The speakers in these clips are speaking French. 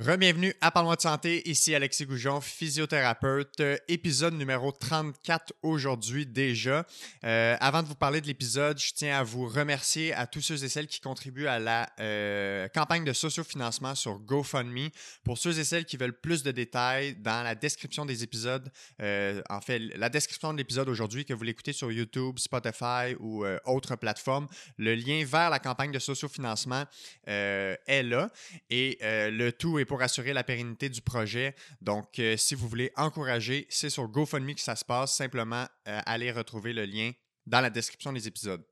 Rebienvenue à Parle-moi de santé, ici Alexis Goujon, physiothérapeute, euh, épisode numéro 34 aujourd'hui déjà. Euh, avant de vous parler de l'épisode, je tiens à vous remercier à tous ceux et celles qui contribuent à la euh, campagne de sociofinancement sur GoFundMe. Pour ceux et celles qui veulent plus de détails, dans la description des épisodes, en fait, la description de l'épisode aujourd'hui, que vous l'écoutez sur YouTube, Spotify ou autre plateforme, le lien vers la campagne de sociofinancement est là et le tout est pour assurer la pérennité du projet. Donc, euh, si vous voulez encourager, c'est sur GoFundMe que ça se passe. Simplement, euh, allez retrouver le lien dans la description des épisodes.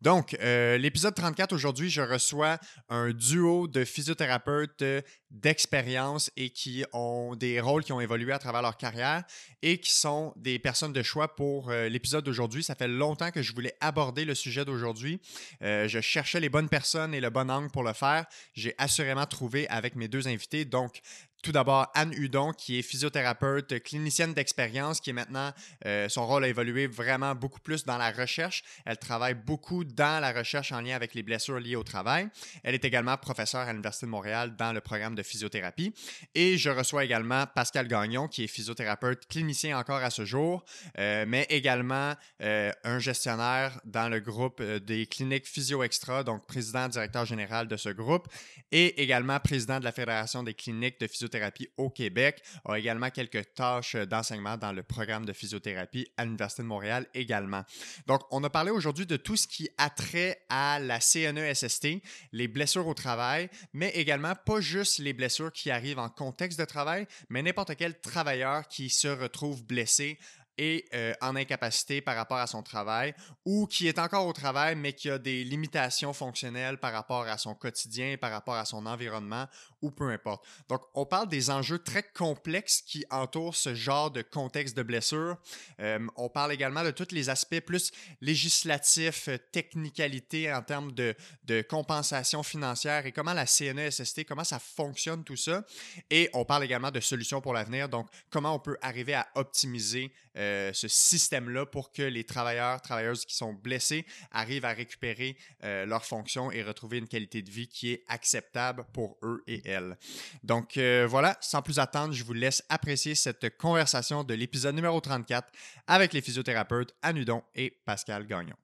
Donc, euh, l'épisode 34 aujourd'hui, je reçois un duo de physiothérapeutes d'expérience et qui ont des rôles qui ont évolué à travers leur carrière et qui sont des personnes de choix pour l'épisode d'aujourd'hui. Ça fait longtemps que je voulais aborder le sujet d'aujourd'hui. je cherchais les bonnes personnes et le bon angle pour le faire. J'ai assurément trouvé avec mes deux invités. Donc, tout d'abord, Anne Hudon, qui est physiothérapeute, clinicienne d'expérience, qui est maintenant, euh, son rôle a évolué vraiment beaucoup plus dans la recherche. Elle travaille beaucoup dans la recherche en lien avec les blessures liées au travail. Elle est également professeure à l'Université de Montréal dans le programme de physiothérapie. Et je reçois également Pascal Gagnon, qui est physiothérapeute, clinicien encore à ce jour, euh, mais également euh, un gestionnaire dans le groupe des cliniques Physio Extra, donc président, directeur général de ce groupe, et également président de la Fédération des cliniques de physiothérapie au Québec, a également quelques tâches d'enseignement dans le programme de physiothérapie à l'Université de Montréal également. Donc, on a parlé aujourd'hui de tout ce qui a trait à la CNESST, les blessures au travail, mais également pas juste les blessures qui arrivent en contexte de travail, mais n'importe quel travailleur qui se retrouve blessé et euh, en incapacité par rapport à son travail ou qui est encore au travail mais qui a des limitations fonctionnelles par rapport à son quotidien, par rapport à son environnement ou peu importe. Donc, on parle des enjeux très complexes qui entourent ce genre de contexte de blessure. Euh, on parle également de tous les aspects plus législatifs, technicalité en termes de, de compensation financière et comment la CNESST, comment ça fonctionne tout ça. Et on parle également de solutions pour l'avenir, donc comment on peut arriver à optimiser euh, ce système-là pour que les travailleurs, travailleuses qui sont blessés arrivent à récupérer euh, leur fonction et retrouver une qualité de vie qui est acceptable pour eux et elles. Donc euh, voilà, sans plus attendre, je vous laisse apprécier cette conversation de l'épisode numéro 34 avec les physiothérapeutes Anudon et Pascal Gagnon.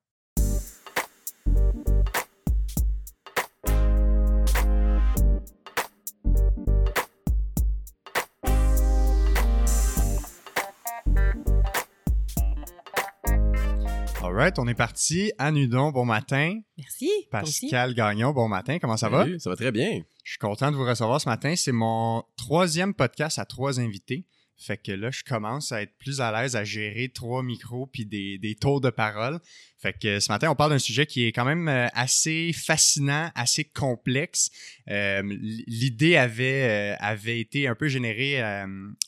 Right, on est parti. Anudon, bon matin. Merci. Pascal Gagnon, bon matin. Comment ça va? Ça va très bien. Je suis content de vous recevoir ce matin. C'est mon troisième podcast à trois invités. Fait que là, je commence à être plus à l'aise à gérer trois micros puis des, des tours de parole. Fait que ce matin, on parle d'un sujet qui est quand même euh, assez fascinant, assez complexe. Euh, l'idée avait, euh, avait été un peu générée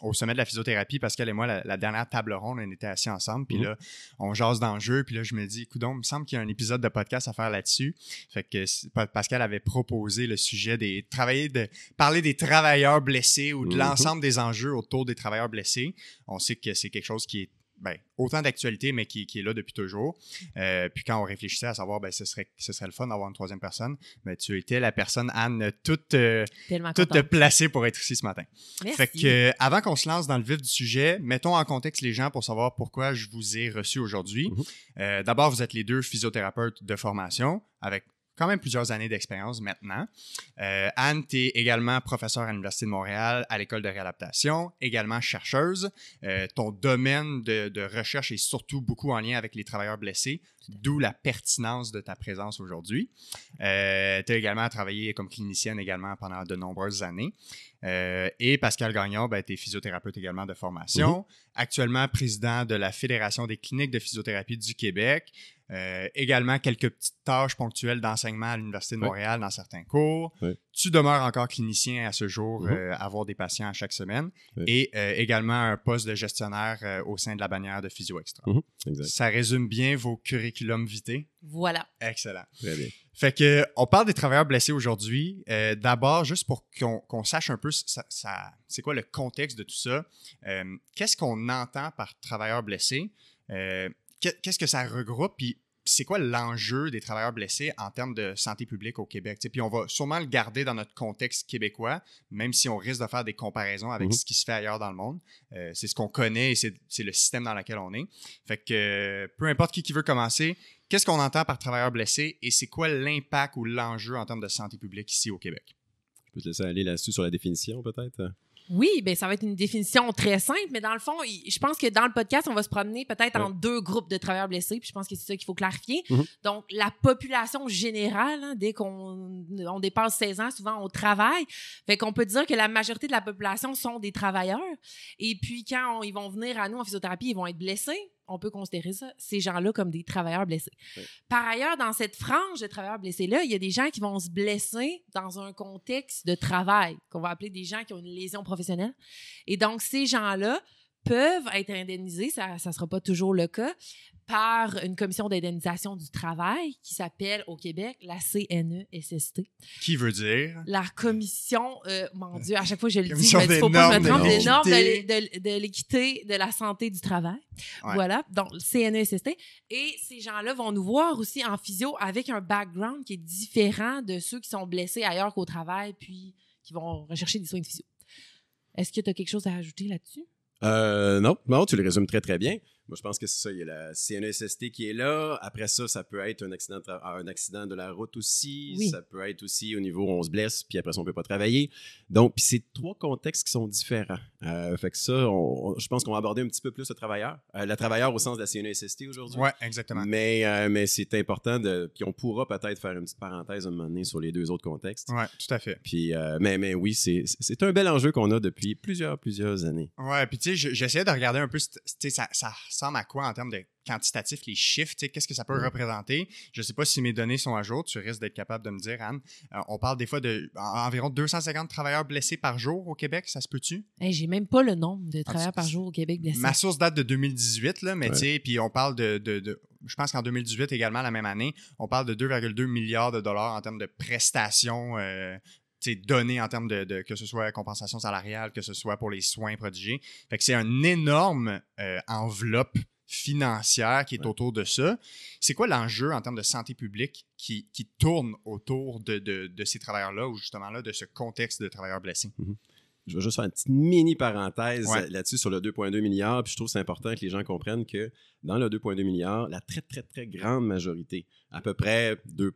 au sommet de la physiothérapie. Pascal et moi, la, dernière table ronde, on était assis ensemble. Puis mmh. là, on jase d'enjeux. Puis là, je me dis, écoute, il me semble qu'il y a un épisode de podcast à faire là-dessus. Fait que Pascal avait proposé le sujet des travailler de parler des travailleurs blessés ou de mmh. l'ensemble des enjeux autour des travailleurs blessés. On sait que c'est quelque chose qui est ben, autant d'actualité, mais qui, est là depuis toujours. Euh, puis quand on réfléchissait à savoir, ben, ce, serait, ce serait le fun d'avoir une troisième personne, ben, tu étais la personne, Anne, toute, euh, toute placée pour être ici ce matin. Merci. Fait que, euh, avant qu'on se lance dans le vif du sujet, mettons en contexte les gens pour savoir pourquoi je vous ai reçu aujourd'hui. Mm-hmm. D'abord, vous êtes les deux physiothérapeutes de formation avec quand même plusieurs années d'expérience maintenant. Euh, Anne, tu es également professeure à l'Université de Montréal à l'école de réadaptation, également chercheuse. Euh, ton domaine de, recherche est surtout beaucoup en lien avec les travailleurs blessés, d'où la pertinence de ta présence aujourd'hui. Euh, tu as également travaillé comme clinicienne également pendant de nombreuses années. et Pascal Gagnon, ben, tu es physiothérapeute également de formation, actuellement président de la Fédération des cliniques de physiothérapie du Québec. Euh, également quelques petites tâches ponctuelles d'enseignement à l'Université de Montréal dans certains cours. Tu demeures encore clinicien à ce jour, mm-hmm. euh, avoir des patients à chaque semaine. Et euh, également un poste de gestionnaire au sein de la bannière de Physio Extra. Mm-hmm. Ça résume bien vos curriculums vitae. Voilà. Excellent. Très bien. Fait que on parle des travailleurs blessés aujourd'hui. D'abord, juste pour qu'on sache un peu ça, c'est quoi le contexte de tout ça. Qu'est-ce qu'on entend par travailleurs blessés? Qu'est-ce que ça regroupe? Puis c'est quoi l'enjeu des travailleurs blessés en termes de santé publique au Québec? puis on va sûrement le garder dans notre contexte québécois, même si on risque de faire des comparaisons avec mm-hmm. ce qui se fait ailleurs dans le monde. Euh, c'est ce qu'on connaît et c'est le système dans lequel on est. Fait que peu importe qui, qui veut commencer, qu'est-ce qu'on entend par travailleurs blessés et c'est quoi l'impact ou l'enjeu en termes de santé publique ici au Québec? Je peux te laisser aller là-dessus sur la définition, peut-être? Oui, ben ça va être une définition très simple, mais dans le fond, je pense que dans le podcast, on va se promener peut-être en deux groupes de travailleurs blessés, puis je pense que c'est ça qu'il faut clarifier. Mhm. Donc, la population générale, hein, dès qu'on on dépasse 16 ans, souvent on travaille, fait qu'on peut dire que la majorité de la population sont des travailleurs. Et puis quand ils vont venir à nous en physiothérapie, ils vont être blessés, on peut considérer ça, ces gens-là comme des travailleurs blessés. Par ailleurs, dans cette frange de travailleurs blessés-là, il y a des gens qui vont se blesser dans un contexte de travail, qu'on va appeler des gens qui ont une lésion professionnelle. Et donc, ces gens-là peuvent être indemnisés, ça ne sera pas toujours le cas, par une commission d'indemnisation du travail qui s'appelle au Québec la CNESST. Qui veut dire? La commission, euh, mon Dieu, à chaque fois je le dis, il faut pas me tromper, les normes de, l'équité de, la santé du travail. Voilà, donc CNESST. Et ces gens-là vont nous voir aussi en physio avec un background qui est différent de ceux qui sont blessés ailleurs qu'au travail puis qui vont rechercher des soins de physio. Est-ce que tu as quelque chose à ajouter là-dessus? Euh, non, non, tu le résumes très, très bien. Moi, je pense que c'est ça. Il y a la CNESST qui est là. Après ça, ça peut être un accident, de un accident de la route aussi. Ça peut être aussi au niveau où on se blesse, puis après ça, on ne peut pas travailler. Donc, puis c'est trois contextes qui sont différents. Euh, fait que ça, je pense qu'on va aborder un petit peu plus le travailleur. Euh, le travailleur au sens de la CNESST aujourd'hui. Oui, exactement. Mais, euh, mais c'est important de. Puis on pourra peut-être faire une petite parenthèse un moment donné sur les deux autres contextes. Oui, tout à fait. Puis, mais, mais oui, c'est un bel enjeu qu'on a depuis plusieurs, plusieurs années. Oui, puis tu sais, j'essayais de regarder un peu, ça, ça ressemble à quoi en termes de quantitatif, les chiffres, qu'est-ce que ça peut représenter? Je ne sais pas si mes données sont à jour, tu risques d'être capable de me dire, Anne. Euh, on parle des fois de environ 250 travailleurs blessés par jour au Québec, ça se peut-tu? Hey, J'ai même pas le nombre de travailleurs par jour au Québec blessés. Ma source date de 2018, là, mais tu sais, puis on parle de, je pense qu'en 2018 également, la même année, on parle de 2,2 milliards de dollars en termes de prestations euh, données en termes de, que ce soit compensation salariale, que ce soit pour les soins prodigés. Fait que c'est un énorme euh, enveloppe financière qui est autour de ça. C'est quoi l'enjeu en termes de santé publique qui, qui tourne autour de, de, ces travailleurs-là ou justement là, de ce contexte de travailleurs blessés? Mm-hmm. Je vais juste faire une petite mini parenthèse là-dessus sur le 2,2 milliards. Puis je trouve que c'est important que les gens comprennent que dans le 2,2 milliards, la très, très, très grande majorité, à peu près 2,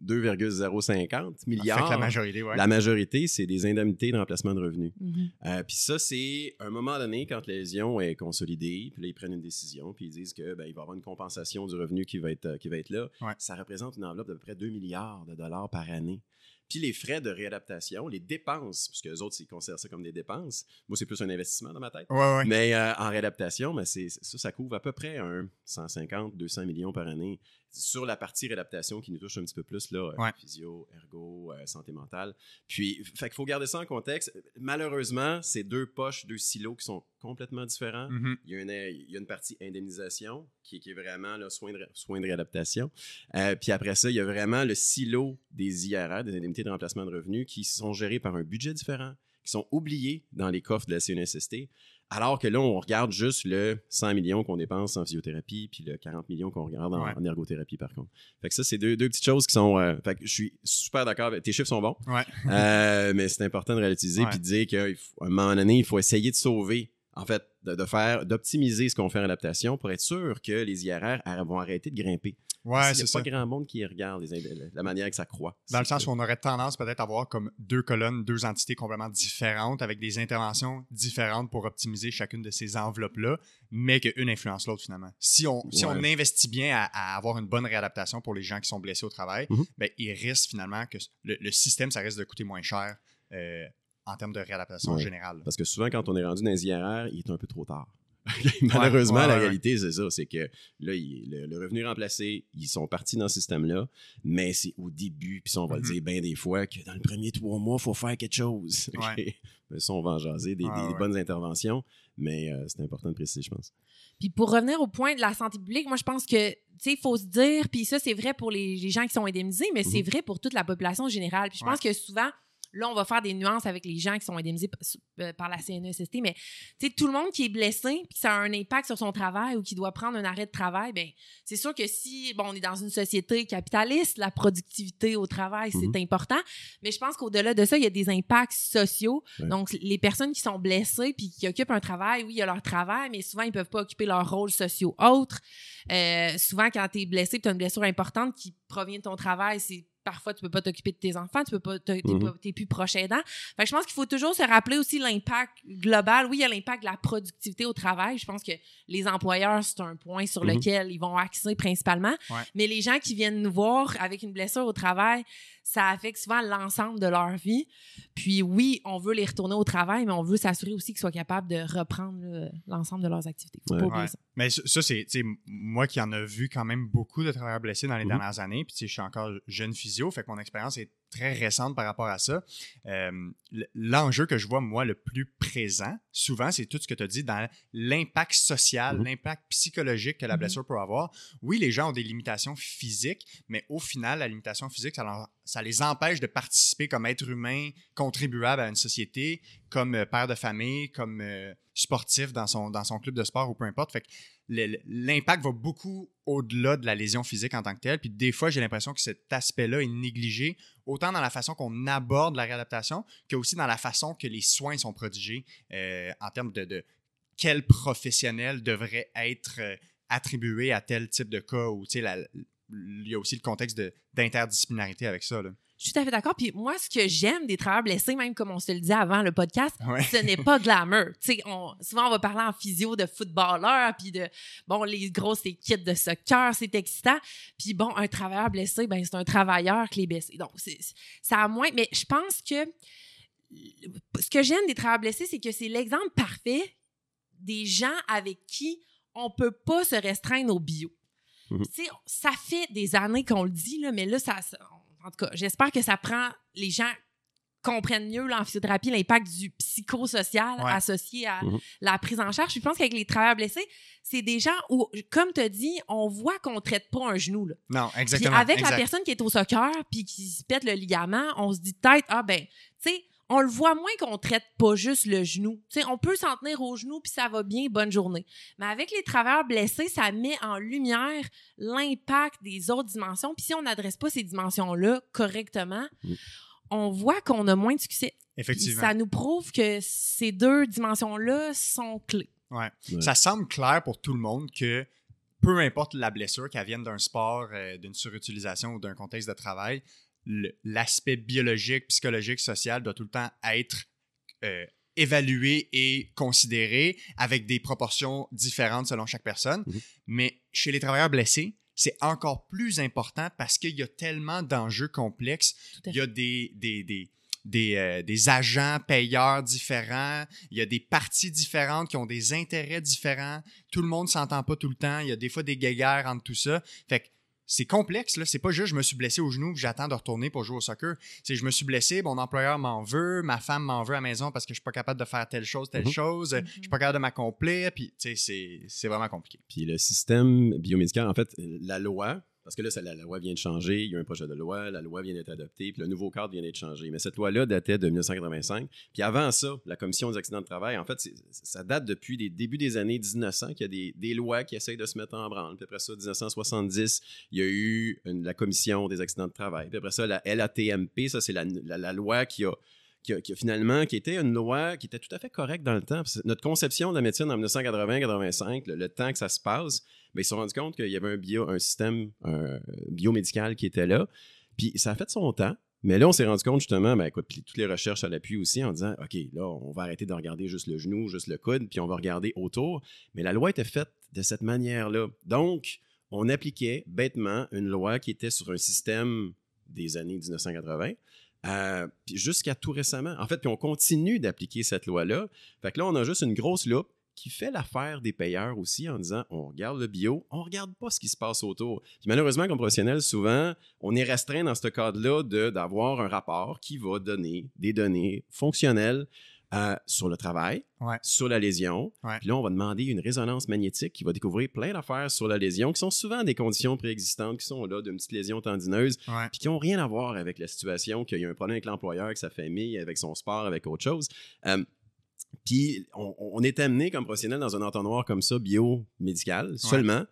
2,050 milliards. la majorité, La majorité, c'est des indemnités de remplacement de revenus. Mm-hmm. Euh, puis ça, c'est un moment donné, quand la lésion est consolidée, puis là, ils prennent une décision, puis ils disent qu'il ben, va y avoir une compensation du revenu qui va être, qui va être là. Ça représente une enveloppe d'à peu près 2 milliards de dollars par année. Puis les frais de réadaptation, les dépenses, parce que les autres, ils considèrent ça comme des dépenses. Moi, c'est plus un investissement dans ma tête. Mais euh, en réadaptation, ben, ça, ça couvre à peu près un 150, 200 millions par année sur la partie réadaptation qui nous touche un petit peu plus, là, euh, physio, ergo, euh, santé mentale. Puis, fait qu'il faut garder ça en contexte. Malheureusement, c'est deux poches, deux silos qui sont complètement différents. Mm-hmm. il, y a une, il, y a une, partie indemnisation qui, qui est vraiment le soin, de, soin de réadaptation. Euh, puis après ça, il y a vraiment le silo des IRA, des indemnités de remplacement de revenus, qui sont gérés par un budget différent, qui sont oubliés dans les coffres de la CNSST. Alors que là, on regarde juste le 100 millions qu'on dépense en physiothérapie, puis le 40 millions qu'on regarde en, ergothérapie, par contre. Fait que ça, c'est deux, petites choses qui sont. Euh, fait que je suis super d'accord. Tes chiffres sont bons. Euh, mais c'est important de relativiser puis de dire qu'à un moment donné, il faut essayer de sauver en fait, de, faire, d'optimiser ce qu'on fait en adaptation pour être sûr que les IRR vont arrêter de grimper. Ouais, c'est pas grand monde qui regarde la manière que ça croît. Dans le sens où on aurait tendance peut-être à avoir comme deux colonnes, deux entités complètement différentes avec des interventions différentes pour optimiser chacune de ces enveloppes-là, mais qu'une influence l'autre finalement. Si on, si on investit bien à, avoir une bonne réadaptation pour les gens qui sont blessés au travail, mm-hmm. ben, il risque finalement que le, système, ça risque de coûter moins cher euh, en termes de réadaptation générale. Parce que souvent, quand on est rendu dans les IRR, il est un peu trop tard. Malheureusement, la réalité, c'est ça. C'est que là, le, revenu remplacé, ils sont partis dans ce système-là, mais c'est au début, puis ça, on va le mm-hmm. dire bien des fois, que dans le premier trois mois, il faut faire quelque chose. mais ça, on va en jaser, des, bonnes interventions, mais euh, c'est important de préciser, je pense. Puis pour revenir au point de la santé publique, moi, je pense que, tu sais, il faut se dire, puis ça, c'est vrai pour les, gens qui sont indemnisés, mais c'est mm-hmm. vrai pour toute la population générale. Puis je pense que souvent, là, on va faire des nuances avec les gens qui sont indemnisés euh, par la CNESST, mais tout le monde qui est blessé puis ça a un impact sur son travail ou qui doit prendre un arrêt de travail, ben c'est sûr que si, bon, on est dans une société capitaliste, la productivité au travail, c'est mm-hmm. important, mais je pense qu'au-delà de ça, il y a des impacts sociaux. Donc, les personnes qui sont blessées puis qui occupent un travail, oui, il y a leur travail, mais souvent, ils peuvent pas occuper leurs rôles sociaux autres. Euh, souvent, quand tu es blessé, tu as une blessure importante qui provient de ton travail, c'est parfois tu peux pas t'occuper de tes enfants, tu peux pas, t'es, mm-hmm. plus proche aidant. Fait je pense qu'il faut toujours se rappeler aussi l'impact global. Oui, il y a l'impact de la productivité au travail. Je pense que les employeurs, c'est un point sur mm-hmm. lequel ils vont axer principalement. Mais les gens qui viennent nous voir avec une blessure au travail, ça affecte souvent l'ensemble de leur vie. Puis oui, on veut les retourner au travail, mais on veut s'assurer aussi qu'ils soient capables de reprendre l'ensemble de leurs activités. Mais ça, c'est moi qui en ai vu quand même beaucoup de travailleurs blessés dans les mm-hmm. dernières années. Puis je suis encore jeune physio, fait que mon expérience est très récente par rapport à ça. Euh, l'enjeu que je vois, moi, le plus présent, souvent, c'est tout ce que tu as dit dans l'impact social, mm-hmm. l'impact psychologique que la mm-hmm. blessure peut avoir. Oui, les gens ont des limitations physiques, mais au final, la limitation physique, ça, les empêche de participer comme être humain contribuable à une société, comme euh, père de famille, comme euh, sportif dans son, club de sport ou peu importe. Fait que l'impact va beaucoup au-delà de la lésion physique en tant que telle. Puis des fois, j'ai l'impression que cet aspect-là est négligé, autant dans la façon qu'on aborde la réadaptation que aussi dans la façon que les soins sont prodigés euh, en termes de, quel professionnel devrait être euh, attribué à tel type de cas ou il y a aussi le contexte d'interdisciplinarité avec ça. Je suis tout à fait d'accord. Puis moi, ce que j'aime des travailleurs blessés, même comme on se le disait avant le podcast, ce n'est pas glamour. On, souvent, on va parler en physio de footballeurs, puis de, bon, les grosses équipes de soccer, c'est excitant. Puis bon, un travailleur blessé, ben c'est un travailleur qui est blessé. Donc, ça a moins... Mais je pense que ce que j'aime des travailleurs blessés, c'est que c'est l'exemple parfait des gens avec qui on peut pas se restreindre au bio. Mmh ça fait des années qu'on le dit, là, mais là, ça, en tout cas, j'espère que ça prend les gens comprennent mieux en physiothérapie l'impact du psychosocial associé à mhm. la prise en charge. Je pense qu'avec les travailleurs blessés, c'est des gens où, comme tu as dit, on voit qu'on traite pas un genou. Là. Non, exactement. avec la personne qui est au soccer puis qui se pète le ligament, on se dit peut-être, ah ben, tu sais, on le voit moins qu'on traite pas juste le genou. sais, on peut s'en tenir au genou puis ça va bien, bonne journée. Mais avec les travailleurs blessés, ça met en lumière l'impact des autres dimensions. Puis si on n'adresse pas ces dimensions-là correctement, on voit qu'on a moins de succès. Effectivement. ça nous prouve que ces deux dimensions-là sont clés. Ouais. Ça semble clair pour tout le monde que peu importe la blessure, qu'elle vienne d'un sport, euh, d'une surutilisation ou d'un contexte de travail, l'aspect biologique, psychologique, social doit tout le temps être euh, évalué et considéré avec des proportions différentes selon chaque personne. Mhm. Mais chez les travailleurs blessés, c'est encore plus important parce qu'il y a tellement d'enjeux complexes. Il y a des, des, des, des, euh, des, agents payeurs différents, il y a des parties différentes qui ont des intérêts différents. Tout le monde ne s'entend pas tout le temps. Il y a des fois des guéguerres entre tout ça. Fait que c'est complexe. Là. C'est pas juste je me suis blessé au genou j'attends de retourner pour jouer au soccer. C'est je me suis blessé, mon employeur m'en veut, ma femme m'en veut à la maison parce que je suis pas capable de faire telle chose, telle mhm. chose, je suis pas capable de m'accomplir. Puis, c'est vraiment compliqué. Puis le système biomédical, en fait, la loi, parce que là, la, loi vient de changer, il y a un projet de loi, la loi vient d'être adoptée, puis le nouveau cadre vient d'être changé. Mais cette loi-là datait de 1985. Puis avant ça, la Commission des accidents de travail, en fait, ça date depuis les débuts des années 1900 qu'il y a des, lois qui essayent de se mettre en branle. Puis après ça, 1970, il y a eu la Commission des accidents de travail. Puis après ça, la LATMP, ça, c'est la, loi qui a qui finalement, qui était une loi qui était tout à fait correcte dans le temps. Notre conception de la médecine en 1980-85, le, temps que ça se passe, mais ils se sont rendus compte qu'il y avait un, bio, un système biomédical qui était là. Puis ça a fait son temps. Mais là, on s'est rendu compte justement, ben écoute, toutes les recherches à l'appui aussi en disant, OK, là, on va arrêter de regarder juste le genou, juste le coude, puis on va regarder autour. Mais la loi était faite de cette manière-là. Donc, on appliquait bêtement une loi qui était sur un système des années 1980. Euh, jusqu'à tout récemment. En fait, puis on continue d'appliquer cette loi-là. Fait que là, on a juste une grosse loupe qui fait l'affaire des payeurs aussi en disant on regarde le bio, on regarde pas ce qui se passe autour. malheureusement, comme professionnel, souvent, on est restreint dans ce cadre-là d'avoir un rapport qui va donner des données fonctionnelles euh, sur le travail, Ouais. sur la lésion. Ouais. Puis là, on va demander une résonance magnétique qui va découvrir plein d'affaires sur la lésion qui sont souvent des conditions préexistantes qui sont là d'une petite lésion tendineuse Ouais. puis qui n'ont rien à voir avec la situation, qu'il y a un problème avec l'employeur, avec sa famille, avec son sport, avec autre chose. Euh, puis on, on est amené comme professionnel dans un entonnoir comme ça, biomédical, seulement.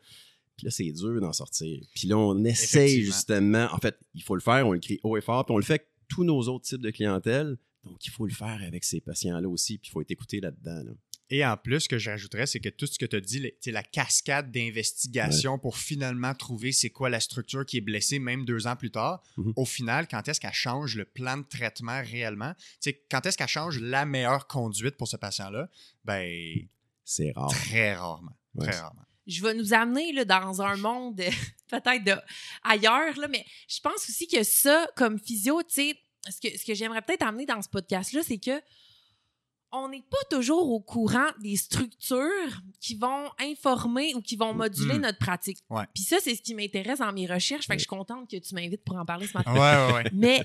Puis là, c'est dur d'en sortir. Puis là, on essaye justement. En fait, il faut le faire, on le crie haut et fort, puis on le fait avec tous nos autres types de clientèle. Donc, il faut le faire avec ces patients-là aussi, puis il faut être écouté là-dedans. là. Et en plus, ce que je rajouterais, c'est que tout ce que tu as dit, sais, la cascade d'investigation pour finalement trouver c'est quoi la structure qui est blessée, même deux ans plus tard, Mhm. au final, quand est-ce qu'elle change le plan de traitement réellement? Tu sais, quand est-ce qu'elle change la meilleure conduite pour ce patient-là? Ben, C'est rare. très rarement. Ouais. Très rarement. je vais nous amener là, dans un monde peut-être de ailleurs, là, mais je pense aussi que ça, comme physio, tu sais, ce que, ce que j'aimerais peut-être amener dans ce podcast-là, c'est que on n'est pas toujours au courant des structures qui vont informer ou qui vont moduler Mhm. notre pratique. Ouais. Puis ça, c'est ce qui m'intéresse dans mes recherches. Fait que je suis contente que tu m'invites pour en parler ce matin. Ouais, ouais, ouais. Mais,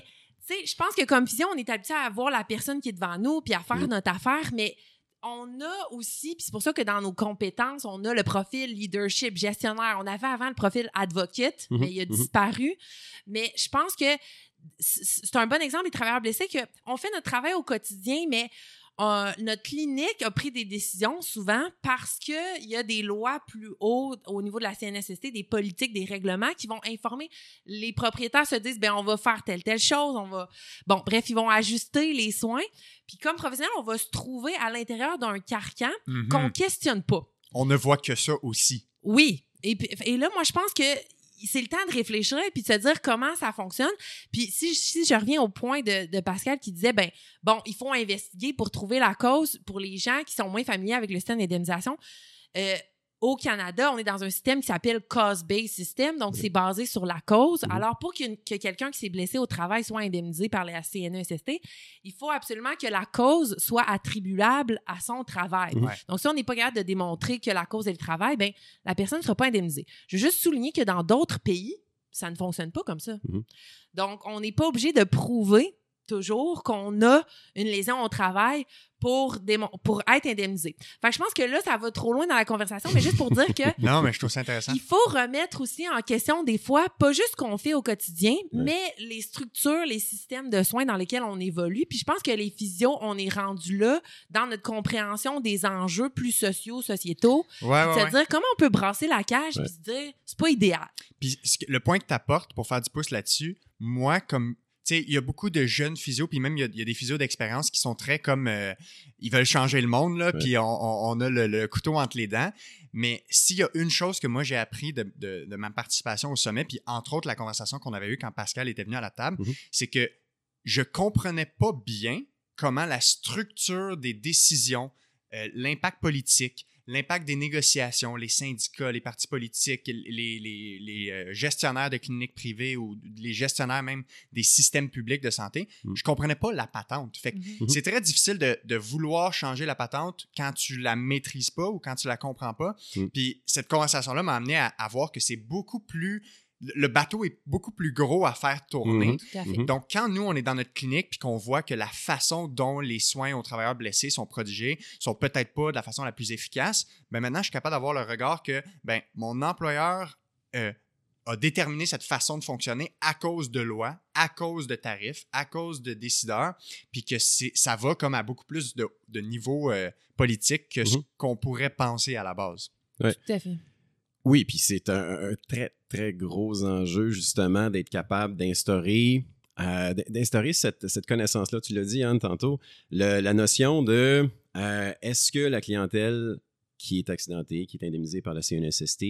tu sais, je pense que comme physio, on est habitué à voir la personne qui est devant nous puis à faire Mm. notre affaire, mais on a aussi, puis c'est pour ça que dans nos compétences, on a le profil leadership, gestionnaire. On avait avant le profil advocate, Mhm, mais il a mhm. disparu. Mais je pense que c'est un bon exemple des travailleurs blessés que on fait notre travail au quotidien, mais euh, notre clinique a pris des décisions souvent parce qu'il y a des lois plus hautes au niveau de la CNSST, des politiques, des règlements qui vont informer. Les propriétaires se disent, ben on va faire telle, telle chose, on va... Bon, bref, ils vont ajuster les soins. Puis comme professionnel, on va se trouver à l'intérieur d'un carcan Mhm. qu'on questionne pas. On ne voit que ça aussi. Oui. Et là, moi, je pense que c'est le temps de réfléchir et puis de se dire comment ça fonctionne. Puis si, je reviens au point de, de Pascal qui disait, ben bon, il faut investiguer pour trouver la cause pour les gens qui sont moins familiers avec le système d'indemnisation. Euh, au Canada, on est dans un système qui s'appelle cause-based system, donc c'est basé sur la cause. Mhm. Alors, pour que quelqu'un qui s'est blessé au travail soit indemnisé par la CNESST, il faut absolument que la cause soit attribuable à son travail. Ouais. Donc, si on n'est pas capable de démontrer que la cause est le travail, ben la personne ne sera pas indemnisée. Je veux juste souligner que dans d'autres pays, ça ne fonctionne pas comme ça. Mhm. Donc, on n'est pas obligé de prouver toujours qu'on a une lésion au travail pour, être indemnisé. Fait que je pense que là, ça va trop loin dans la conversation, mais juste pour dire que Non, mais je trouve ça intéressant. il faut remettre aussi en question des fois, pas juste ce qu'on fait au quotidien, mais les structures, les systèmes de soins dans lesquels on évolue. Puis je pense que les physios, on est rendu là dans notre compréhension des enjeux plus sociaux, sociétaux. Ouais, ouais, ouais. C'est-à-dire comment on peut brasser la cage puis se dire c'est pas idéal. Puis le point que tu apportes pour faire du pouce là-dessus, moi, comme. Il y a beaucoup de jeunes physios, puis même il y a, il y a des physios d'expérience qui sont très comme. euh, ils veulent changer le monde, là, puis on, on- on a le, le couteau entre les dents. Mais s'il y a une chose que moi j'ai appris de, de- de ma participation au sommet, puis entre autres la conversation qu'on avait eue quand Pascal était venu à la table, Mhm. c'est que je comprenais pas bien comment la structure des décisions, euh, l'impact politique, l'impact des négociations, les syndicats, les partis politiques, les, les- les, euh, gestionnaires de cliniques privées ou les gestionnaires même des systèmes publics de santé, Mm. je comprenais pas la patente. Fait que Mhm. c'est très difficile de, de vouloir changer la patente quand tu la maîtrises pas ou quand tu la comprends pas. Mm. Puis cette conversation-là m'a amené à, à voir que c'est beaucoup plus... Le bateau est beaucoup plus gros à faire tourner. Mhm. Tout à fait. Mhm. Donc, quand nous, on est dans notre clinique puis qu'on voit que la façon dont les soins aux travailleurs blessés sont prodigés sont peut-être pas de la façon la plus efficace, ben maintenant, je suis capable d'avoir le regard que ben, mon employeur euh, a déterminé cette façon de fonctionner à cause de lois, à cause de tarifs, à cause de décideurs, puis que c'est, ça va comme à beaucoup plus de, de niveau euh, politique que ce Mhm. qu'on pourrait penser à la base. Tout à fait. Oui, puis c'est un, très, très gros enjeu, justement, d'être capable d'instaurer euh, d'instaurer cette, connaissance-là. Tu l'as dit, Anne, tantôt, la notion de euh, est-ce que la clientèle qui est accidentée, qui est indemnisée par la CNSST,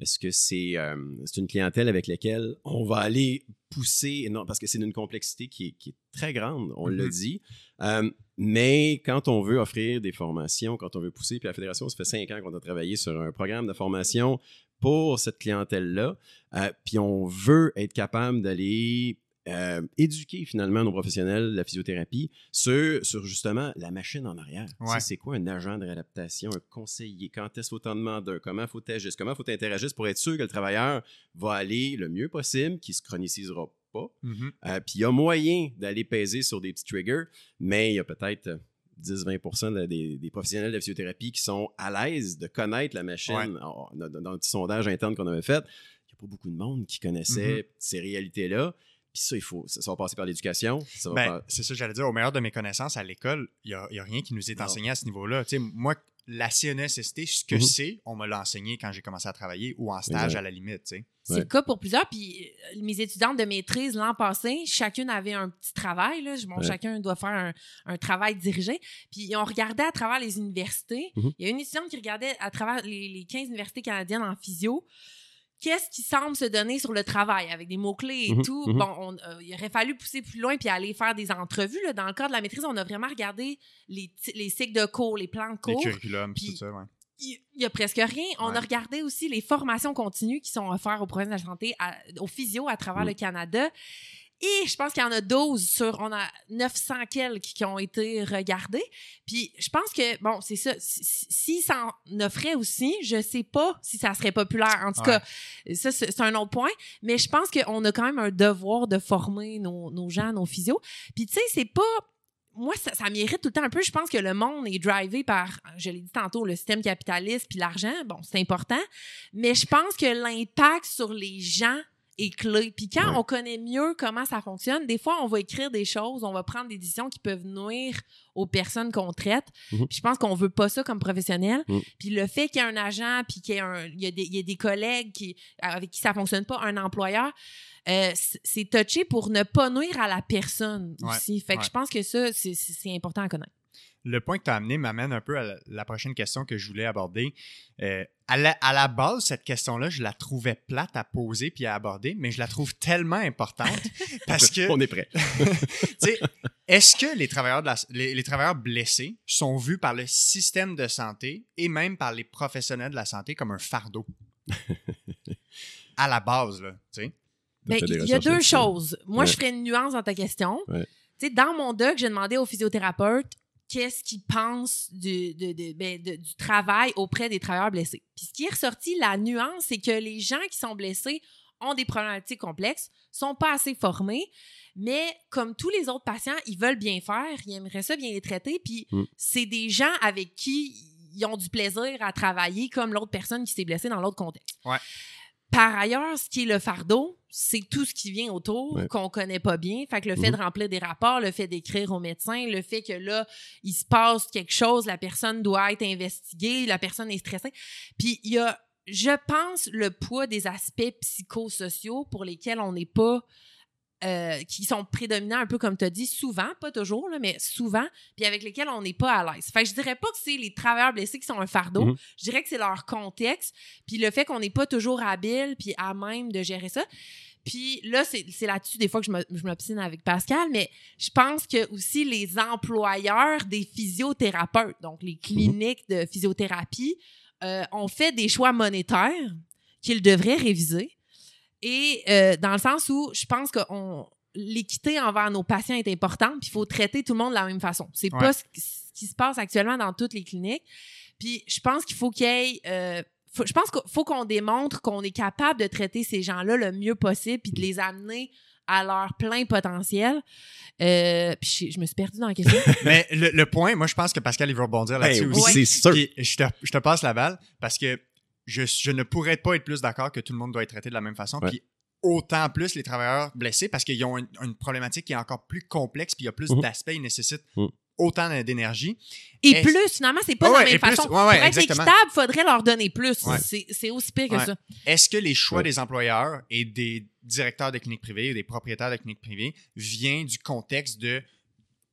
est-ce que c'est euh, une clientèle avec laquelle on va aller pousser, non, parce que c'est d'une complexité qui est, qui est très grande, on l'a Mhm. dit, Euh, mais quand on veut offrir des formations, quand on veut pousser, puis la Fédération, ça fait cinq ans qu'on a travaillé sur un programme de formation pour cette clientèle-là, euh, puis on veut être capable d'aller euh, éduquer finalement nos professionnels de la physiothérapie sur, sur justement la machine en arrière. Ouais. Ça, C'est quoi un agent de réadaptation, un conseiller? Quand est-ce qu'il faut t'en demander? Comment faut t'agir? Comment faut t'interagir pour être sûr que le travailleur va aller le mieux possible, qu'il se chronicisera pas? Mhm. Euh, puis il y a moyen d'aller peser sur des petits triggers, mais il y a peut-être euh, 10-20% des, professionnels de la physiothérapie qui sont à l'aise de connaître la machine. dans, le petit sondage interne qu'on avait fait, il n'y a pas beaucoup de monde qui connaissait mm-hmm. ces réalités-là. Puis ça, il faut, ça, va passer par l'éducation. Ben, c'est ça que j'allais dire. Au meilleur de mes connaissances, à l'école, il n'y a, rien qui nous est enseigné à ce niveau-là. moi, la CNSST, ce que mm-hmm. c'est, on me l'a enseigné quand j'ai commencé à travailler ou en stage à la limite. C'est le cas pour plusieurs. Puis euh, mes étudiantes de maîtrise l'an passé, chacune avait un petit travail. Là. Chacun doit faire un, travail dirigé. Puis on regardait à travers les universités. Mm-hmm. Il y a une étudiante qui regardait à travers les, les 15 universités canadiennes en physio qu'est-ce qui semble se donner sur le travail avec des mots-clés et mhm, tout? Mhm. Bon, euh, il aurait fallu pousser plus loin puis aller faire des entrevues. Dans le cadre de la maîtrise, on a vraiment regardé les, les cycles de cours, les plans de cours. Les curriculums, tout ça, ouais. Il n'y a presque rien. On a regardé aussi les formations continues qui sont offertes au programme de la santé, au physio à travers le Canada. Et je pense qu'il y en a 12 sur, on a 900 quelques qui ont été regardés. Puis je pense que, bon, c'est ça, s'ils s'en offraient aussi, je sais pas si ça serait populaire. En tout cas, ça, c'est un autre point. Mais je pense qu'on a quand même un devoir de former nos, nos gens, nos physios. Puis tu sais, c'est pas moi, ça, ça m'irrite tout le temps un peu. Je pense que le monde est drivé par, je l'ai dit tantôt, le système capitaliste puis l'argent. Bon, c'est important. Mais je pense que l'impact sur les gens est clé. Puis quand on connaît mieux comment ça fonctionne, des fois, on va écrire des choses, on va prendre des décisions qui peuvent nuire aux personnes qu'on traite. Mhm. Puis je pense qu'on veut pas ça comme professionnel. Mhm. Puis le fait qu'il y ait un agent, puis qu'il y, ait des collègues qui, avec qui ça fonctionne pas, un employeur, euh, c'est touché pour ne pas nuire à la personne aussi. Fait que je pense que ça, c'est important à connaître le point que tu as amené m'amène un peu à la, prochaine question que je voulais aborder. Euh, à, la, base, cette question-là, je la trouvais plate à poser puis à aborder, mais je la trouve tellement importante parce que. On est prêt. Est-ce que les travailleurs, les, travailleurs blessés sont vus par le système de santé et même par les professionnels de la santé comme un fardeau? à la base, là, tu sais. Ben, il y a deux choses. Moi, je ferai une nuance dans ta question. Dans mon doc, j'ai demandé au physiothérapeute qu'est-ce qu'ils pensent du, ben, du travail auprès des travailleurs blessés. Puis ce qui est ressorti, la nuance, c'est que les gens qui sont blessés ont des problématiques complexes, sont pas assez formés, mais comme tous les autres patients, ils veulent bien faire, ils aimeraient ça bien les traiter, puis mm. c'est des gens avec qui ils ont du plaisir à travailler comme l'autre personne qui s'est blessée dans l'autre contexte. Ouais. Par ailleurs, ce qui est le fardeau, c'est tout ce qui vient autour qu'on connaît pas bien. Fait que le fait de mhm. remplir des rapports, le fait d'écrire au médecin, le fait que là, il se passe quelque chose, la personne doit être investiguée, la personne est stressée. Puis il y a, je pense, le poids des aspects psychosociaux pour lesquels on n'est pas euh, qui sont prédominants, un peu comme tu as dit, souvent, pas toujours, mais souvent, puis avec lesquels on n'est pas à l'aise. Fait que je dirais pas que c'est les travailleurs blessés qui sont un fardeau, mhm. je dirais que c'est leur contexte, puis le fait qu'on n'est pas toujours habile, puis à même de gérer ça. Puis là, c'est là-dessus des fois que je m'obstine avec Pascal, mais je pense que aussi les employeurs des physiothérapeutes, donc les cliniques de physiothérapie, euh, ont fait des choix monétaires qu'ils devraient réviser et euh, dans le sens où je pense que l'équité envers nos patients est importante, puis il faut traiter tout le monde de la même façon. C'est pas ce, qui se passe actuellement dans toutes les cliniques. Puis je pense qu'il faut qu'il y ait. Euh, je pense qu'il faut qu'on démontre qu'on est capable de traiter ces gens-là le mieux possible, puis de les amener à leur plein potentiel. Euh, puis je, me suis perdue dans la question. Mais le, point, moi, je pense que Pascal, il va rebondir là-dessus ben aussi. C'est sûr. je, te, je te passe la balle parce que je, ne pourrais pas être plus d'accord que tout le monde doit être traité de la même façon. Puis autant plus les travailleurs blessés parce qu'ils ont une, problématique qui est encore plus complexe, puis il y a plus mhm. d'aspects, ils nécessitent mhm. autant d'énergie. Et plus, finalement, c'est pas de la même façon. Pour être équitable, il faudrait leur donner plus. C'est aussi pire que ça. Est-ce que les choix des employeurs et des directeurs de cliniques privées ou des propriétaires de cliniques privées viennent du contexte de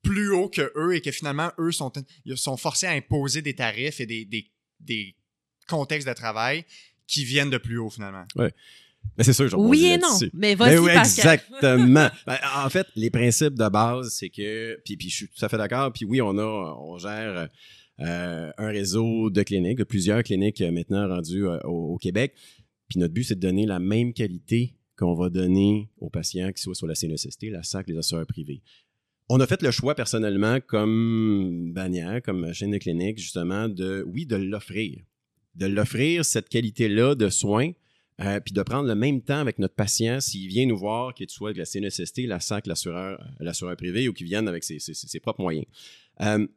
plus haut que eux et que finalement, eux sont, sont forcés à imposer des tarifs et des, des contextes de travail qui viennent de plus haut finalement. Oui. Mais c'est sûr, je Oui et non, mais vas-y, oui, Exactement. Ben, en fait, les principes de base, c'est que, puis, puis je suis tout à fait d'accord, puis oui, on a, on gère euh, un réseau de cliniques, de plusieurs cliniques euh, maintenant rendues euh, au, Québec. Puis notre but, c'est de donner la même qualité qu'on va donner aux patients qui soient sur la CNSST, la SAC, les assureurs privés. On a fait le choix personnellement, comme bannière, comme chaîne de clinique, justement, de, oui, de l'offrir de l'offrir cette qualité-là de soins, euh, puis de prendre le même temps avec notre patient s'il vient nous voir, qu'il soit de la CNSST, la SAC, l'assureur, l'assureur privé ou qu'il vienne avec ses, propres moyens. Euh,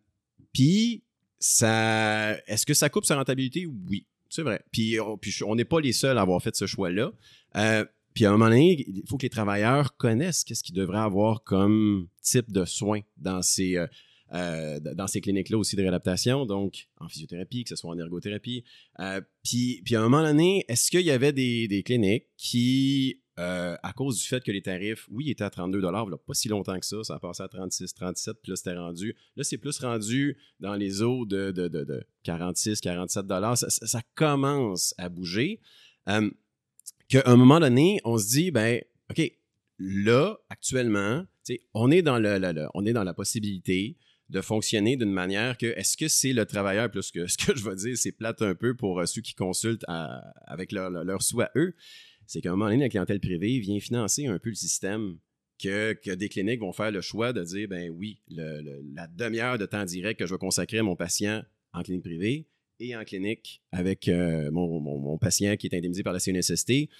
puis, ça, est-ce que ça coupe sa rentabilité? Oui, c'est vrai. Puis, on n'est pas les seuls à avoir fait ce choix-là. Euh, puis à un moment donné, il faut que les travailleurs connaissent qu'est-ce qu'ils devraient avoir comme type de soins dans ces, euh, euh, dans ces cliniques-là aussi de réadaptation, donc en physiothérapie, que ce soit en ergothérapie. puis, puis à un moment donné, est-ce qu'il y avait des, des cliniques qui euh, à cause du fait que les tarifs, oui, étaient à 32 là, pas si longtemps que ça, ça a passé à 36, 37, puis là, c'était rendu. Là, c'est plus rendu dans les eaux de, de, 46, 47 dollars. Ça, commence à bouger. Euh, qu'à un moment donné, on se dit, ben, OK, là, actuellement, on est, dans le, on est dans la possibilité de fonctionner d'une manière que est-ce que c'est le travailleur plus que ce que je vais dire c'est plate un peu pour euh, ceux qui consultent avec leur, leur, à eux c'est qu'à un moment donné, la clientèle privée vient financer un peu le système que, des cliniques vont faire le choix de dire, ben oui, la demi-heure de temps direct que je vais consacrer à mon patient en clinique privée et en clinique avec euh, mon, patient qui est indemnisé par la CNSST,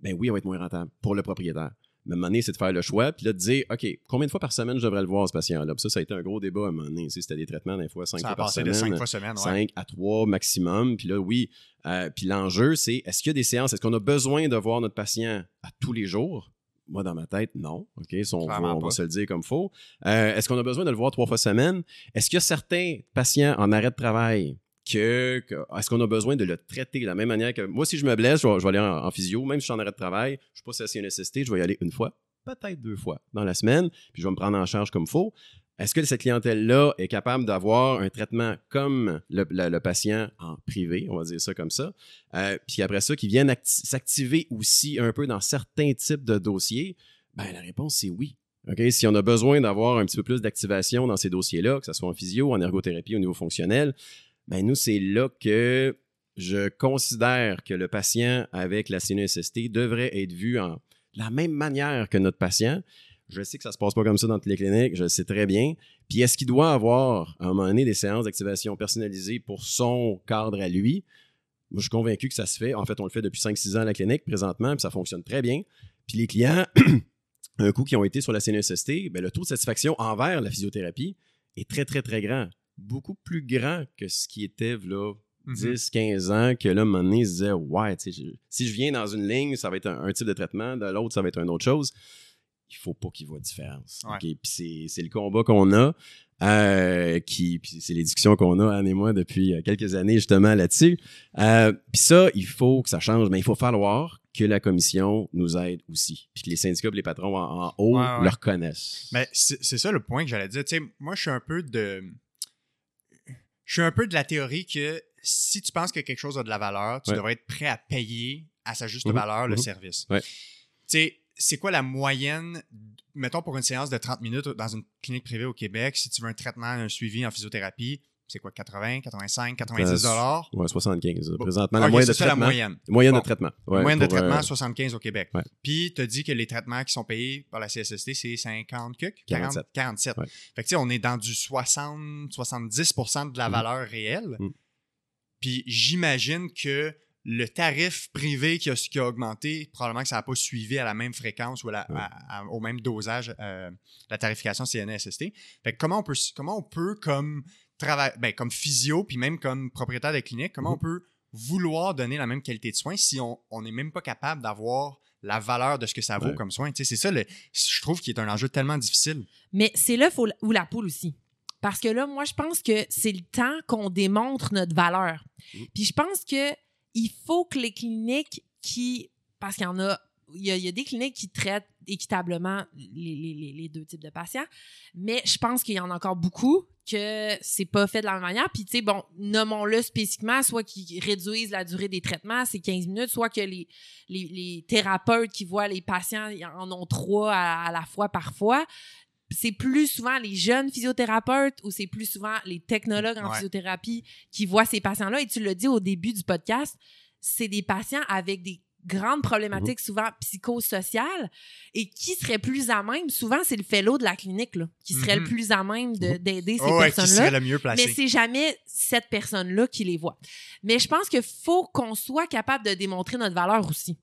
ben oui, on va être moins rentable pour le propriétaire. Mais à un moment donné, c'est de faire le choix, puis là, de dire, OK, combien de fois par semaine je devrais le voir, ce patient-là? ça, ça a été un gros débat à un moment donné. C'était des traitements, des fois, cinq fois par semaine. cinq fois semaine, Cinq à trois maximum. Puis là, oui. Euh, puis l'enjeu, c'est est-ce qu'il y a des séances? Est-ce qu'on a besoin de voir notre patient à tous les jours? Moi, dans ma tête, non. OK, on, va, se le dire comme faux. Euh, est-ce qu'on a besoin de le voir trois fois semaine? Est-ce qu'il y a certains patients en arrêt de travail que, est-ce qu'on a besoin de le traiter de la même manière que moi, si je me blesse, je vais, aller en, physio, même si je suis en arrêt de travail, je ne suis pas CNSST, je vais y aller une fois, peut-être deux fois dans la semaine, puis je vais me prendre en charge comme il faut. Est-ce que cette clientèle-là est capable d'avoir un traitement comme le, patient en privé, on va dire ça comme ça, euh, puis après ça, qui viennent s'activer aussi un peu dans certains types de dossiers? Ben, la réponse, c'est oui. Si on a besoin d'avoir un petit peu plus d'activation dans ces dossiers-là, que ce soit en physio, en ergothérapie, au niveau fonctionnel, ben nous, c'est là que je considère que le patient avec la CNESST devrait être vu en la même manière que notre patient. Je sais que ça se passe pas comme ça dans toutes les cliniques, je le sais très bien. Puis est-ce qu'il doit avoir à un moment donné des séances d'activation personnalisées pour son cadre à lui? Moi, je suis convaincu que ça se fait. En fait, on le fait depuis 5-6 ans à la clinique présentement, puis ça fonctionne très bien. Puis les clients, un coup qui ont été sur la CNESST, ben, le taux de satisfaction envers la physiothérapie est très, très, très grand beaucoup plus grand que ce qui était là, 10, 15 ans, que là, à un moment donné, il se disait Ouais, si je viens dans une ligne, ça va être un, type de traitement, de l'autre, ça va être une autre chose. Il faut pas qu'il voit différence. Puis c'est le combat qu'on a. Euh, qui puis c'est les discussions qu'on a Anne et moi depuis euh, quelques années justement là-dessus. Euh, puis ça, il faut que ça change, mais il faut falloir que la commission nous aide aussi, puis que les syndicats et les patrons en, haut le reconnaissent. Mais c'est ça le point que j'allais dire. Tu sais, moi, je suis un peu de je suis un peu de la théorie que si tu penses que quelque chose a de la valeur, tu devrais être prêt à payer à sa juste mhm. valeur le mhm. service. Tu sais, c'est quoi la moyenne, mettons pour une séance de 30 minutes dans une clinique privée au Québec, si tu veux un traitement, un suivi en physiothérapie, c'est quoi, 80, 85, 90 dollars? Ouais, 75. Présentement, la, moyenne de traitement, la moyenne. moyenne de traitement. Ouais, moyenne de traitement, 75 euh, au Québec. Puis, tu as dit que les traitements qui sont payés par la CSST, c'est 50 47. 47. Fait que, tu sais, on est dans du 60, 70% de la mm. valeur réelle. Mm. Puis, j'imagine que le tarif privé qui a, qui a, augmenté, probablement que ça n'a pas suivi à la même fréquence ou au même dosage euh, la tarification CNSST. Fait que comment on peut, comment on peut comme ben, comme physio, puis même comme propriétaire de clinique, comment on mhm. peut vouloir donner la même qualité de soins si on n'est même pas capable d'avoir la valeur de ce que ça vaut comme soin? C'est ça, le, je trouve, qui est un enjeu tellement difficile. Mais c'est là où la poule aussi. Parce que là, moi, je pense que c'est le temps qu'on démontre notre valeur. Mhm. Puis je pense que il faut que les cliniques qui, parce qu'il y en a il y, a, des cliniques qui traitent équitablement les, deux types de patients, mais je pense qu'il y en a encore beaucoup que c'est pas fait de la même manière. Puis, tu sais, bon, nommons-le spécifiquement, soit qu'ils réduisent la durée des traitements, c'est 15 minutes, soit que les, les, thérapeutes qui voient les patients en ont trois à, la fois parfois. C'est plus souvent les jeunes physiothérapeutes ou c'est plus souvent les technologues en physiothérapie qui voient ces patients-là. Et tu l'as dit au début du podcast, c'est des patients avec des grandes problématiques, souvent psychosociales, et qui serait plus à même, souvent c'est le fellow de la clinique, là, qui serait le mhm. plus à même d'aider ces oh personnes-là. Mais c'est jamais cette personne-là qui les voit. Mais je pense qu'il faut qu'on soit capable de démontrer notre valeur aussi.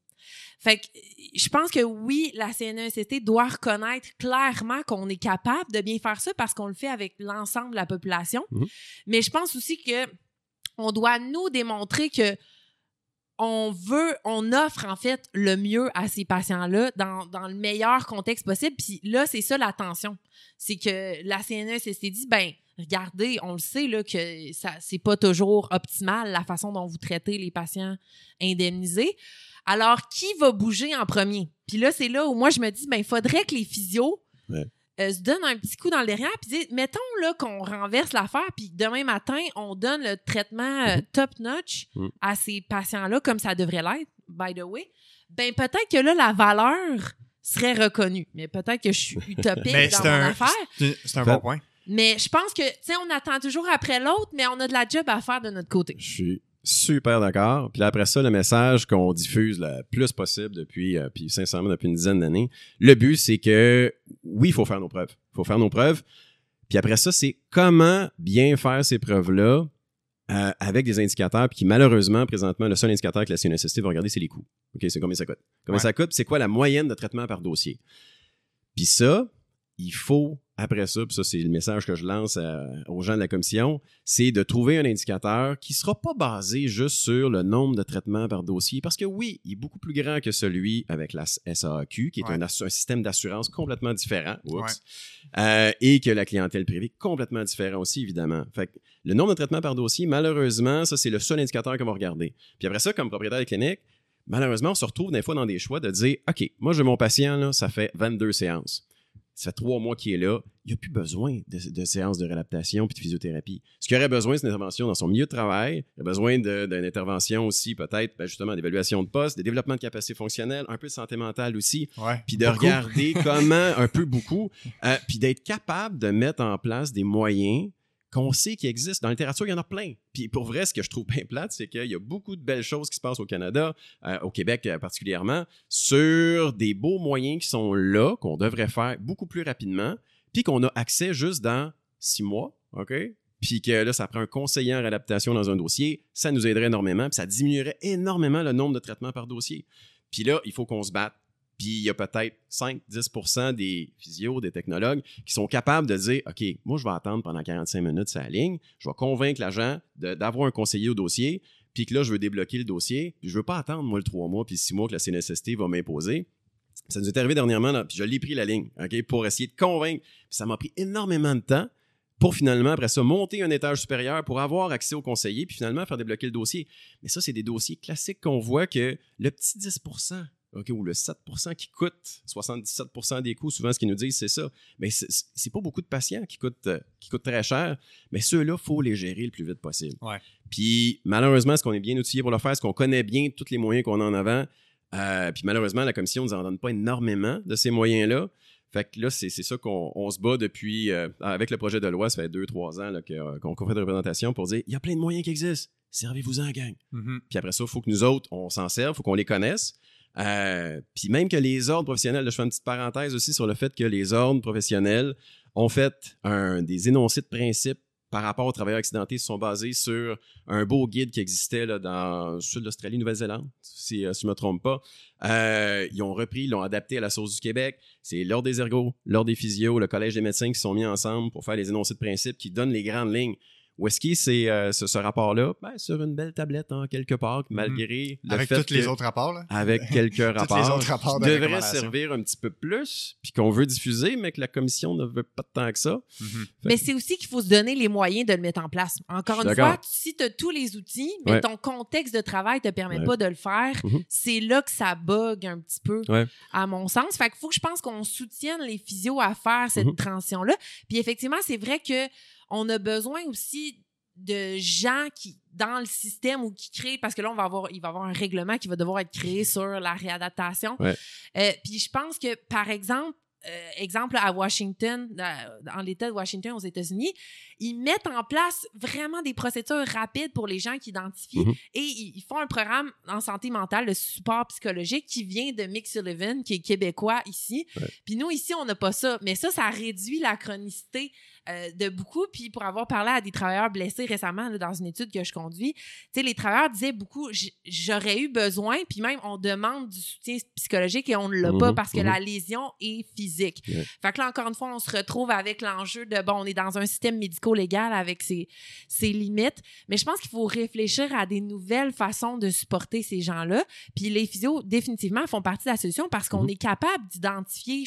Fait que je pense que oui, la CNESST doit reconnaître clairement qu'on est capable de bien faire ça parce qu'on le fait avec l'ensemble de la population. Mais je pense aussi que on doit nous démontrer que on veut, on offre en fait le mieux à ces patients-là dans, le meilleur contexte possible. Puis là, c'est ça l'attention. C'est que la CNESST dit, ben, regardez, on le sait là, que ça c'est pas toujours optimal la façon dont vous traitez les patients indemnisés. Alors, qui va bouger en premier? Puis là, c'est là où moi, je me dis, ben, il faudrait que les physios euh, se donnent un petit coup dans le derrière, puis disent, mettons là qu'on renverse l'affaire, puis demain matin, on donne le traitement euh, top-notch Mm. à ces patients-là, comme ça devrait l'être, by the way. Ben, peut-être que là, la valeur serait reconnue. Mais peut-être que je suis utopique Mais dans c'est mon un, affaire. c'est- un bon point. Mais je pense que, tu sais, on attend toujours après l'autre, mais on a de la job à faire de notre côté. Je suis super d'accord. Puis là, après ça, le message qu'on diffuse le plus possible depuis, euh, puis sincèrement, depuis une dizaine d'années, le but, c'est que oui, il faut faire nos preuves. Il faut faire nos preuves. Puis après ça, c'est comment bien faire ces preuves-là euh, avec des indicateurs, puis qui malheureusement, présentement, le seul indicateur que la CNSST va regarder, c'est les coûts. OK, c'est combien ça coûte? Combien Ouais. ça coûte, c'est quoi la moyenne de traitement par dossier? Puis ça, il faut, après ça, puis ça, c'est le message que je lance à- aux gens de la commission, c'est de trouver un indicateur qui sera pas basé juste sur le nombre de traitements par dossier, parce que oui, il est beaucoup plus grand que celui avec la SAQ, qui est Ouais. un, système d'assurance complètement différent, Oups. Ouais. Euh, et que la clientèle privée complètement différent aussi, évidemment. Fait que le nombre de traitements par dossier, malheureusement, ça, c'est le seul indicateur qu'on va regarder. Puis après ça, comme propriétaire de clinique, malheureusement, on se retrouve des fois dans des choix de dire, OK, moi, j'ai mon patient, là, ça fait 22 séances ça fait trois mois qu'il est là, il n'a plus besoin de, de séances de réadaptation puis de physiothérapie. Ce qu'il aurait besoin, c'est une intervention dans son milieu de travail. Il a besoin d'une intervention aussi, peut-être, ben, justement, d'évaluation de poste, de développement de capacité fonctionnelle, un peu de santé mentale aussi, Ouais. puis de Beaucoup. regarder comment, un peu beaucoup, euh, puis d'être capable de mettre en place des moyens qu'on sait qui existent. Dans la littérature, il y en a plein. Puis pour vrai, ce que je trouve bien plate, c'est qu'il y a beaucoup de belles choses qui se passent au Canada, euh, au Québec euh, particulièrement, sur des beaux moyens qui sont là, qu'on devrait faire beaucoup plus rapidement, puis qu'on a accès juste dans six mois, OK? Puis que là, ça prend un conseiller en réadaptation dans un dossier, ça nous aiderait énormément, puis ça diminuerait énormément le nombre de traitements par dossier. Puis là, il faut qu'on se batte. Puis il y a peut-être 5-10 des physios, des technologues qui sont capables de dire OK, moi, je vais attendre pendant 45 minutes sa ligne, je vais convaincre l'agent d'avoir un conseiller au dossier, puis que là, je veux débloquer le dossier, puis je veux pas attendre, moi, le 3 mois, puis 6 mois que la CNSST va m'imposer. Ça nous est arrivé dernièrement, là, puis je l'ai pris la ligne, OK, pour essayer de convaincre. Puis ça m'a pris énormément de temps pour finalement, après ça, monter un étage supérieur pour avoir accès au conseiller, puis finalement faire débloquer le dossier. Mais ça, c'est des dossiers classiques qu'on voit que le petit 10 OK, ou le 7% qui coûte 77% des coûts, souvent ce qu'ils nous disent, c'est ça. Mais c'est- pas beaucoup de patients qui coûtent, euh, qui coûtent très cher, mais ceux-là, il faut les gérer le plus vite possible. Ouais. Puis malheureusement, est-ce qu'on est bien outillé pour le faire? Est-ce qu'on connaît bien tous les moyens qu'on a en avant? Euh, puis malheureusement, la commission ne nous en donne pas énormément de ces moyens-là. Fait que là, c'est ça qu'on on se bat depuis, euh, avec le projet de loi, ça fait deux, trois ans qu'on fait de représentation pour dire il y a plein de moyens qui existent, servez-vous-en, gang. Mhm. Puis après ça, il faut que nous autres, on s'en serve, il faut qu'on les connaisse. Euh, puis même que les ordres professionnels, je fais une petite parenthèse aussi sur le fait que les ordres professionnels ont fait des énoncés de principe par rapport aux travailleurs accidentés sont basés sur un beau guide qui existait là, dans le sud de l'Australie, Nouvelle-Zélande, si, euh, je ne me trompe pas. Euh, ils ont repris, ils l'ont adapté à la sauce du Québec. C'est l'Ordre des ergots, l'Ordre des physios, le Collège des médecins qui sont mis ensemble pour faire les énoncés de principe qui donnent les grandes lignes. Où est-ce qu'il est c'est, euh, ce, ce rapport-là? Ben, sur une belle tablette en quelque part, malgré le Mhm. Avec fait tous les autres rapports, là. avec quelques rapports, les autres rapports de qui devraient servir un petit peu plus, puis qu'on veut diffuser, mais que la commission ne veut pas tant que ça. Mhm. Mais c'est aussi qu'il faut se donner les moyens de le mettre en place. Encore une fois, si tu as tous les outils, mais Ouais. ton contexte de travail te permet Ouais. pas de le faire, Mhm. c'est là que ça bug un petit peu, Ouais. à mon sens. Fait qu'il faut que je pense qu'on soutienne les physios à faire cette transition-là. Puis effectivement, c'est vrai que on a besoin aussi de gens qui dans le système ou qui créent parce que là on va avoir il va y avoir un règlement qui va devoir être créé sur la réadaptation. Ouais. Euh, puis je pense que par exemple euh, exemple à Washington, dans l'État de Washington aux États-Unis, ils mettent en place vraiment des procédures rapides pour les gens qui identifient Mhm. et ils, ils font un programme en santé mentale, de support psychologique qui vient de Mick Sullivan, qui est québécois ici. Ouais. Puis nous, ici, on n'a pas ça. Mais ça, ça réduit la chronicité euh, de beaucoup. Puis pour avoir parlé à des travailleurs blessés récemment dans une étude que je conduis, tu sais, les travailleurs disaient beaucoup, j'aurais eu besoin, puis même on demande du soutien psychologique et on ne l'a pas mhm, parce que mhm. la lésion est physique. Fait que là, encore une fois, on se retrouve avec l'enjeu de, bon, on est dans un système médico-légal avec ses, ses limites, mais je pense qu'il faut réfléchir à des nouvelles façons de supporter ces gens-là. Puis les physios, définitivement, font partie de la solution parce qu'on mhm. est capable d'identifier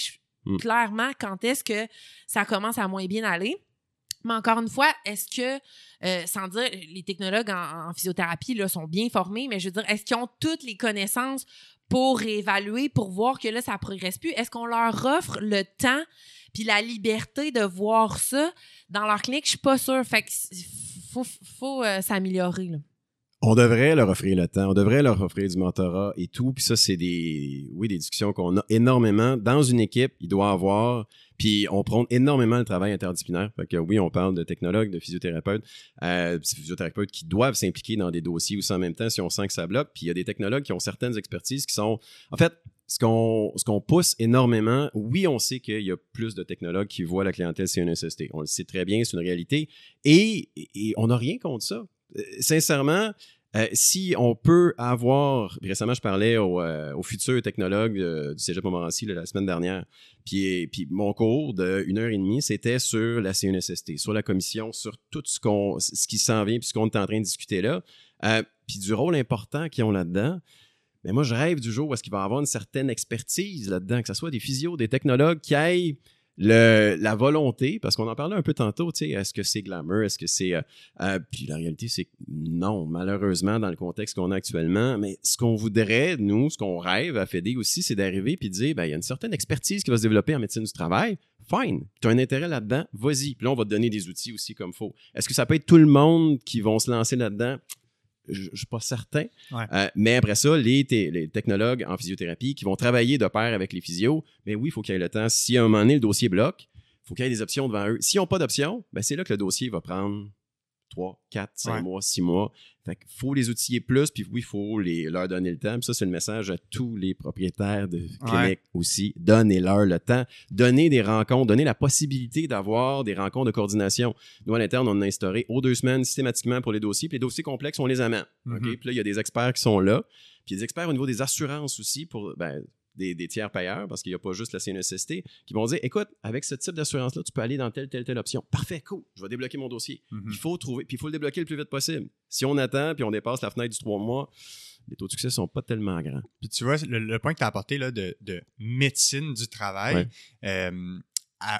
mm. clairement quand est-ce que ça commence à moins bien aller. Mais encore une fois, est-ce que, euh, sans dire, les technologues en, physiothérapie là, sont bien formés, mais je veux dire, est-ce qu'ils ont toutes les connaissances pour évaluer, pour voir que là, ça progresse plus? Est-ce qu'on leur offre le temps puis la liberté de voir ça dans leur clinique? Je suis pas sûre. Fait que faut, faut euh, s'améliorer. On devrait leur offrir le temps, on devrait leur offrir du mentorat et tout. Puis ça, c'est des, oui, des discussions qu'on a énormément. Dans une équipe, il doit avoir, puis on prend énormément le travail interdisciplinaire. Fait que oui, on parle de technologues, de physiothérapeutes, euh, physiothérapeutes qui doivent s'impliquer dans des dossiers aussi en même temps si on sent que ça bloque. Puis il y a des technologues qui ont certaines expertises qui sont, en fait, ce qu'on ce qu'on pousse énormément, oui, on sait qu'il y a plus de technologues qui voient la clientèle CNSST. On le sait très bien, c'est une réalité. Et, et on n'a rien contre ça. Euh, sincèrement, euh, si on peut avoir, récemment je parlais au, euh, futur technologue du Cégep Montmorency la semaine dernière, puis, puis mon cours de une heure et demie, c'était sur la CNSST, sur la commission, sur tout ce, qu'on, ce qui s'en vient, puis ce qu'on est en train de discuter là, puis du rôle important qu'ils ont là-dedans. Mais moi, je rêve du jour où est-ce qu'il va y avoir une certaine expertise là-dedans, que ce soit des physios, des technologues qui aillent la volonté, parce qu'on en parlait un peu tantôt, tu sais, est-ce que c'est glamour, est-ce que c'est... Euh, euh, puis la réalité, c'est que non, malheureusement, dans le contexte qu'on a actuellement, mais ce qu'on voudrait, nous, ce qu'on rêve à FEDE aussi, c'est d'arriver puis de dire, ben, il y a une certaine expertise qui va se développer en médecine du travail, fine, tu as un intérêt là-dedans, vas-y. Puis là, on va te donner des outils aussi comme faut. Est-ce que ça peut être tout le monde qui vont se lancer là-dedans? Je ne suis pas certain. Euh, mais après ça, les, les, technologues en physiothérapie qui vont travailler de pair avec les physios, mais oui, il faut qu'il y ait le temps. Si à un moment donné, le dossier bloque, il faut qu'il y ait des options devant eux. S'ils n'ont pas d'options, ben c'est là que le dossier va prendre 3, 4, 5 mois, 6 mois. Fait qu'il faut les outiller plus, puis oui, il faut les, leur donner le temps. Puis ça, c'est le message à tous les propriétaires de cliniques aussi. Donnez-leur le temps. Donnez des rencontres. Donnez la possibilité d'avoir des rencontres de coordination. Nous, à l'interne, on a instauré aux deux semaines systématiquement pour les dossiers. Puis les dossiers complexes, on les amène. Mm-hmm. Puis là, il y a des experts qui sont là. Puis des experts au niveau des assurances aussi pour ben, des, tiers payeurs, parce qu'il n'y a pas juste la CNSST, qui vont dire écoute, avec ce type d'assurance-là, tu peux aller dans telle, telle, telle option. Parfait, cool, je vais débloquer mon dossier. Mhm. Il faut trouver, puis il faut le débloquer le plus vite possible. Si on attend, puis on dépasse la fenêtre du trois mois, les taux de succès sont pas tellement grands. Puis tu vois, le, point que tu as apporté là, de, médecine du travail, euh,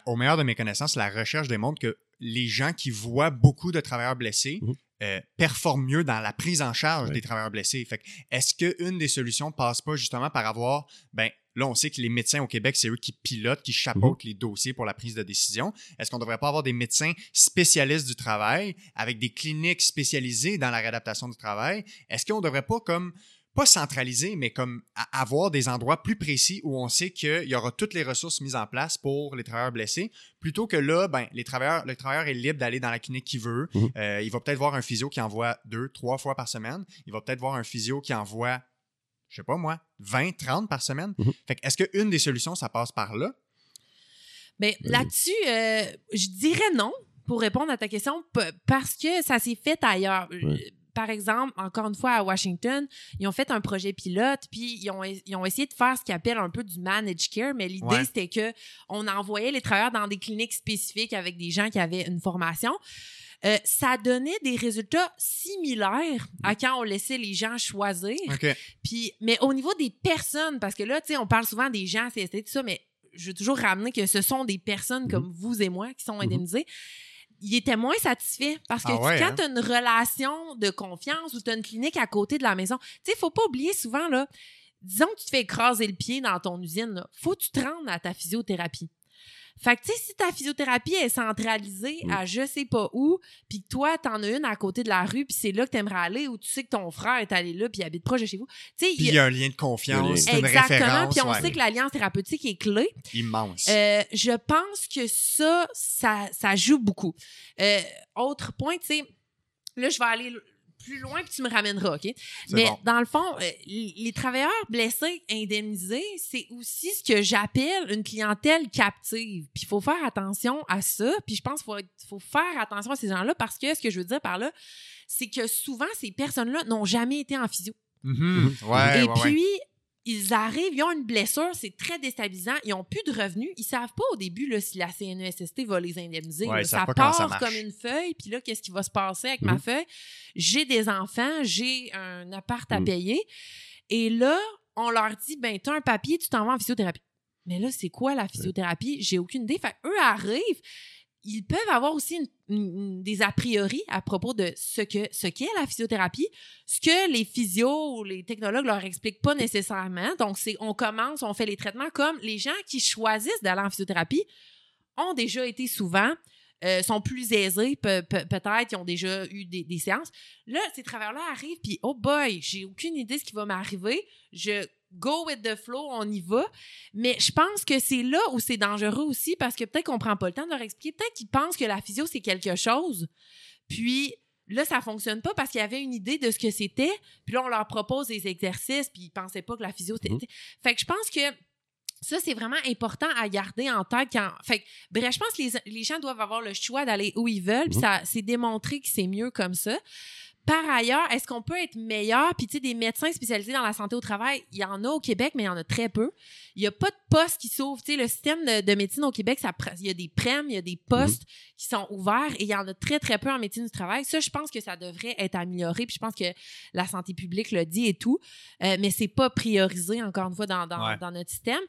au meilleur de mes connaissances, la recherche démontre que les gens qui voient beaucoup de travailleurs blessés mhm. Euh, performent mieux dans la prise en charge des travailleurs blessés. Fait est-ce qu'une des solutions passe pas justement par avoir, ben là, on sait que les médecins au Québec, c'est eux qui pilotent, qui chapeautent mhm. les dossiers pour la prise de décision. Est-ce qu'on ne devrait pas avoir des médecins spécialistes du travail avec des cliniques spécialisées dans la réadaptation du travail? Est-ce qu'on ne devrait pas comme pas centraliser, mais comme avoir des endroits plus précis où on sait qu'il y aura toutes les ressources mises en place pour les travailleurs blessés, plutôt que là, ben, les travailleurs, le travailleur est libre d'aller dans la clinique qu'il veut. Mhm. Euh, il va peut-être voir un physio qui envoie deux, trois fois par semaine. Il va peut-être voir un physio qui envoie, je sais pas moi, 20, 30 par semaine. Mhm. est-ce qu'une des solutions, ça passe par là? Mais ben, là-dessus, euh, je dirais non pour répondre à ta question parce que ça s'est fait ailleurs par exemple, encore une fois, à Washington, ils ont fait un projet pilote, puis ils ont, ils ont essayé de faire ce qu'ils appellent un peu du managed care, mais l'idée, c'était que on envoyait les travailleurs dans des cliniques spécifiques avec des gens qui avaient une formation. Euh, ça donnait des résultats similaires à quand on laissait les gens choisir. Puis, mais au niveau des personnes, parce que là, tu sais, on parle souvent des gens, c'est tout ça, mais je veux toujours ramener que ce sont des personnes mm-hmm. comme vous et moi qui sont mm-hmm. indemnisées il était moins satisfait parce que ah quand hein? tu as une relation de confiance ou tu as une clinique à côté de la maison, tu sais, faut pas oublier souvent, là, disons que tu te fais écraser le pied dans ton usine, il faut que tu te rendes à ta physiothérapie. Fait que, tu sais, si ta physiothérapie est centralisée à je sais pas où, puis que toi, t'en as une à côté de la rue, puis c'est là que t'aimerais aller, ou tu sais que ton frère est allé là, puis il habite proche de chez vous. Tu sais, il y, a un lien de confiance, une Exactement, puis on sait que l'alliance thérapeutique est clé. Immense. Euh, je pense que ça, ça, ça joue beaucoup. Euh, autre point, tu sais, là, je vais aller plus loin puis tu me ramèneras, OK? Mais dans le fond, euh, les travailleurs blessés indemnisés, c'est aussi ce que j'appelle une clientèle captive. Puis il faut faire attention à ça. Puis je pense qu'il faut, faut faire attention à ces gens-là parce que ce que je veux dire par là, c'est que souvent, ces personnes-là n'ont jamais été en physio. Mm-hmm. ouais, Et puis, ils arrivent, ils ont une blessure, c'est très déstabilisant, ils n'ont plus de revenus, ils savent pas au début là, si la CNESST va les indemniser. ça part comme une feuille, puis là, qu'est-ce qui va se passer avec ma mhm. feuille? J'ai des enfants, j'ai un appart à mhm. payer, et là, on leur dit, ben, tu as un papier, tu t'en vas en physiothérapie. Mais là, c'est quoi la physiothérapie? J'ai aucune idée. Fait eux arrivent, ils peuvent avoir aussi des a priori à propos de ce que ce qu'est la physiothérapie, ce que les physios ou les technologues leur expliquent pas nécessairement. Donc c'est on commence, on fait les traitements comme les gens qui choisissent d'aller en physiothérapie ont déjà été souvent euh, sont plus aisés, peut-être, ils ont déjà eu des, des séances. Là, ces travailleurs-là arrivent, puis oh boy, j'ai aucune idée de ce qui va m'arriver. Je go with the flow, on y va. Mais je pense que c'est là où c'est dangereux aussi parce que peut-être qu'on prend pas le temps de leur expliquer. Peut-être qu'ils pensent que la physio, c'est quelque chose. Puis là, ça fonctionne pas parce qu'il y avait une idée de ce que c'était. Puis là, on leur propose des exercices, puis ils pensaient pas que la physio, c'était. Mm-hmm. Fait que je pense que ça, c'est vraiment important à garder en tête. Quand... Fait bref, je pense que les, les gens doivent avoir le choix d'aller où ils veulent. Puis mm-hmm. ça, c'est démontré que c'est mieux comme ça. Par ailleurs, est-ce qu'on peut être meilleur? Puis, tu sais, des médecins spécialisés dans la santé au travail, il y en a au Québec, mais il y en a très peu. Il n'y a pas de postes qui. Tu sais, le système de, médecine au Québec, ça, il y a des prêmes, il y a des postes mhm. qui sont ouverts et il y en a très, très peu en médecine du travail. Ça, je pense que ça devrait être amélioré. Puis, je pense que la santé publique le dit et tout. Euh, mais c'est pas priorisé, encore une fois, dans, dans, notre système.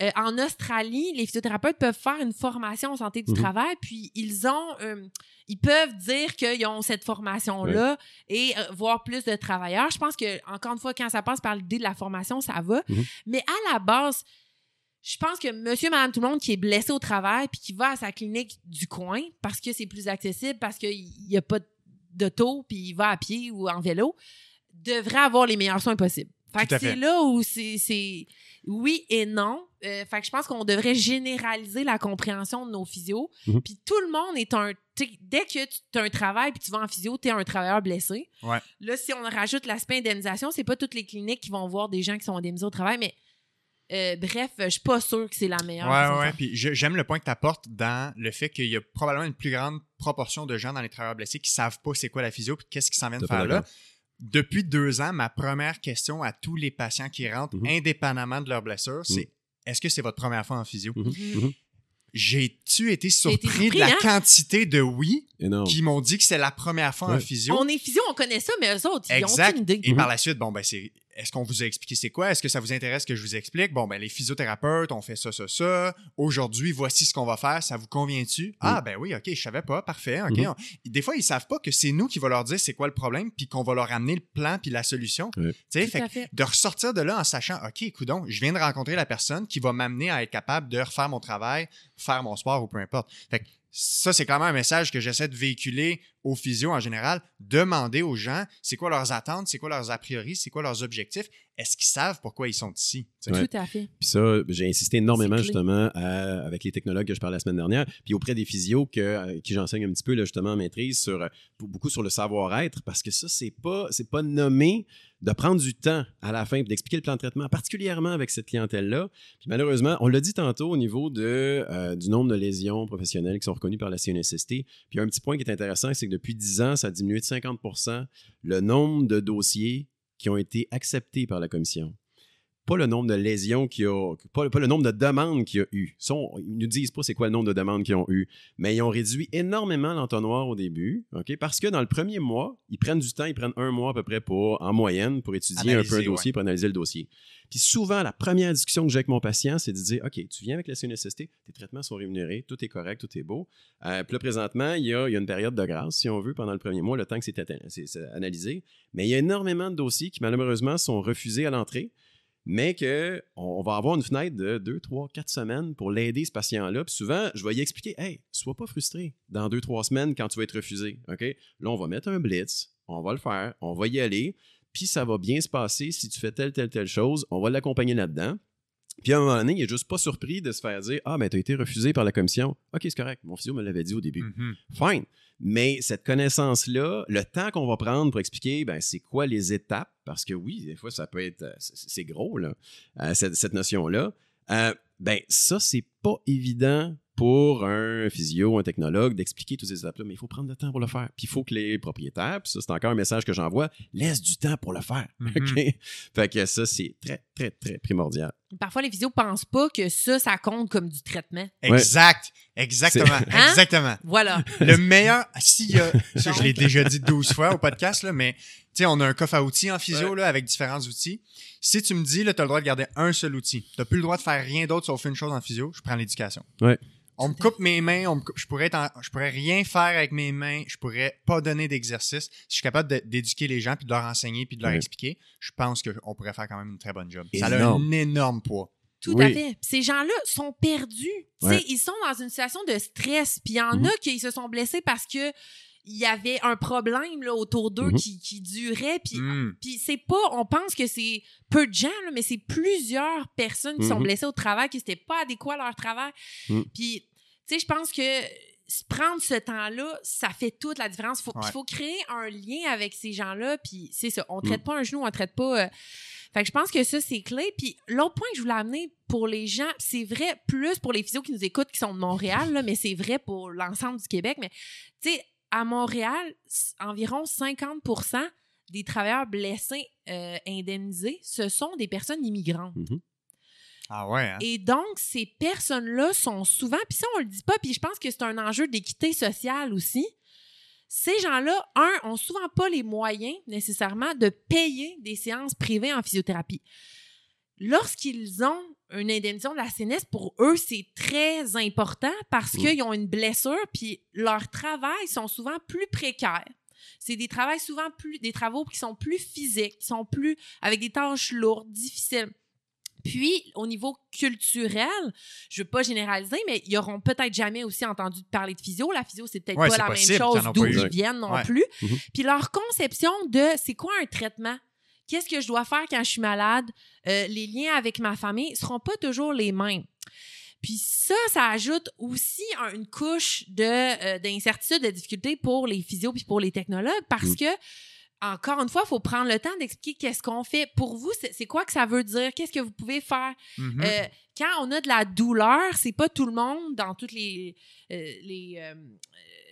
Euh, en Australie, les physiothérapeutes peuvent faire une formation en santé du mhm. travail, puis ils ont... Euh, ils peuvent dire qu'ils ont cette formation-là et euh, voir plus de travailleurs. Je pense que, encore une fois, quand ça passe par l'idée de la formation, ça va. Mhm. Mais à la base, je pense que monsieur, madame, tout le monde qui est blessé au travail puis qui va à sa clinique du coin parce que c'est plus accessible, parce qu'il n'y a pas d'auto puis il va à pied ou en vélo, devrait avoir les meilleurs soins possibles. Fait que c'est là où c'est oui et non. Euh, fait que je pense qu'on devrait généraliser la compréhension de nos physios. Mhm. Puis tout le monde est un. Dès que tu as un travail puis tu vas en physio, tu es un travailleur blessé. Là, si on rajoute l'aspect indemnisation, c'est pas toutes les cliniques qui vont voir des gens qui sont indemnisés au travail, mais euh, bref, je suis pas sûr que c'est la meilleure. Ouais, ouais. Puis j'aime le point que tu apportes dans le fait qu'il y a probablement une plus grande proportion de gens dans les travailleurs blessés qui savent pas c'est quoi la physio puis qu'est-ce qu'ils s'en viennent faire là depuis deux ans, ma première question à tous les patients qui rentrent, mhm. indépendamment de leur blessure, c'est mhm. est-ce que c'est votre première fois en physio? Mhm. J'ai-tu été surpris de la hein? quantité de oui qui m'ont dit que c'est la première fois en physio? On est physio, on connaît ça, mais eux autres, ils ont aucune idée. Et par la suite, bon, ben, c'est est-ce qu'on vous a expliqué c'est quoi? Est-ce que ça vous intéresse que je vous explique? Bon, ben, les physiothérapeutes ont fait ça, ça, ça. Aujourd'hui, voici ce qu'on va faire. Ça vous convient-tu? Ah, ben oui, OK, je savais pas. Parfait. OK. Mm-hmm. Des fois, ils savent pas que c'est nous qui va leur dire c'est quoi le problème, puis qu'on va leur amener le plan puis la solution. Tu sais, fait, de ressortir de là en sachant, OK, donc je viens de rencontrer la personne qui va m'amener à être capable de refaire mon travail, faire mon sport ou peu importe. Fait ça, c'est quand même un message que j'essaie de véhiculer aux physio en général. Demander aux gens c'est quoi leurs attentes, c'est quoi leurs a priori, c'est quoi leurs objectifs. Est-ce qu'ils savent pourquoi ils sont ici? Tout à fait. Puis ça, j'ai insisté énormément justement avec les technologues que je parlais la semaine dernière, puis auprès des physios que, euh, qui j'enseigne un petit peu là, justement en maîtrise sur euh, beaucoup sur le savoir-être, parce que ça, c'est pas, c'est pas nommé de prendre du temps à la fin d'expliquer le plan de traitement, particulièrement avec cette clientèle-là. Puis malheureusement, on l'a dit tantôt au niveau de, euh, du nombre de lésions professionnelles qui sont reconnues par la CNSST. Puis un petit point qui est intéressant, c'est que depuis 10 ans, ça a diminué de 50% le nombre de dossiers qui ont été acceptés par la commission pas le nombre de lésions qu'il y a, pas, le nombre de demandes qu'il y a eu. Ça, ils nous disent pas c'est quoi le nombre de demandes qu'ils ont eu, mais ils ont réduit énormément l'entonnoir au début, ok, parce que dans le premier mois, ils prennent du temps, ils prennent un mois à peu près pour, en moyenne, pour étudier un peu un dossier, pour analyser le dossier. Puis souvent, la première discussion que j'ai avec mon patient, c'est de dire, ok, tu viens avec la CNSST, tes traitements sont rémunérés, tout est correct, tout est beau. Euh, puis là, présentement, il y, a, il y a une période de grâce, si on veut, pendant le premier mois, le temps que c'est analysé. Mais il y a énormément de dossiers qui, malheureusement, sont refusés à l'entrée mais qu'on va avoir une fenêtre de 2, 3, 4 semaines pour l'aider, ce patient-là. Puis souvent, je vais lui expliquer Hey, sois pas frustré dans 2, 3 semaines quand tu vas être refusé. OK? Là, on va mettre un blitz, on va le faire, on va y aller, puis ça va bien se passer si tu fais telle, telle, telle chose, on va l'accompagner là-dedans. Puis à un moment donné, il n'est juste pas surpris de se faire dire Ah, ben, tu as été refusé par la commission. OK, c'est correct. Mon physio me l'avait dit au début. Mhm. Fine. Mais cette connaissance-là, le temps qu'on va prendre pour expliquer, ben, c'est quoi les étapes, parce que oui, des fois, ça peut être. euh, C'est c'est gros, là, euh, cette, cette notion-là. Euh, ben, ça, c'est pas évident pour un physio, un technologue, d'expliquer toutes ces étapes-là, mais il faut prendre le temps pour le faire. Puis il faut que les propriétaires, puis ça, c'est encore un message que j'envoie, laissent du temps pour le faire. Mhm. OK? Fait que ça, c'est très, très, très primordial. Parfois, les physios pensent pas que ça, ça compte comme du traitement. Exact. Exactement. Hein? Exactement. Voilà. Le meilleur, s'il y a, ça, je l'ai déjà dit 12 fois au podcast, là, mais tu sais, on a un coffre à outils en physio là, avec différents outils. Si tu me dis, là, tu as le droit de garder un seul outil, tu n'as plus le droit de faire rien d'autre sauf une chose en physio, je prends l'éducation. Ouais. On me coupe mes mains, on me coupe- je pourrais être en- je pourrais rien faire avec mes mains, je pourrais pas donner d'exercice. Si je suis capable d'éduquer les gens puis de leur enseigner puis de leur Ouais. expliquer, je pense qu'on pourrait faire quand même une très bonne job. Ça a un énorme poids. Tout Oui. à fait. Ces gens-là sont perdus. Tu sais, Ouais. Ils sont dans une situation de stress. Puis il y en Mhm. a qui se sont blessés parce que il y avait un problème là, autour d'eux Mhm. qui, qui durait. Puis Mm. Puis c'est pas, on pense que c'est peu de gens, là, mais c'est plusieurs personnes qui sont Mhm. blessées au travail, qui n'étaient pas adéquats à leur travail. Mhm. Puis, tu sais, je pense que prendre ce temps-là, ça fait toute la différence. Ouais. Il faut créer un lien avec ces gens-là, puis c'est ça. On traite pas un genou, on traite pas... euh, Fait que je pense que ça, c'est clé. Puis l'autre point que je voulais amener pour les gens, c'est vrai plus pour les physios qui nous écoutent, qui sont de Montréal, là, mais c'est vrai pour l'ensemble du Québec. Mais, tu sais, à Montréal, environ 50% des travailleurs blessés euh, indemnisés, ce sont des personnes immigrantes. Ah ouais, hein? Et donc, ces personnes-là sont souvent, puis ça, on le dit pas, puis je pense que c'est un enjeu d'équité sociale aussi. Ces gens-là, un, ont souvent pas les moyens nécessairement de payer des séances privées en physiothérapie. Lorsqu'ils ont une indemnisation de la CNS, pour eux, c'est très important parce Mm. qu'ils ont une blessure, puis leurs travails sont souvent plus précaires. C'est des travaux souvent plus, des travaux qui sont plus physiques, qui sont plus avec des tâches lourdes, difficiles. Puis, au niveau culturel, je veux pas généraliser, mais ils auront peut-être jamais aussi entendu parler de physio. La physio, c'est peut-être Ouais, pas la possible même chose d'où ils viennent non Ouais. plus. Mhm. Puis leur conception de c'est quoi un traitement, qu'est-ce que je dois faire quand je suis malade, euh, les liens avec ma famille seront pas toujours les mêmes. Puis ça, ça ajoute aussi un- une couche de euh, d'incertitude, de difficulté pour les physios puis pour les technologues parce Mm. que encore une fois, il faut prendre le temps d'expliquer qu'est-ce qu'on fait. Pour vous, c'est quoi que ça veut dire? Qu'est-ce que vous pouvez faire? Mhm. Euh, quand on a de la douleur, c'est pas tout le monde dans toutes les, euh, les euh,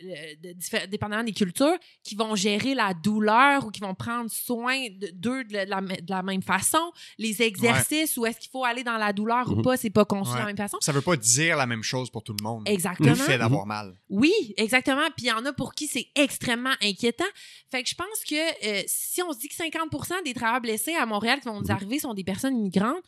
de dépendamment des cultures, qui vont gérer la douleur ou qui vont prendre soin de- d'eux de, la, de la même façon. Les exercices, où est-ce qu'il faut aller dans la douleur ou Mhm. pas, c'est pas conçu de Ouais. la même façon. Ça veut pas dire la même chose pour tout le monde. Exactement. Le fait d'avoir mal. Oui, exactement. Puis il y en a pour qui c'est extrêmement inquiétant. Fait que je pense que euh, si on se dit que 50 des travailleurs blessés à Montréal qui vont nous arriver sont des personnes immigrantes,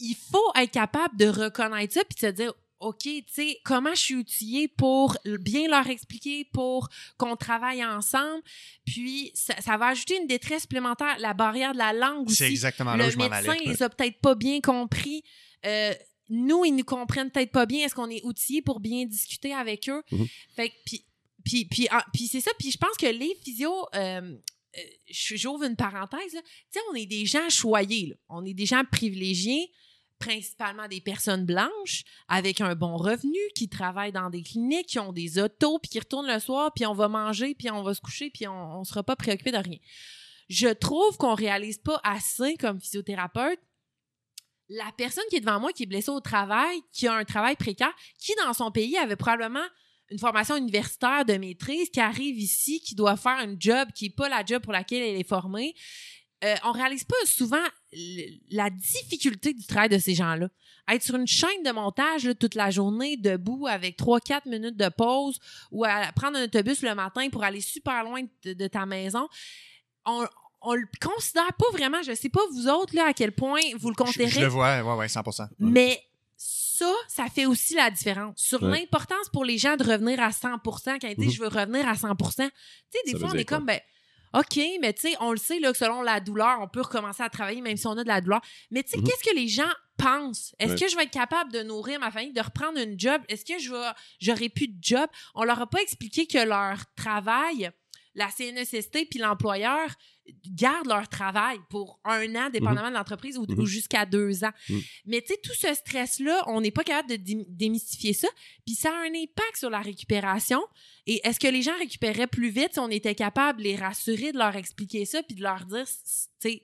il faut être capable de reconnaître ça puis de se dire OK, tu sais, comment je suis outillée pour bien leur expliquer, pour qu'on travaille ensemble. Puis, ça, ça va ajouter une détresse supplémentaire. La barrière de la langue C'est aussi exactement là où le je m'en médecin les a peut-être pas bien compris. Euh, nous, ils nous comprennent peut-être pas bien. Est-ce qu'on est outillés pour bien discuter avec eux? Mhm. Fait que, puis, puis, puis, ah, puis c'est ça. Puis je pense que les physios, euh, euh, je- j'ouvre une parenthèse, là. tu sais, on est des gens choyés. là. On est des gens privilégiés, principalement des personnes blanches, avec un bon revenu, qui travaillent dans des cliniques, qui ont des autos, puis qui retournent le soir, puis on va manger, puis on va se coucher, puis on, on sera pas préoccupé de rien. Je trouve qu'on réalise pas assez comme physiothérapeute la personne qui est devant moi, qui est blessée au travail, qui a un travail précaire, qui dans son pays avait probablement une formation universitaire de maîtrise, qui arrive ici, qui doit faire un job qui n'est pas la job pour laquelle elle est formée. Euh, on réalise pas souvent la difficulté du travail de ces gens-là. Être sur une chaîne de montage là, toute la journée, debout, avec 3-4 minutes de pause, ou à prendre un autobus le matin pour aller super loin de, de ta maison, on, on le considère pas vraiment. Je sais pas, vous autres, là, à quel point vous le Je, considérez. je le vois, ouais, ouais, 100%. Mais ça, ça fait aussi la différence sur Ouais. l'importance pour les gens de revenir à 100% quand ils disent Mhm. je veux revenir à 100% Tu sais, des Ça fois, on est comme, ben, OK, mais tu sais, on le sait, là, que selon la douleur, on peut recommencer à travailler même si on a de la douleur. Mais tu sais, Mhm. qu'est-ce que les gens pensent? Est-ce Ouais. que je vais être capable de nourrir ma famille, de reprendre une job? Est-ce que je vais, j'aurai plus de job? On leur a pas expliqué que leur travail la CNESST puis l'employeur gardent leur travail pour un an, dépendamment de l'entreprise, ou, Mhm. jusqu'à deux ans. Mhm. Mais tu sais, tout ce stress-là, on n'est pas capable de dé- démystifier ça. Puis ça a un impact sur la récupération. Et est-ce que les gens récupéraient plus vite si on était capable de les rassurer, de leur expliquer ça, puis de leur dire, tu sais,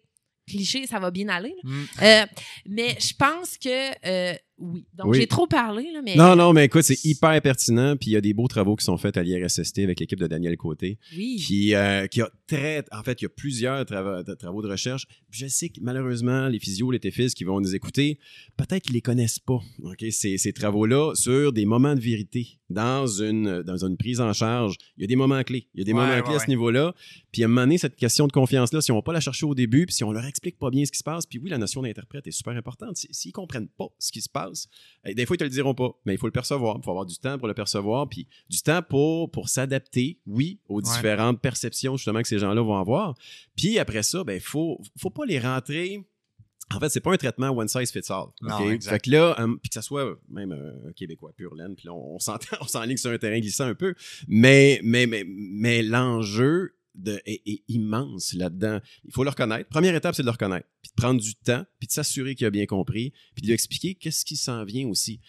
cliché, ça va bien aller. là. Mm. Euh, mais je pense que euh, oui. Donc Oui. j'ai trop parlé, là, mais. Non, non, mais écoute, c'est hyper pertinent. Puis il y a des beaux travaux qui sont faits à l'IRSST avec l'équipe de Daniel Côté, Oui. qui, euh, qui a très. En fait, il y a plusieurs travaux de recherche. Puis je sais que malheureusement, les physios, les TFIS qui vont nous écouter, peut-être qu'ils les connaissent pas, OK, ces, ces travaux-là, sur des moments de vérité dans une, dans une prise en charge. Il y a des moments clés. Il y a des Ouais, moments ouais, clés à ce niveau-là. Puis à un moment donné, cette question de confiance-là, si on va pas la chercher au début, puis si on leur explique pas bien ce qui se passe, puis oui, la notion d'interprète est super importante. Si- S'ils comprennent pas ce qui se passe, des fois, ils te le diront pas, mais il faut le percevoir. Il faut avoir du temps pour le percevoir, puis du temps pour, pour s'adapter, oui, aux Ouais. différentes perceptions justement que ces gens-là vont avoir. Puis après ça, ben, faut, faut pas les rentrer. En fait, c'est pas un traitement one size fits all. Non, OK? exact. Fait que là, puis que ça soit même euh, un Québécois pur laine, puis là, on, on s'entend, on s'enligne sur un terrain glissant un peu, mais, mais, mais, mais l'enjeu est, immense là-dedans. Il faut le reconnaître. Première étape, c'est de le reconnaître, puis de prendre du temps, puis de s'assurer qu'il a bien compris, puis de lui expliquer qu'est-ce qui s'en vient aussi.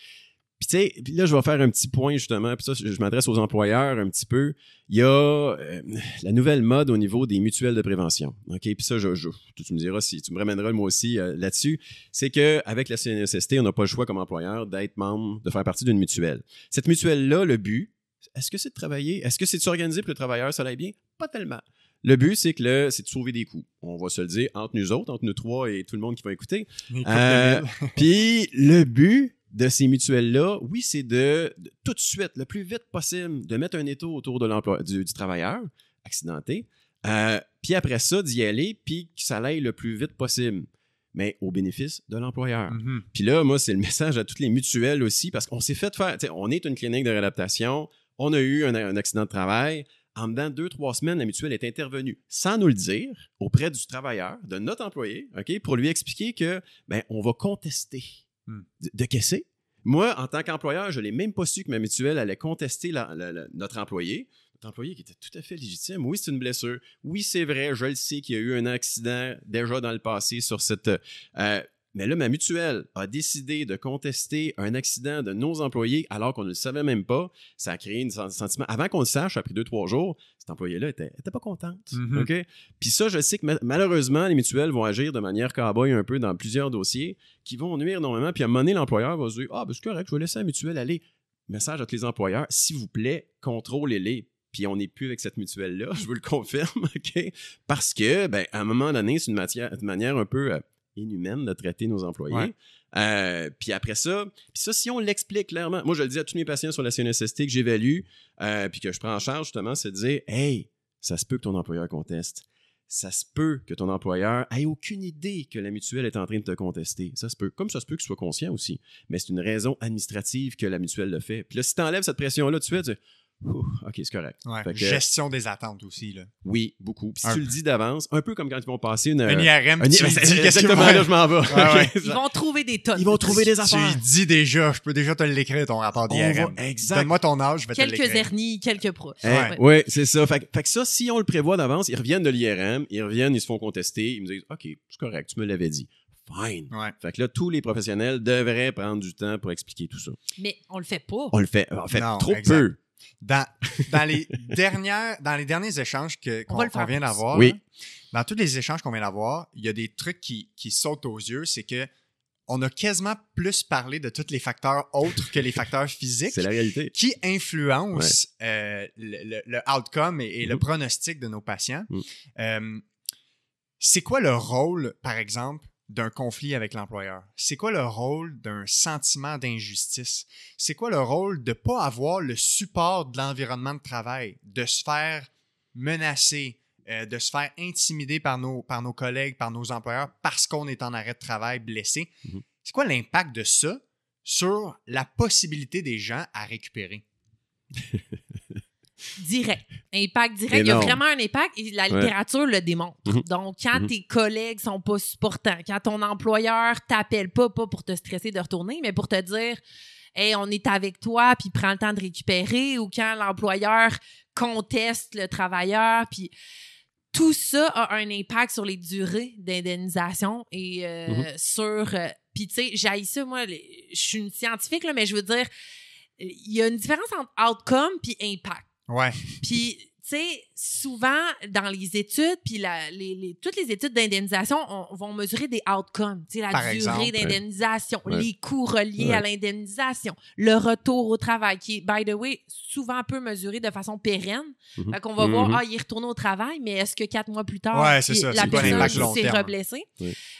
Puis tu sais, là, je vais faire un petit point justement, puis ça, je m'adresse aux employeurs un petit peu. Il y a euh, la nouvelle mode au niveau des mutuelles de prévention. OK? Puis ça, je, tu me diras si tu me ramèneras moi aussi euh, là-dessus. C'est qu'avec la CNSST, on n'a pas le choix comme employeur d'être membre, de faire partie d'une mutuelle. Cette mutuelle-là, le but, est-ce que c'est de travailler? Est-ce que c'est de s'organiser pour que le travailleur, ça aille bien? Pas tellement. Le but, c'est que le, c'est de sauver des coûts. On va se le dire entre nous autres, entre nous trois et tout le monde qui va écouter. Euh. Puis le but de ces mutuelles-là, oui, c'est de, de tout de suite, le plus vite possible, de mettre un étau autour de l'emploi du, du travailleur accidenté. Euh, puis après ça, d'y aller, puis que ça aille le plus vite possible, mais au bénéfice de l'employeur. Mhm. Puis là, moi, c'est le message à toutes les mutuelles aussi, parce qu'on s'est fait faire. On est une clinique de réadaptation, on a eu un, un accident de travail. En dedans de deux, trois semaines, la mutuelle est intervenue sans nous le dire auprès du travailleur, de notre employé, OK, pour lui expliquer que ben, on va contester. Hmm. De, de qu'est-ce? Moi, en tant qu'employeur, je n'ai même pas su que ma mutuelle allait contester la- la- la- notre employé. Notre employé qui était tout à fait légitime. Oui, c'est une blessure. Oui, c'est vrai, je le sais qu'il y a eu un accident déjà dans le passé sur cette. euh, mais là, ma mutuelle a décidé de contester un accident de nos employés alors qu'on ne le savait même pas. Ça a créé un sentiment. Avant qu'on le sache, après deux, trois jours, cet employé-là était, était pas contente. OK? Puis ça, je sais que ma- malheureusement, les mutuelles vont agir de manière cowboy un peu dans plusieurs dossiers qui vont nuire énormément. Puis à un moment donné, l'employeur va se dire Ah, ben c'est correct, je vais laisser la mutuelle aller. Message à tous les employeurs, s'il vous plaît, contrôlez-les. Puis on n'est plus avec cette mutuelle-là, je vous le confirme, OK? Parce que, ben, à un moment donné, c'est une, matière- une manière un peu euh, inhumaine de traiter nos employés. Ouais. Euh, puis après ça, puis ça, si on l'explique clairement, moi je le dis à tous mes patients sur la CNSST que j'évalue, euh, puis que je prends en charge justement, c'est de dire Hey, ça se peut que ton employeur conteste. Ça se peut que ton employeur ait aucune idée que la mutuelle est en train de te contester. Ça se peut. Comme ça se peut qu'il soit conscient aussi. Mais c'est une raison administrative que la mutuelle le fait. Puis là, si tu enlèves cette pression-là, tu fais, tu Ouh, OK, c'est correct. Ouais. Que- Gestion des attentes aussi. Là. Oui, beaucoup. Puis si Un- tu le dis d'avance, un peu comme quand ils vont passer une. un IRM, un tu lui c'est dis exactement là, je m'en vais. Ouais, ouais. OK. Ils vont trouver des tonnes. Ils vont trouver des Tu affaires. lui dis déjà, je peux déjà te l'écrire, ton rapport d'IRM. exact. Donne-moi ton âge, je vais te Quelques hernies, quelques pros. Eh, Ouais. ouais, c'est ça. Fait, que- fait que ça, si on le prévoit d'avance, ils reviennent de l'IRM, ils reviennent, ils se font contester, ils me disent OK, c'est correct, tu me l'avais dit. Fine. Ouais. Fait que là, tous les professionnels devraient prendre du temps pour expliquer tout ça. Mais on le fait pas. On le fait. En fait, Non, trop exact. peu. Dans, dans, les dernières, dans les derniers échanges que- qu'on vient d'avoir, Oui. dans tous les échanges qu'on vient d'avoir, il y a des trucs qui, qui sautent aux yeux. C'est que on a quasiment plus parlé de tous les facteurs autres que les facteurs physiques C'est la réalité. qui influencent euh, le, le- le outcome et, et le Mhm. pronostic de nos patients. Mhm. Euh, c'est quoi le rôle, par exemple, d'un conflit avec l'employeur? C'est quoi le rôle d'un sentiment d'injustice? C'est quoi le rôle de ne pas avoir le support de l'environnement de travail, de se faire menacer, euh, de se faire intimider par nos, par nos collègues, par nos employeurs parce qu'on est en arrêt de travail blessé? Mhm. C'est quoi l'impact de ça sur la possibilité des gens à récupérer? Direct. Impact direct. Il y a vraiment un impact et la Ouais. littérature le démontre. Mhm. Donc, quand Mhm. tes collègues sont pas supportants, quand ton employeur t'appelle pas, pas pour te stresser de retourner, mais pour te dire Hey, on est avec toi, puis prends le temps de récupérer, ou quand l'employeur conteste le travailleur, puis tout ça a un impact sur les durées d'indemnisation et euh, mm-hmm. sur... Euh, puis tu sais, j'ai ça, moi, je suis une scientifique, là, mais je veux dire, il y a une différence entre outcome puis impact. Ouais. Puis tu sais, souvent, dans les études, puis la, les, toutes les études d'indemnisation vont mesurer des outcomes, tu sais, la durée d'indemnisation, les coûts reliés à l'indemnisation, le retour au travail, qui est, by the way, souvent peut mesurer de façon pérenne. Mm Fait qu'on va voir, mm-hmm. ah, il est retourné au travail, mais est-ce que quatre mois plus tard, la personne s'est reblessée?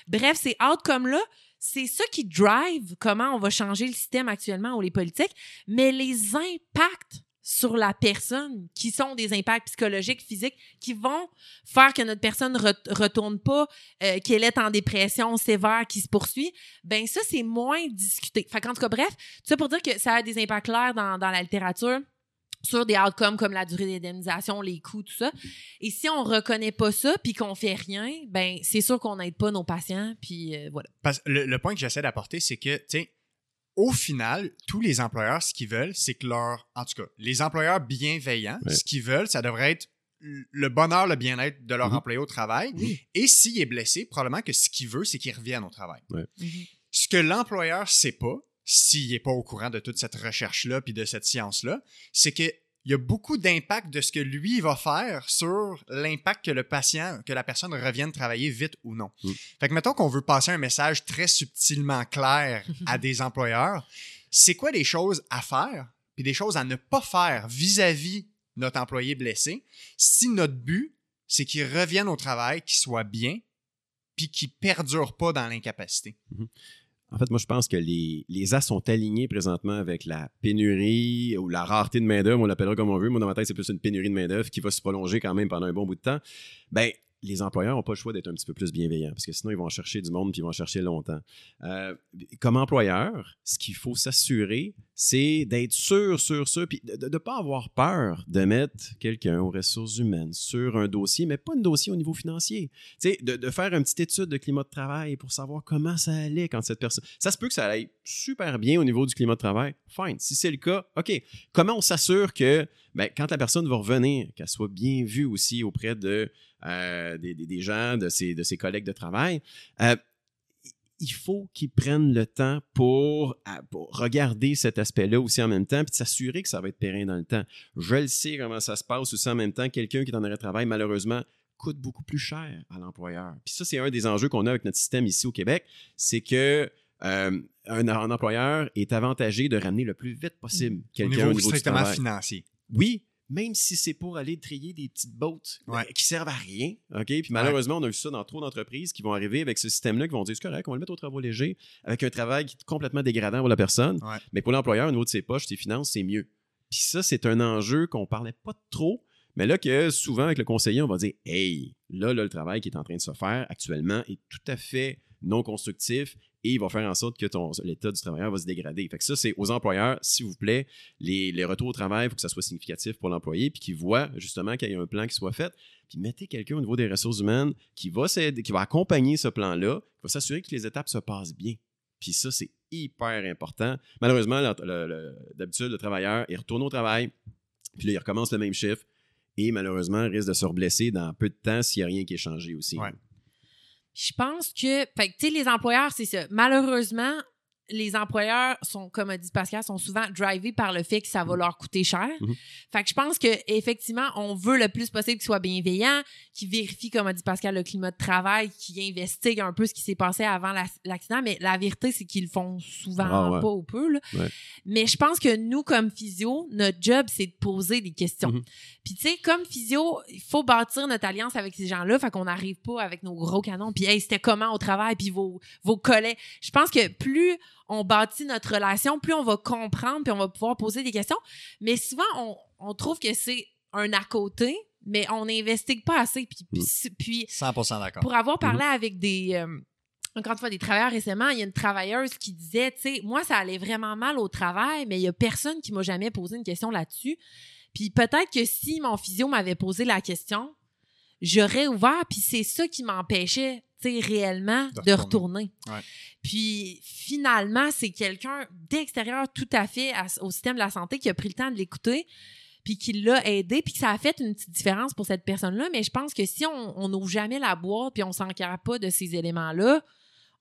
Bref, ces outcomes-là, c'est ça qui drive comment on va changer le système actuellement ou les politiques, mais les impacts sur la personne, qui sont des impacts psychologiques, physiques, qui vont faire que notre personne ne retourne pas, euh, qu'elle est en dépression sévère qui se poursuit, ben ça, c'est moins discuté. Fait en tout cas, bref, ça pour dire que ça a des impacts clairs dans, la littérature sur des outcomes comme la durée d'indemnisation, les coûts, tout ça. Et si on reconnaît pas ça puis qu'on fait rien, ben c'est sûr qu'on n'aide pas nos patients puis euh, voilà. le, le, point que j'essaie d'apporter c'est que tu sais au final, tous les employeurs, ce qu'ils veulent, c'est que leur. En tout cas, les employeurs bienveillants, ce qu'ils veulent, ça devrait être le bonheur, le bien-être de leur mhm. employé au travail. Et s'il est blessé, probablement que ce qu'il veut, c'est qu'il revienne au travail. Mhm. Ce que l'employeur sait pas, s'il n'est pas au courant de toute cette recherche-là puis de cette science-là, c'est que il y a beaucoup d'impact de ce que lui va faire sur l'impact que le patient, que la personne revienne travailler vite ou non. Mm. Fait que mettons qu'on veut passer un message très subtilement clair à des employeurs, c'est quoi les choses à faire puis des choses à ne pas faire vis-à-vis notre employé blessé si notre but c'est qu'il revienne au travail, qu'il soit bien puis qu'il perdure pas dans l'incapacité? Mm-hmm. En fait, moi, je pense que les, les As sont alignés présentement avec la pénurie ou la rareté de main-d'œuvre, on l'appellera comme on veut. Moi, dans ma tête, c'est plus une pénurie de main-d'œuvre qui va se prolonger quand même pendant un bon bout de temps. Ben, les employeurs n'ont pas le choix d'être un petit peu plus bienveillants parce que sinon, ils vont chercher du monde puis ils vont chercher longtemps. Euh, comme employeur, ce qu'il faut s'assurer, c'est d'être sûr, sûr, sûr, puis de ne pas avoir peur de mettre quelqu'un aux ressources humaines sur un dossier, mais pas un dossier au niveau financier. Tu sais, de, faire une petite étude de climat de travail pour savoir comment ça allait quand cette personne. Ça se peut que ça aille super bien au niveau du climat de travail. Fine. Si c'est le cas, OK. Comment on s'assure que ben, quand la personne va revenir, qu'elle soit bien vue aussi auprès de euh, des, gens, de ses, de ses collègues de travail, euh, il faut qu'ils prennent le temps pour, regarder cet aspect-là aussi en même temps, puis s'assurer que ça va être périn dans le temps. Je le sais comment ça se passe aussi en même temps. Quelqu'un qui est en arrêt de travail, malheureusement, coûte beaucoup plus cher à l'employeur. Puis ça, c'est un des enjeux qu'on a avec notre système ici au Québec, c'est que euh, un, employeur est avantagé de ramener le plus vite possible mmh. quelqu'un au niveau, strictement financier. Oui, même si c'est pour aller trier des petites bottes euh, qui servent à rien. OK? Puis malheureusement, on a vu ça dans trop d'entreprises qui vont arriver avec ce système-là, qui vont dire c'est correct, on va le mettre au travail léger, avec un travail qui est complètement dégradant pour la personne. Mais pour l'employeur, au niveau de ses poches, ses finances, c'est mieux. Puis ça, c'est un enjeu qu'on parlait pas trop. Mais là, que souvent, avec le conseiller, on va dire Hey, là, là, le travail qui est en train de se faire actuellement est tout à fait non constructif et il va faire en sorte que l'état du travailleur va se dégrader. Fait que ça, c'est aux employeurs, s'il vous plaît, les, retours au travail, il faut que ça soit significatif pour l'employé, puis qu'il voit justement qu'il y a un plan qui soit fait. Puis mettez quelqu'un au niveau des ressources humaines qui va, qui va accompagner ce plan-là, qui va s'assurer que les étapes se passent bien. Puis ça, c'est hyper important. Malheureusement, d'habitude, le travailleur, il retourne au travail, puis là, il recommence le même chiffre, et malheureusement, risque de se reblesser dans peu de temps s'il n'y a rien qui est changé aussi. Je pense que, fait tu sais, les employeurs, c'est ça. Malheureusement, les employeurs sont, comme a dit Pascal, sont souvent drivés par le fait que ça va leur coûter cher. Mhm. Fait que je pense que effectivement, on veut le plus possible qu'ils soient bienveillants, qu'ils vérifient, comme a dit Pascal, le climat de travail, qu'ils investiguent un peu ce qui s'est passé avant l'accident. Mais la vérité, c'est qu'ils le font souvent ah, pas ou peu. Mais je pense que nous, comme physio, notre job, c'est de poser des questions. Mhm. Puis tu sais, comme physio, il faut bâtir notre alliance avec ces gens-là. Fait qu'on n'arrive pas avec nos gros canons. Puis hey, c'était comment au travail? Puis vos, vos collègues. Je pense que plus on bâtit notre relation, plus on va comprendre, puis on va pouvoir poser des questions. Mais souvent, on, trouve que c'est un à côté, mais on n'investigue pas assez. Puis, puis, 100% d'accord. Pour avoir parlé mm-hmm. avec des... Euh, encore une fois, des travailleurs récemment, il y a une travailleuse qui disait, tu sais, moi, ça allait vraiment mal au travail, mais il y a personne qui m'a jamais posé une question là-dessus. Puis peut-être que si mon physio m'avait posé la question, j'aurais ouvert, puis c'est ça qui m'empêchait réellement de retourner. Puis finalement, c'est quelqu'un d'extérieur tout à fait au système de la santé qui a pris le temps de l'écouter. puis qui l'a aidé, puis que ça a fait une petite différence pour cette personne-là. Mais je pense que si on n'ouvre jamais la boîte, puis on s'encarre pas de ces éléments-là,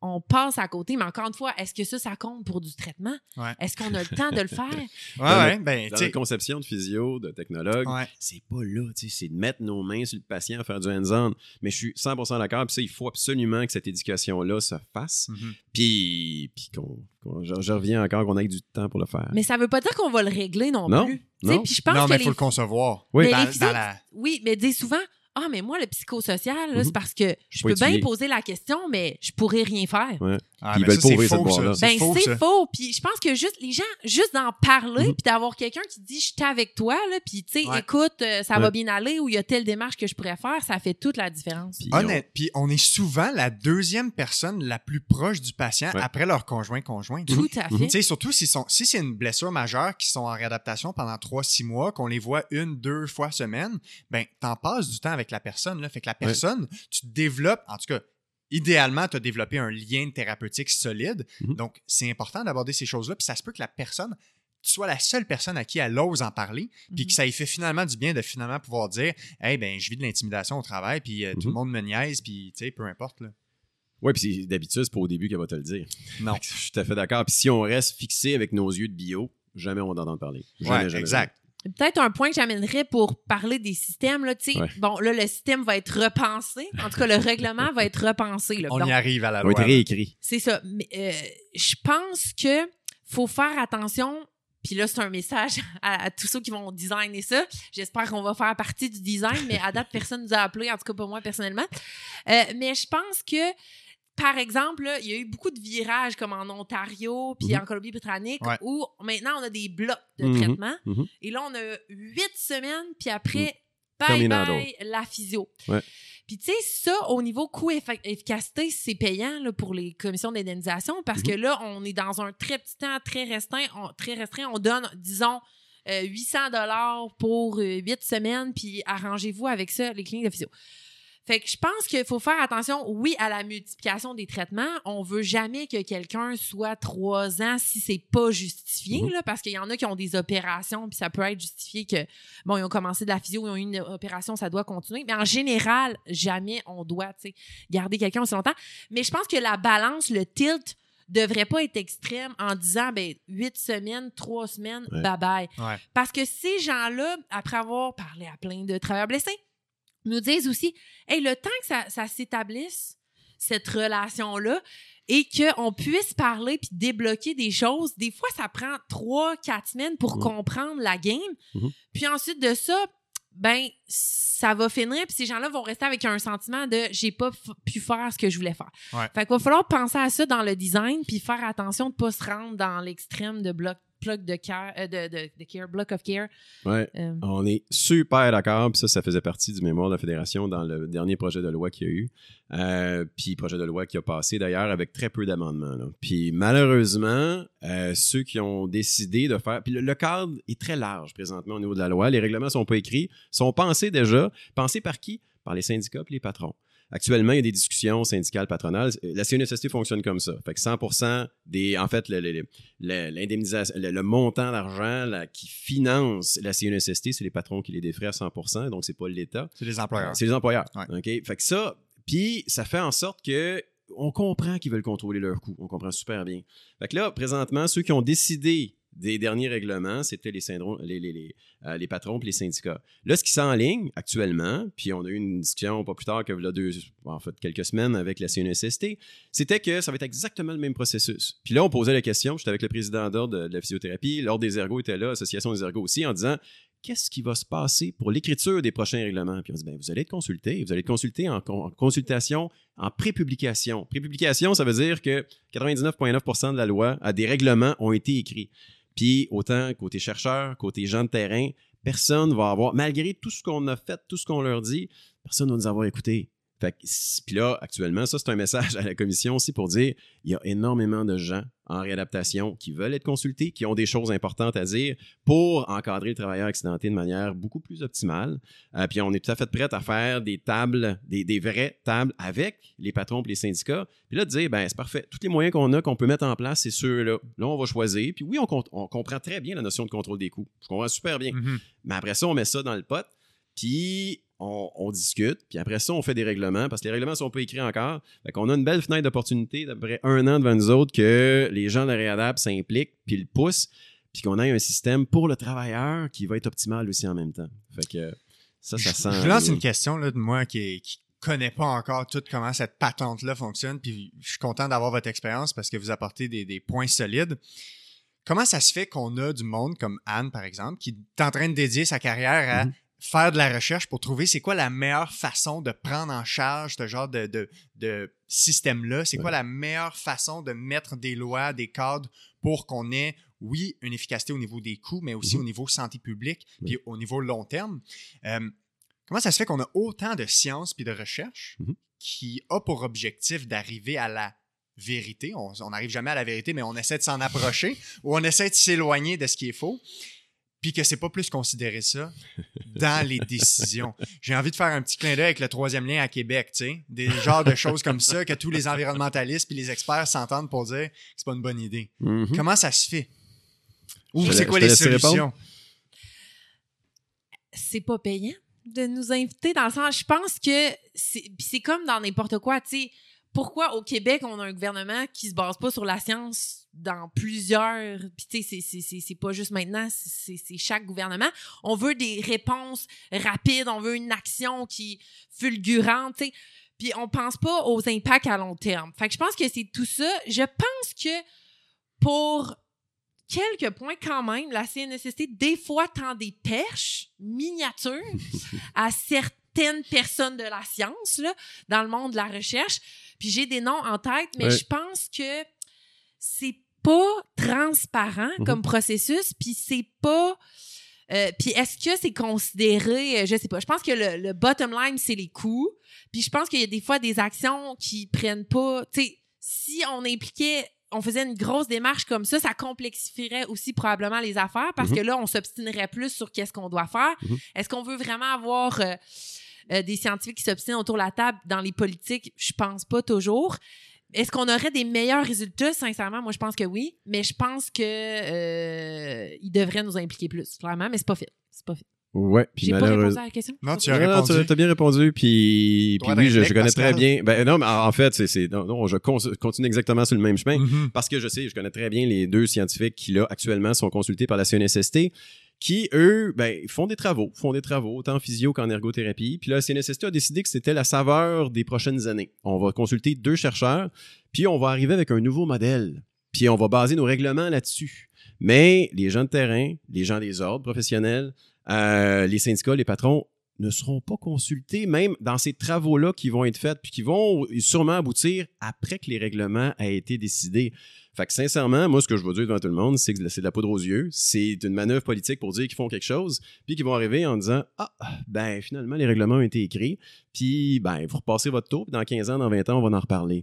on passe à côté. Mais encore une fois, est-ce que ça, ça compte pour du traitement? Est-ce qu'on a le temps de le faire? ouais, ouais, ben, dans la conception de physio, de technologue, c'est pas là, c'est de mettre nos mains sur le patient, faire du hands-on. Mais je suis 100% d'accord, puis ça, il faut absolument que cette éducation-là se fasse. Mm-hmm. Puis, puis qu'on, je, reviens encore qu'on ait du temps pour le faire. Mais ça veut pas dire qu'on va le régler non, plus. Non, Puis je pense non mais il faut le concevoir. Oui, mais oui, mais dis souvent, ah, mais moi, le psychosocial, c'est mhm. parce que je peux bien poser la question, mais je pourrais rien faire. Ah, ils veulent c'est faux, ça. Ben, c'est faux. Puis je pense que juste les gens, juste d'en parler, mhm. puis d'avoir quelqu'un qui dit je suis avec toi, là, puis tu sais, écoute, euh, ça va bien aller ou il y a telle démarche que je pourrais faire, ça fait toute la différence. Puis Honnête, on... puis on est souvent la deuxième personne la plus proche du patient après leur conjoint conjoint. Tout à fait. Tu sais, surtout si, sont, si c'est une blessure majeure qui sont en réadaptation pendant trois, six mois, qu'on les voit une, deux fois semaine, ben t'en passes du temps avec la personne là, fait que la personne, tu développes, en tout cas idéalement, tu as développé un lien thérapeutique solide. Mhm. Donc, c'est important d'aborder ces choses-là. Puis ça se peut que la personne soit la seule personne à qui elle ose en parler, puis que mhm. ça lui fait finalement du bien de finalement pouvoir dire Hey, ben, je vis de l'intimidation au travail, puis euh, tout le mhm. monde me niaise, puis tu sais, peu importe. Là. Oui, puis d'habitude, c'est pas au début qu'elle va te le dire. Non. Je suis tout à fait d'accord. Puis si on reste fixé avec nos yeux de bio, jamais on va en parler. Jamais, exact. Peut-être un point que j'amènerais pour parler des systèmes. Là, Bon, là, le système va être repensé. En tout cas, le règlement va être repensé. Là. On y arrive à la loi. Va être réécrit. C'est ça. Mais euh, je pense que faut faire attention. Puis là, c'est un message à, tous ceux qui vont designer ça. J'espère qu'on va faire partie du design, mais à date, personne ne nous a appelé, en tout cas pas moi personnellement. Euh, mais je pense que par exemple, il y a eu beaucoup de virages comme en Ontario puis mhm. en Colombie-Britannique où maintenant on a des blocs de mhm. traitement. Mhm. Et là, on a huit semaines, puis après, bye bye la physio. Puis tu sais, ça, au niveau coût-efficacité, c'est payant là, pour les commissions d'indemnisation parce que là, on est dans un très petit temps très restreint. On, très restreint, on donne, disons, 800 euh, dollars pour euh, huit semaines, puis arrangez-vous avec ça, les cliniques de physio. Fait que je pense qu'il faut faire attention, oui, à la multiplication des traitements. On veut jamais que quelqu'un soit trois ans si c'est pas justifié, mhm. là, parce qu'il y en a qui ont des opérations, puis ça peut être justifié que, bon, ils ont commencé de la physio, ils ont eu une opération, ça doit continuer. Mais en général, jamais on doit, tu sais, garder quelqu'un aussi longtemps. Mais je pense que la balance, le tilt, devrait pas être extrême en disant ben huit semaines, trois semaines, bye bye. Parce que ces gens-là, après avoir parlé à plein de travailleurs blessés, nous disent aussi, hey, le temps que ça, s'établisse, cette relation-là, et qu'on puisse parler puis débloquer des choses, des fois, ça prend trois, quatre semaines pour comprendre la game. Mm-hmm. Puis ensuite de ça, ben, ça va finir, puis ces gens-là vont rester avec un sentiment de j'ai pas pu faire ce que je voulais faire. Fait qu'il va falloir penser à ça dans le design, puis faire attention de pas se rendre dans l'extrême de bloc plug de care, euh, de, de, care, block of care. Ouais. Euh. On est super d'accord. Puis ça, ça faisait partie du mémoire de la Fédération dans le dernier projet de loi qu'il y a eu. Euh, puis projet de loi qui a passé d'ailleurs avec très peu d'amendements. Puis malheureusement, ceux qui ont décidé de faire. Puis le, cadre est très large présentement au niveau de la loi. Les règlements sont pas écrits, sont pensés déjà. Pensés par qui? Par les syndicats et les patrons. Actuellement, il y a des discussions syndicales patronales. La CNSST fonctionne comme ça. Fait que 100% des, en fait, l'indemnisation, le, montant d'argent qui finance la CNSST, c'est les patrons qui les défraient à 100% donc c'est pas l'État. C'est les employeurs. C'est les employeurs. OK? Fait que ça, puis ça fait en sorte que on comprend qu'ils veulent contrôler leurs coûts. On comprend super bien. Fait que là, présentement, ceux qui ont décidé des derniers règlements, c'était les, les, les, euh, les, patrons et les syndicats. Là, ce qui s'enligne actuellement, puis on a eu une discussion pas plus tard que là, deux, en fait, quelques semaines avec la CNSST, c'était que ça va être exactement le même processus. Puis là, on posait la question, j'étais avec le président d'ordre de la physiothérapie, l'ordre des ergots était là, l'association des ergots aussi, en disant qu'est-ce qui va se passer pour l'écriture des prochains règlements? Puis on dit, ben, vous allez être consulté, vous allez être consulté en, consultation, en prépublication. Prépublication, ça veut dire que 99,9% de la loi, a des règlements ont été écrits. Puis autant côté chercheurs, côté gens de terrain, personne va avoir, malgré tout ce qu'on a fait, tout ce qu'on leur dit, personne ne va nous avoir écouté. Fait puis là, actuellement, ça, c'est un message à la commission aussi pour dire il y a énormément de gens en réadaptation qui veulent être consultés, qui ont des choses importantes à dire pour encadrer le travailleur accidenté de manière beaucoup plus optimale. Euh, puis on est tout à fait prêt à faire des tables, des, des vraies tables avec les patrons et les syndicats. Puis là, de dire, ben c'est parfait, tous les moyens qu'on a, qu'on peut mettre en place, c'est ceux-là. Là, on va choisir. Puis oui, on, on, comprend très bien la notion de contrôle des coûts. Je comprends super bien. Mm-hmm. Mais après ça, on met ça dans le pot. Puis on, discute, puis après ça, on fait des règlements, parce que les règlements sont pas écrits encore. Fait qu'on a une belle fenêtre d'opportunité d'après un an devant nous autres que les gens de Réadap s'impliquent, puis le poussent, puis qu'on ait un système pour le travailleur qui va être optimal aussi en même temps. Fait que ça, ça sent... Je lance une question là, de moi qui, qui connaît pas encore tout comment cette patente-là fonctionne, puis je suis content d'avoir votre expérience parce que vous apportez des, points solides. Comment ça se fait qu'on a du monde comme Anne, par exemple, qui est en train de dédier sa carrière à mm-hmm faire de la recherche pour trouver c'est quoi la meilleure façon de prendre en charge ce genre de, de, système-là. C'est quoi la meilleure façon de mettre des lois, des cadres pour qu'on ait, oui, une efficacité au niveau des coûts, mais aussi mhm. au niveau santé publique, puis au niveau long terme. Euh, comment ça se fait qu'on a autant de sciences puis de recherche mhm. qui a pour objectif d'arriver à la vérité? On n'arrive jamais à la vérité, mais on essaie de s'en approcher ou on essaie de s'éloigner de ce qui est faux puis que c'est pas plus considéré ça dans les décisions. J'ai envie de faire un petit clin d'œil avec le troisième lien à Québec, tu sais, des genres de choses comme ça que tous les environnementalistes puis les experts s'entendent pour dire que c'est pas une bonne idée. Mm-hmm. Comment ça se fait? Ou c'est quoi les solutions? C'est pas payant de nous inviter dans le sens, je pense que c'est comme dans n'importe quoi, tu sais pourquoi au Québec, on a un gouvernement qui se base pas sur la science dans plusieurs. Puis, tu sais, c'est pas juste maintenant, c'est chaque gouvernement. On veut des réponses rapides, on veut une action qui fulgurante, tu sais. Puis, on pense pas aux impacts à long terme. Fait que je pense que c'est tout ça. Je pense que pour quelques points quand même, la CNSST, des fois, tend des perches miniatures à certaines personnes de la science, là, dans le monde de la recherche. Puis j'ai des noms en tête, mais je pense que c'est pas transparent mhm. comme processus, puis c'est pas... Euh, puis est-ce que c'est considéré, euh, je sais pas, je pense que le, bottom line, c'est les coûts. Puis je pense qu'il y a des fois des actions qui prennent pas, tu sais, si on impliquait on faisait une grosse démarche comme ça, ça complexifierait aussi probablement les affaires parce mhm. que là, on s'obstinerait plus sur qu'est-ce qu'on doit faire. Mhm. Est-ce qu'on veut vraiment avoir euh, euh, des scientifiques qui s'obstinent autour de la table dans les politiques, je pense pas toujours. Est-ce qu'on aurait des meilleurs résultats? Sincèrement, moi, je pense que oui. Mais je pense que euh, devraient nous impliquer plus, clairement, mais c'est pas fait. C'est pas fait. Ouais, puis J'ai pas répondu à la question. Non, tu as répondu. tu as bien répondu, puis, puis oui, je, connais très bien. Ben non, mais en fait, c'est non, je continue exactement sur le même chemin mm-hmm. parce que je sais, je connais très bien les deux scientifiques qui là actuellement sont consultés par la CNSST qui, eux, ben, font des travaux, font des travaux, autant en physio qu'en ergothérapie. Puis là, CNSST a décidé que c'était la saveur des prochaines années. On va consulter deux chercheurs, puis on va arriver avec un nouveau modèle. Puis on va baser nos règlements là-dessus. Mais les gens de terrain, les gens des ordres professionnels, euh, les syndicats, les patrons ne seront pas consultés, même dans ces travaux-là qui vont être faits, puis qui vont sûrement aboutir après que les règlements aient été décidés. Fait que sincèrement, moi, ce que je veux dire devant tout le monde, c'est que c'est de la poudre aux yeux. C'est une manœuvre politique pour dire qu'ils font quelque chose, puis qu'ils vont arriver en disant Ah, ben finalement, les règlements ont été écrits, puis ben, vous repassez votre tour, puis dans 15 ans, dans 20 ans, on va en reparler.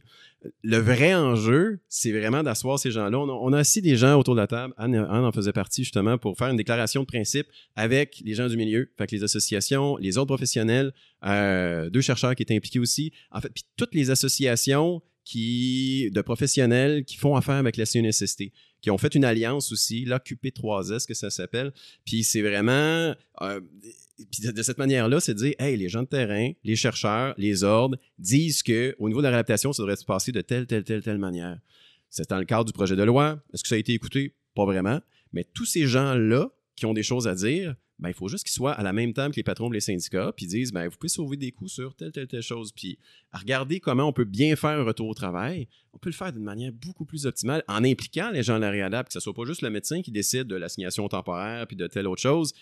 Le vrai enjeu, c'est vraiment d'asseoir ces gens-là. On, a, assis des gens autour de la table. Anne, en faisait partie justement pour faire une déclaration de principe avec les gens du milieu, fait que les associations, les autres professionnels, euh, deux chercheurs qui étaient impliqués aussi. En fait, puis toutes les associations qui, de professionnels qui font affaire avec la CNSST, qui ont fait une alliance aussi, l'OQP3S, que ça s'appelle. Puis c'est vraiment. Euh, puis de, cette manière-là, c'est de dire, hey, les gens de terrain, les chercheurs, les ordres disent qu'au niveau de la réadaptation, ça devrait se passer de telle, telle, telle, telle manière. C'est dans le cadre du projet de loi. Est-ce que ça a été écouté? Pas vraiment. Mais tous ces gens-là qui ont des choses à dire, ben, il faut juste qu'ils soient à la même table que les patrons les syndicats, puis disent ben, vous pouvez sauver des coûts sur telle, telle, telle chose. Puis à regarder comment on peut bien faire un retour au travail, on peut le faire d'une manière beaucoup plus optimale en impliquant les gens de la réadapte, que ce soit pas juste le médecin qui décide de l'assignation temporaire puis de telle autre chose.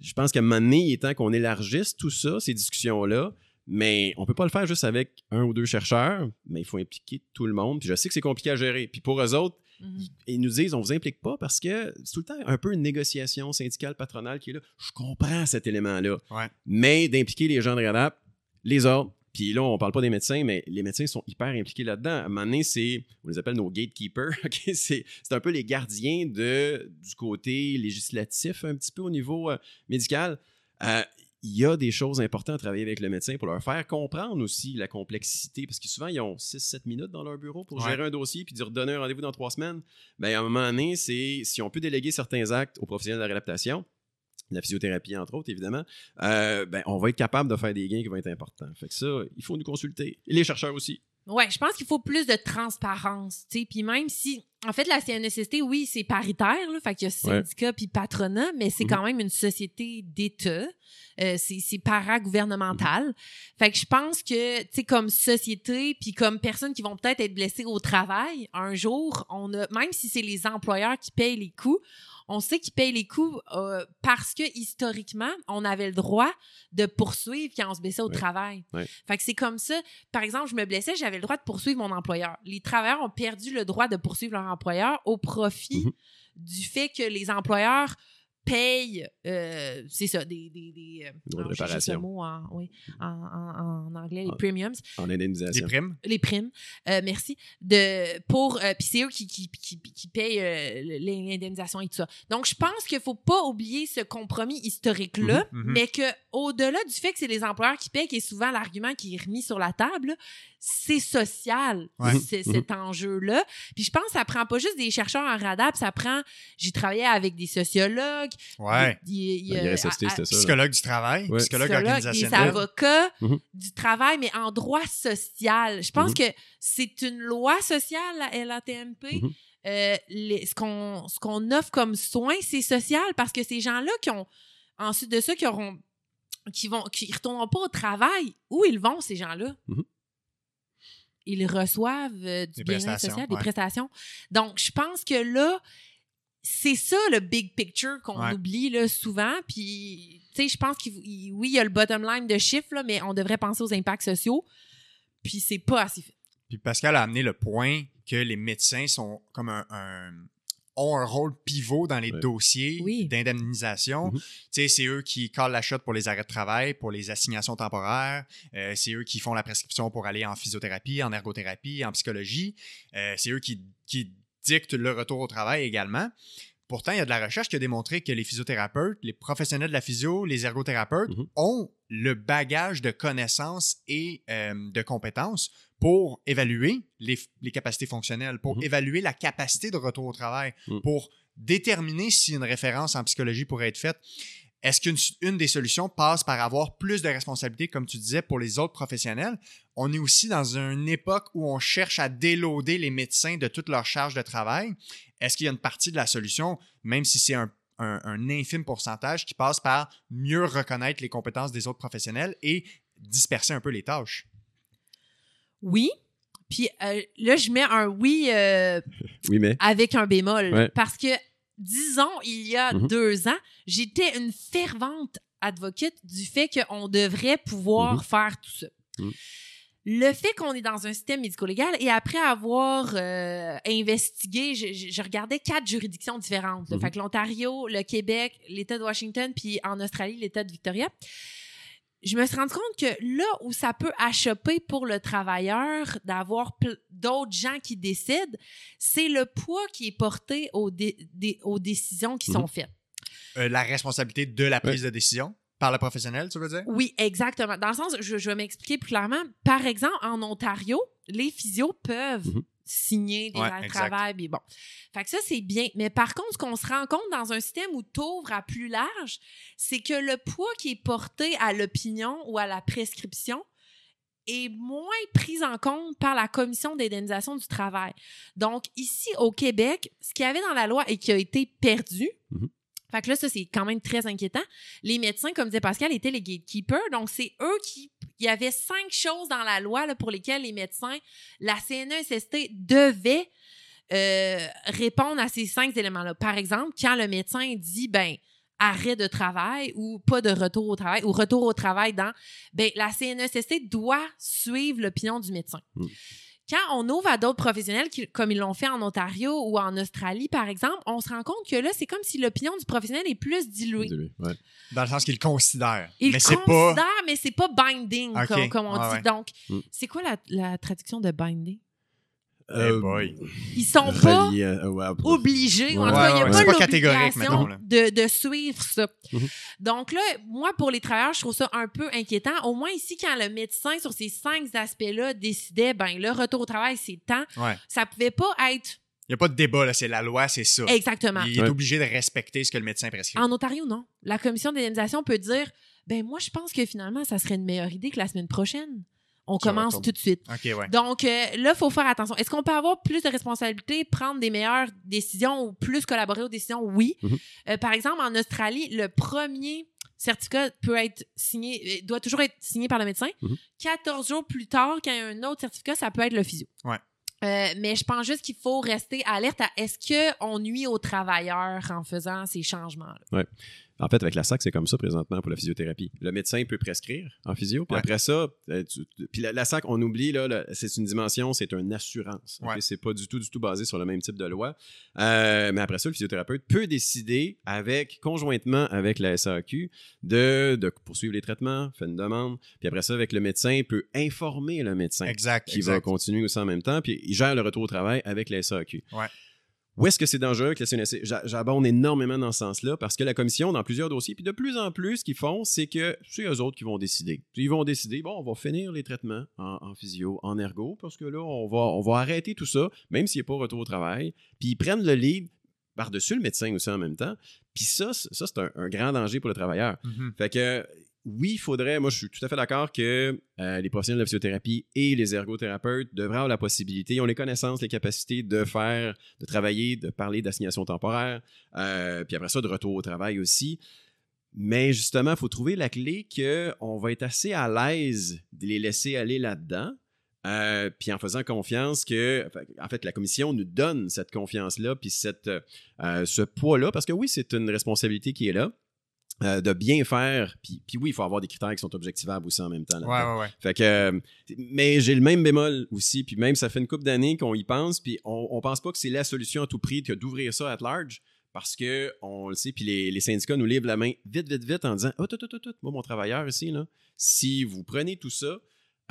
Je pense qu'à un moment donné, il est temps qu'on élargisse tout ça, ces discussions-là. Mais on peut pas le faire juste avec un ou deux chercheurs, mais il faut impliquer tout le monde. Puis je sais que c'est compliqué à gérer. Puis pour eux autres, Mhm. Ils nous disent, on vous implique pas parce que c'est tout le temps un peu une négociation syndicale, patronale qui est là. Je comprends cet élément-là. Mais d'impliquer les gens de RADAP, les ordres, Puis là, on parle pas des médecins, mais les médecins sont hyper impliqués là-dedans. À un moment donné, c'est, on les appelle nos gatekeepers. c'est, un peu les gardiens de, du côté législatif, un petit peu au niveau euh, médical. Euh, il y a des choses importantes à travailler avec le médecin pour leur faire comprendre aussi la complexité, parce que souvent, ils ont 6-7 minutes dans leur bureau pour gérer un dossier puis dire redonner un rendez-vous dans trois semaines. Bien, à un moment donné, c'est si on peut déléguer certains actes aux professionnels de la réadaptation, la physiothérapie, entre autres, évidemment, euh, ben, on va être capable de faire des gains qui vont être importants. Fait que ça, il faut nous consulter. Et les chercheurs aussi. Ouais, je pense qu'il faut plus de transparence, tu sais, puis même si en fait la CNSST oui, c'est paritaire là, fait qu'il y a syndicat puis patronat, mais c'est mhm. quand même une société d'État. Euh, c'est paragouvernemental. Mhm. Fait que je pense que tu sais comme société puis comme personnes qui vont peut-être être blessées au travail un jour, on a même si c'est les employeurs qui payent les coûts, on sait qu'ils payent les coûts euh, parce que historiquement, on avait le droit de poursuivre quand on se blessait au travail. Fait que c'est comme ça. Par exemple, je me blessais, j'avais le droit de poursuivre mon employeur. Les travailleurs ont perdu le droit de poursuivre leur employeur au profit mm-hmm. du fait que les employeurs paye, euh, c'est ça, des. des, des euh, de réparation. Mot en, oui, en, en, anglais, les premiums. En indemnisation. Les primes. Les primes, euh, merci. De, pour, puis c'est eux qui, qui, qui, qui payent l'indemnisation et tout ça. Donc, je pense qu'il ne faut pas oublier ce compromis historique-là, mm-hmm, mm-hmm. mais qu'au-delà du fait que c'est les employeurs qui payent, qui est souvent l'argument qui est remis sur la table, c'est social, c'est, cet enjeu-là. Puis je pense que ça prend pas juste des chercheurs en radap, ça prend. J'ai travaillé avec des sociologues. Ouais. Des, Psychologues du travail, psychologues organisationnels. Des avocats mm-hmm. du travail, mais en droit social. Je pense mm-hmm. que c'est une loi sociale, la LATMP. Mm-hmm. Euh, ce, qu'on, ce qu'on offre comme soins, c'est social parce que ces gens-là qui ont, ensuite de ça, qui auront qui vont qui retourneront pas au travail, où ils vont ces gens-là? Ils reçoivent euh, du bien-être social, des prestations. Donc, je pense que là, c'est ça le big picture qu'on oublie là, souvent. Puis, tu sais, je pense qu'il oui, il y a le bottom line de chiffres, mais on devrait penser aux impacts sociaux. Puis, c'est pas assez fait. Puis, Pascal a amené le point que les médecins sont comme un ont un rôle pivot dans les dossiers d'indemnisation. Mhm. C'est eux qui collent la shot pour les arrêts de travail, pour les assignations temporaires. Euh, c'est eux qui font la prescription pour aller en physiothérapie, en ergothérapie, en psychologie. Euh, c'est eux qui, qui dictent le retour au travail également. Pourtant, il y a de la recherche qui a démontré que les physiothérapeutes, les professionnels de la physio, les ergothérapeutes mhm. ont le bagage de connaissances et euh, de compétences pour évaluer les, capacités fonctionnelles, pour mhm. évaluer la capacité de retour au travail, mhm. pour déterminer si une référence en psychologie pourrait être faite. Est-ce qu'une des solutions passe par avoir plus de responsabilités, comme tu disais, pour les autres professionnels? On est aussi dans une époque où on cherche à déloader les médecins de toute leur charge de travail. Est-ce qu'il y a une partie de la solution, même si c'est un, infime pourcentage, qui passe par mieux reconnaître les compétences des autres professionnels et disperser un peu les tâches? Oui. Puis euh, là, je mets un oui, euh, oui mais. avec un bémol. Parce que, disons, il y a mm-hmm. deux ans, j'étais une fervente advocate du fait qu'on devrait pouvoir mm-hmm. faire tout ça. Mm. Le fait qu'on est dans un système médico-légal et après avoir euh, investigué, je, regardais quatre juridictions différentes. Fait que l'Ontario, le Québec, l'État de Washington, puis en Australie, l'État de Victoria je me suis rendu compte que là où ça peut achoper pour le travailleur d'avoir d'autres gens qui décident, c'est le poids qui est porté aux, aux décisions qui sont mhm. faites. Euh, la responsabilité de la prise de décision par le professionnel, tu veux dire? Oui, exactement. Dans le sens, je, je vais m'expliquer plus clairement. Par exemple, en Ontario, les physios peuvent mhm signer des ouais, de travail. Puis bon. Fait que ça, c'est bien. Mais par contre, ce qu'on se rend compte dans un système où t'ouvres à plus large, c'est que le poids qui est porté à l'opinion ou à la prescription est moins pris en compte par la commission d'indemnisation du travail. Donc, ici, au Québec, ce qu'il y avait dans la loi et qui a été perdu, mm-hmm. Fait que là, ça, c'est quand même très inquiétant. Les médecins, comme disait Pascal, étaient les gatekeepers. Donc, c'est eux qui. Il y avait cinq choses dans la loi pour lesquelles les médecins, la CNESST devait euh, répondre à ces cinq éléments-là. Par exemple, quand le médecin dit, ben, arrêt de travail ou pas de retour au travail ou retour au travail dans, ben, la CNESST doit suivre l'opinion du médecin. Hmm. Quand on ouvre à d'autres professionnels, comme ils l'ont fait en Ontario ou en Australie, par exemple, on se rend compte que là, c'est comme si l'opinion du professionnel est plus diluée. Dans le sens qu'il considère. Il mais c'est pas... mais c'est pas binding, comme, on dit. Donc, Mm. c'est quoi la, la traduction de binding? Euh, boy. Ils sont pas relié à- ouais, obligés. En tout cas, il n'y a ouais, pas c'est pas catégorique, l'obligation de, de suivre ça. Mhm. Donc là, moi, pour les travailleurs, je trouve ça un peu inquiétant. Au moins ici, quand le médecin, sur ces cinq aspects-là, décidait, ben le retour au travail, c'est temps, Ouais. ça pouvait pas être Il n'y a pas de débat, là. C'est la loi, c'est ça. exactement. Il est Ouais. obligé de respecter ce que le médecin prescrit. En Ontario, non. La commission d'indemnisation peut dire, ben moi, je pense que finalement, ça serait une meilleure idée que la semaine prochaine. On Ça commence tout de suite. Ouais. Donc euh, là, il faut faire attention. Est-ce qu'on peut avoir plus de responsabilités, prendre des meilleures décisions ou plus collaborer aux décisions? Oui. Mhm. Euh, par exemple, en Australie, le premier certificat peut être signé, euh, doit toujours être signé par le médecin. Mhm. 14 jours plus tard, quand il y a un autre certificat, ça peut être le physio. Ouais. Euh, mais je pense juste qu'il faut rester alerte à est-ce qu'on nuit aux travailleurs en faisant ces changements-là. En fait, avec la SAC, c'est comme ça présentement pour la physiothérapie. Le médecin peut prescrire en physio, puis Ouais. après ça, euh, tu- tu- puis la, la SAC, on oublie, là, là, c'est une dimension, c'est une assurance. Ouais. C'est pas du tout, du tout basé sur le même type de loi. Euh, mais après ça, le physiothérapeute peut décider, avec conjointement avec la SAQ, de, de poursuivre les traitements, faire une demande, puis après ça, avec le médecin, il peut informer le médecin Exact. qui va continuer aussi en même temps, puis il gère le retour au travail avec la SAQ. Ouais. Où est-ce que c'est dangereux que la CNSC? J'a- J'abonde énormément dans ce sens-là parce que la commission, dans plusieurs dossiers, puis de plus en plus, ce qu'ils font, c'est que c'est eux autres qui vont décider. Puis Ils vont décider, bon, on va finir les traitements en, en physio, en ergo, parce que là, on va, on va arrêter tout ça, même s'il n'y a pas retour au travail. Puis ils prennent le lead par-dessus le médecin aussi en même temps. Puis ça, ça c'est un, un grand danger pour le travailleur. Mhm. Fait que oui, il faudrait, moi je suis tout à fait d'accord que euh, les professionnels de la physiothérapie et les ergothérapeutes devraient avoir la possibilité, ont les connaissances, les capacités de faire, de travailler, de parler d'assignation temporaire, euh, puis après ça, de retour au travail aussi. Mais justement, il faut trouver la clé qu'on va être assez à l'aise de les laisser aller là-dedans. euh, puis en faisant confiance que, en fait, la commission nous donne cette confiance-là, puis ce poids-là, parce que oui, c'est une responsabilité qui est là, euh, de bien faire. Puis, puis oui, il faut avoir des critères qui sont objectivables aussi en même temps. Ouais, ouais, ouais. Fait que, euh, mais j'ai le même bémol aussi. Puis même, ça fait une couple d'années qu'on y pense. Puis on, on pense pas que c'est la solution à tout prix que d'ouvrir ça à large. Parce que on le sait, puis les, les syndicats nous livrent la main vite, vite, vite en disant Oh, tout, tout, tout, tout, moi, mon travailleur ici, là, si vous prenez tout ça,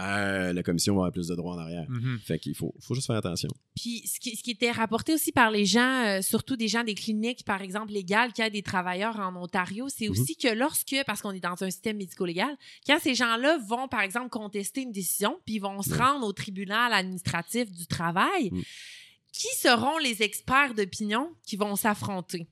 euh, la commission va avoir plus de droits en arrière. Mhm. Fait qu'il faut, faut juste faire attention. Puis ce qui, ce qui était rapporté aussi par les gens, euh, surtout des gens des cliniques, par exemple, légales, qui a des travailleurs en Ontario, c'est Mhm. aussi que lorsque, parce qu'on est dans un système médico-légal, quand ces gens-là vont, par exemple, contester une décision, puis ils vont se Ouais. rendre au tribunal administratif du travail, Mhm. qui seront les experts d'opinion qui vont s'affronter?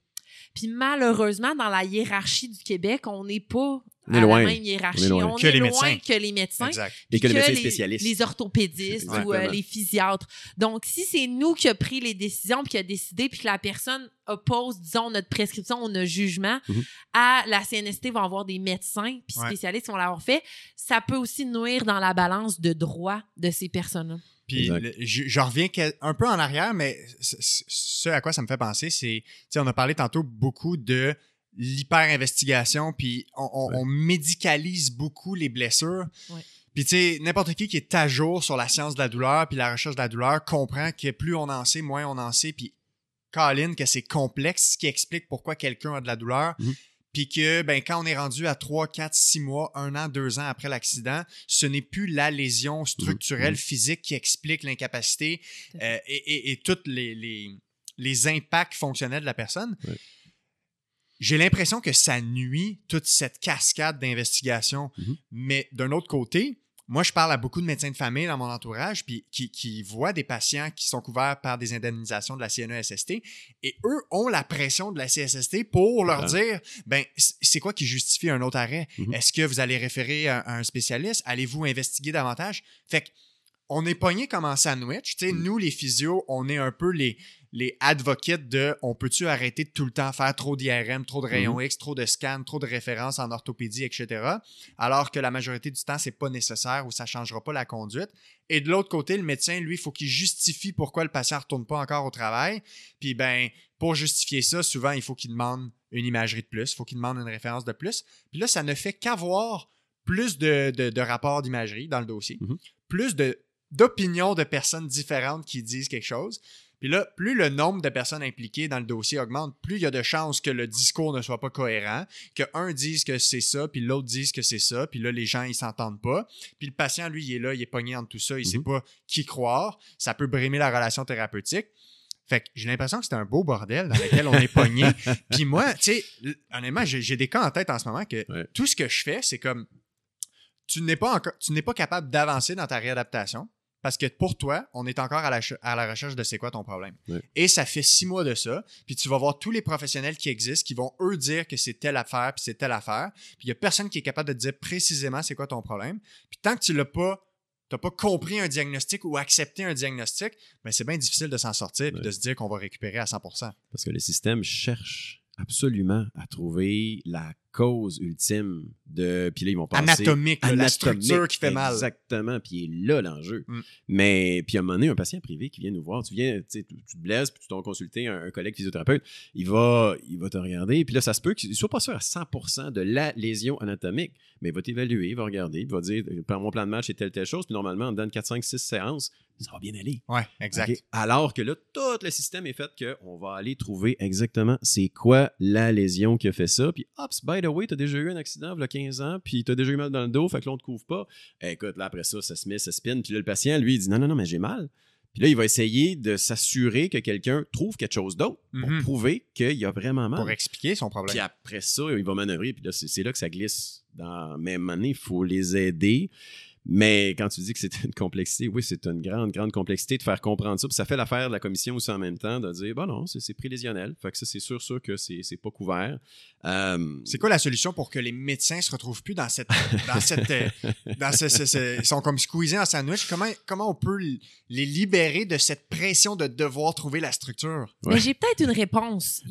Puis malheureusement, dans la hiérarchie du Québec, on n'est pas On est à loin. la même hiérarchie. On est loin. On Que est les loin médecins. que les médecins Exact. Et que le médecin les, orthopédistes ou euh, les physiatres. Donc, si c'est nous qui a pris les décisions, puis qui a décidé, puis que la personne oppose, disons, notre prescription ou notre jugement Mhm. à la CNST, vont avoir des médecins puis Ouais. spécialistes qui vont l'avoir fait, ça peut aussi nuire dans la balance de droit de ces personnes-là. Puis le- je, je reviens un peu en arrière, mais ce à quoi ça me fait penser, c'est, tu sais, on a parlé tantôt beaucoup de l'hyper-investigation, puis on, on- Ouais. on médicalise beaucoup les blessures. Ouais. Puis tu sais, n'importe qui qui est à jour sur la science de la douleur, puis la recherche de la douleur, comprend que plus on en sait, moins on en sait, puis Colin, que c'est complexe, ce qui explique pourquoi quelqu'un a de la douleur. Mhm. Puis que ben, quand on est rendu à 3, 4, 6 mois, 1 an, 2 ans après l'accident, ce n'est plus la lésion structurelle Mhm. physique qui explique l'incapacité euh, et, et, et tous les, les, les impacts fonctionnels de la personne. Ouais. J'ai l'impression que ça nuit toute cette cascade d'investigation. Mhm. Mais d'un autre côté, moi, je parle à beaucoup de médecins de famille dans mon entourage puis qui, qui voient des patients qui sont couverts par des indemnisations de la CNESST et eux ont la pression de la CSST pour leur Ah. dire ben c'est quoi qui justifie un autre arrêt? Mhm. Est-ce que vous allez référer à, à un spécialiste? Allez-vous investiguer davantage? Fait que on est pogné comme en sandwich. Tu sais, Mm. nous, les physios, on est un peu les, les advocates de on peut-tu arrêter de tout le temps faire trop d'IRM, trop de rayons Mm-hmm. X, trop de scans, trop de références en orthopédie, etc. Alors que la majorité du temps, c'est pas nécessaire ou ça changera pas la conduite. Et de l'autre côté, le médecin, lui, il faut qu'il justifie pourquoi le patient ne retourne pas encore au travail. Puis, ben, pour justifier ça, souvent, il faut qu'il demande une imagerie de plus, il faut qu'il demande une référence de plus. Puis là, ça ne fait qu'avoir plus de, de- de rapports d'imagerie dans le dossier, Mhm. plus de d'opinions de personnes différentes qui disent quelque chose. Puis là, plus le nombre de personnes impliquées dans le dossier augmente, plus il y a de chances que le discours ne soit pas cohérent, que un dise que c'est ça, puis l'autre dise que c'est ça, puis là, les gens, ils s'entendent pas. Puis le patient, lui, il est là, il est pogné entre tout ça, il sait Mhm. pas qui croire. Ça peut brimer la relation thérapeutique. Fait que j'ai l'impression que c'est un beau bordel dans lequel on est pogné. Puis moi, tu sais, honnêtement, j'ai j'ai des cas en tête en ce moment que Ouais. tout ce que je fais, c'est comme tu n'es pas encore, tu n'es pas capable d'avancer dans ta réadaptation parce que pour toi, on est encore à la, à la recherche de c'est quoi ton problème. Et ça fait six mois de ça. Puis tu vas voir tous les professionnels qui existent qui vont eux dire que c'est telle affaire puis c'est telle affaire. Puis il y a personne qui est capable de te dire précisément c'est quoi ton problème. Puis tant que tu l'as pas t'as pas compris un diagnostic ou accepté un diagnostic, ben c'est bien difficile de s'en sortir Ouais. de se dire qu'on va récupérer à 100%. Parce que le système cherche absolument à trouver la cause ultime de. Puis là, ils vont passer. Anatomique, là, la structure qui fait mal. Exactement. Puis là l'enjeu. Mm. Mais puis à un moment donné, un patient privé qui vient nous voir, tu viens, tu tu te blesses, puis tu t'en consulter un, un collègue physiothérapeute, il va, il va te regarder, puis là, ça se peut qu'il ne soit pas sûr à 100% de la lésion anatomique, mais il va t'évaluer, il va regarder, il va dire, par mon plan de match, c'est telle, telle chose, puis normalement, en dedans de 4, 5, 6 séances, ça va bien aller. Ouais, exact. Alors que là, tout le système est fait qu'on va aller trouver exactement c'est quoi la lésion qui a fait ça. Puis, hop, by the way, tu as déjà eu un accident il y a 15 ans, puis tu as déjà eu mal dans le dos, fait que là, on te couvre pas. Eh, écoute, là, après ça, ça se met, ça spin. Puis là, le patient, lui, il dit non, non, non, mais j'ai mal. Puis là, il va essayer de s'assurer que quelqu'un trouve quelque chose d'autre pour Mhm. prouver qu'il y a vraiment mal. Pour expliquer son problème. Puis après ça, il va manœuvrer, puis là, c'est là que ça glisse. Dans... Mais maintenant, il faut les aider. Mais quand tu dis que c'est une complexité, oui, c'est une grande, grande complexité de faire comprendre ça. Puis ça fait l'affaire de la commission aussi en même temps, de dire, bon non, c'est prélésionnel. Fait que ça, c'est sûr, sûr que c'est pas couvert. Euh, C'est quoi la solution pour que les médecins se retrouvent plus dans cette. Dans cette euh, dans ce, ce- ce- ils sont comme squeezés en sandwich? Comment, comment on peut les libérer de cette pression de devoir trouver la structure? Ouais. Mais j'ai peut-être une réponse.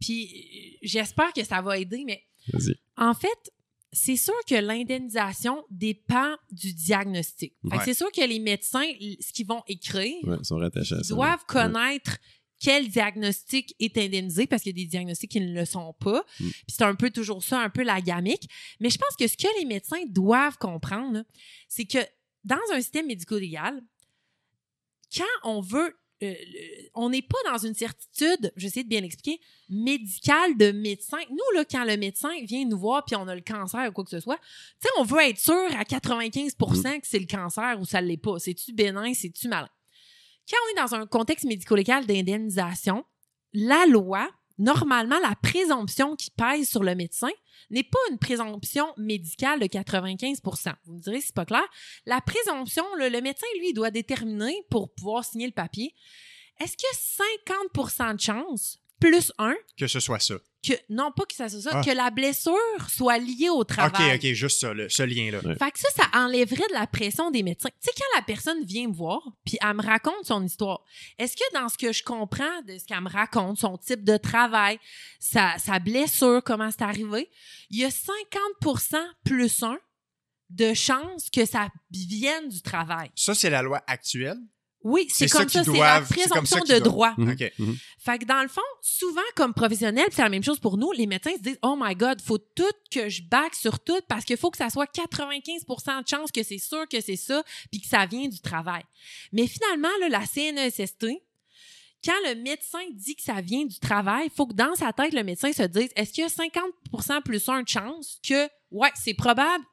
Puis j'espère que ça va aider, mais Vas-y. en fait, c'est sûr que l'indemnisation dépend du diagnostic. Ouais. C'est sûr que les médecins, ce qu'ils vont écrire, Ouais, ils sont rattachés à ils ça. doivent Ouais. connaître quel diagnostic est indemnisé parce qu'il y a des diagnostics qui ne le sont pas. Mm. Puis c'est un peu toujours ça, un peu la gamique. Mais je pense que ce que les médecins doivent comprendre, c'est que dans un système médico-légal, quand on veut, euh, on n'est pas dans une certitude, j'essaie de bien l'expliquer, médicale de médecin. Nous, là, quand le médecin vient nous voir puis on a le cancer ou quoi que ce soit, tu sais, on veut être sûr à 95% que c'est le cancer ou ça ne l'est pas. C'est-tu bénin, c'est-tu malin? Quand on est dans un contexte médico-légal d'indemnisation, la loi, normalement, la présomption qui pèse sur le médecin n'est pas une présomption médicale de 95% Vous me direz c'est pas clair. La présomption, le, médecin, lui, doit déterminer pour pouvoir signer le papier, est-ce que 50% de chance, plus un, Que ce soit ça? Que, non pas que ça soit ça, Ah. que la blessure soit liée au OK, travail. OK, juste ça, le- ce lien-là. Ouais. Fait que ça, ça enlèverait de la pression des médecins. Tu sais, quand la personne vient me voir, puis elle me raconte son histoire, est-ce que dans ce que je comprends de ce qu'elle me raconte, son type de travail, sa, sa blessure, comment c'est arrivé, il y a 50% plus un de chances que ça vienne du travail? Ça, c'est la loi actuelle. Oui, c'est comme ça, c'est la présomption de doivent. droit. Mhm. OK. Mhm. Fait que dans le fond, souvent comme professionnel, c'est la même chose pour nous, les médecins se disent Oh my God, faut tout que je back sur tout parce qu'il faut que ça soit 95% de chance que c'est sûr que c'est ça, puis que ça vient du travail. Mais finalement, là, la CNESST, quand le médecin dit que ça vient du travail, il faut que dans sa tête, le médecin se dise Est-ce qu'il y a 50% plus un de chance que, ouais, c'est probable,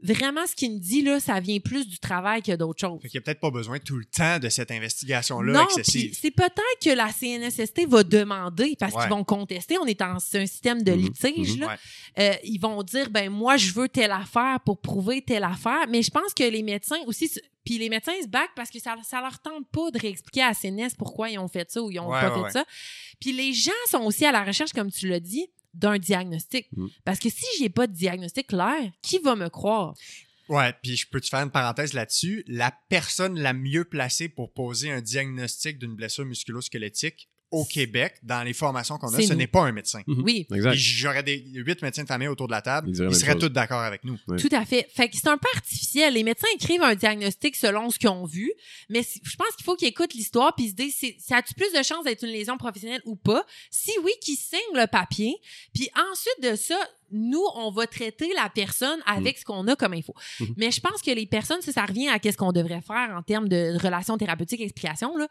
vraiment ce qu'il me dit, là, ça vient plus du travail que d'autres choses. Fait qu'il n'y a peut-être pas besoin tout le temps de cette investigation-là excessive. c'est peut-être que la CNSST va demander parce Ouais. qu'ils vont contester. On est en c'est un système de Mhm, litige. mhm. là. Ouais. Euh, ils vont dire ben moi je veux telle affaire pour prouver telle affaire. Mais je pense que les médecins aussi, puis les médecins ils se back parce que ça, ça leur tente pas de réexpliquer à la CNS pourquoi ils ont fait ça ou ils ont Ouais, pas ouais, fait ouais. ça. Puis les gens sont aussi à la recherche, comme tu l'as dit, d'un diagnostic. Mhm. Parce que si j'ai pas de diagnostic clair, qui va me croire? Ouais, puis je peux te faire une parenthèse là-dessus. La personne la mieux placée pour poser un diagnostic d'une blessure musculo-squelettique au Québec, dans les formations qu'on a, ce n'est pas un médecin. Mhm. Oui. Exact. J'aurais des huit médecins de famille autour de la table, Ils seraient tous d'accord avec nous. Tout à fait. Fait que c'est un peu artificiel. Les médecins écrivent un diagnostic selon ce qu'ils ont vu, mais je pense qu'il faut qu'ils écoutent l'histoire puis ils se disent c'est- ça a-tu plus de chances d'être une lésion professionnelle ou pas? Si oui, qu'ils signent le papier. Puis ensuite de ça, nous, on va traiter la personne avec Mm. ce qu'on a comme info. Mhm. Mais je pense que les personnes, ça, ça revient à qu'est-ce qu'on devrait faire en termes de relations thérapeutiques, explications, là.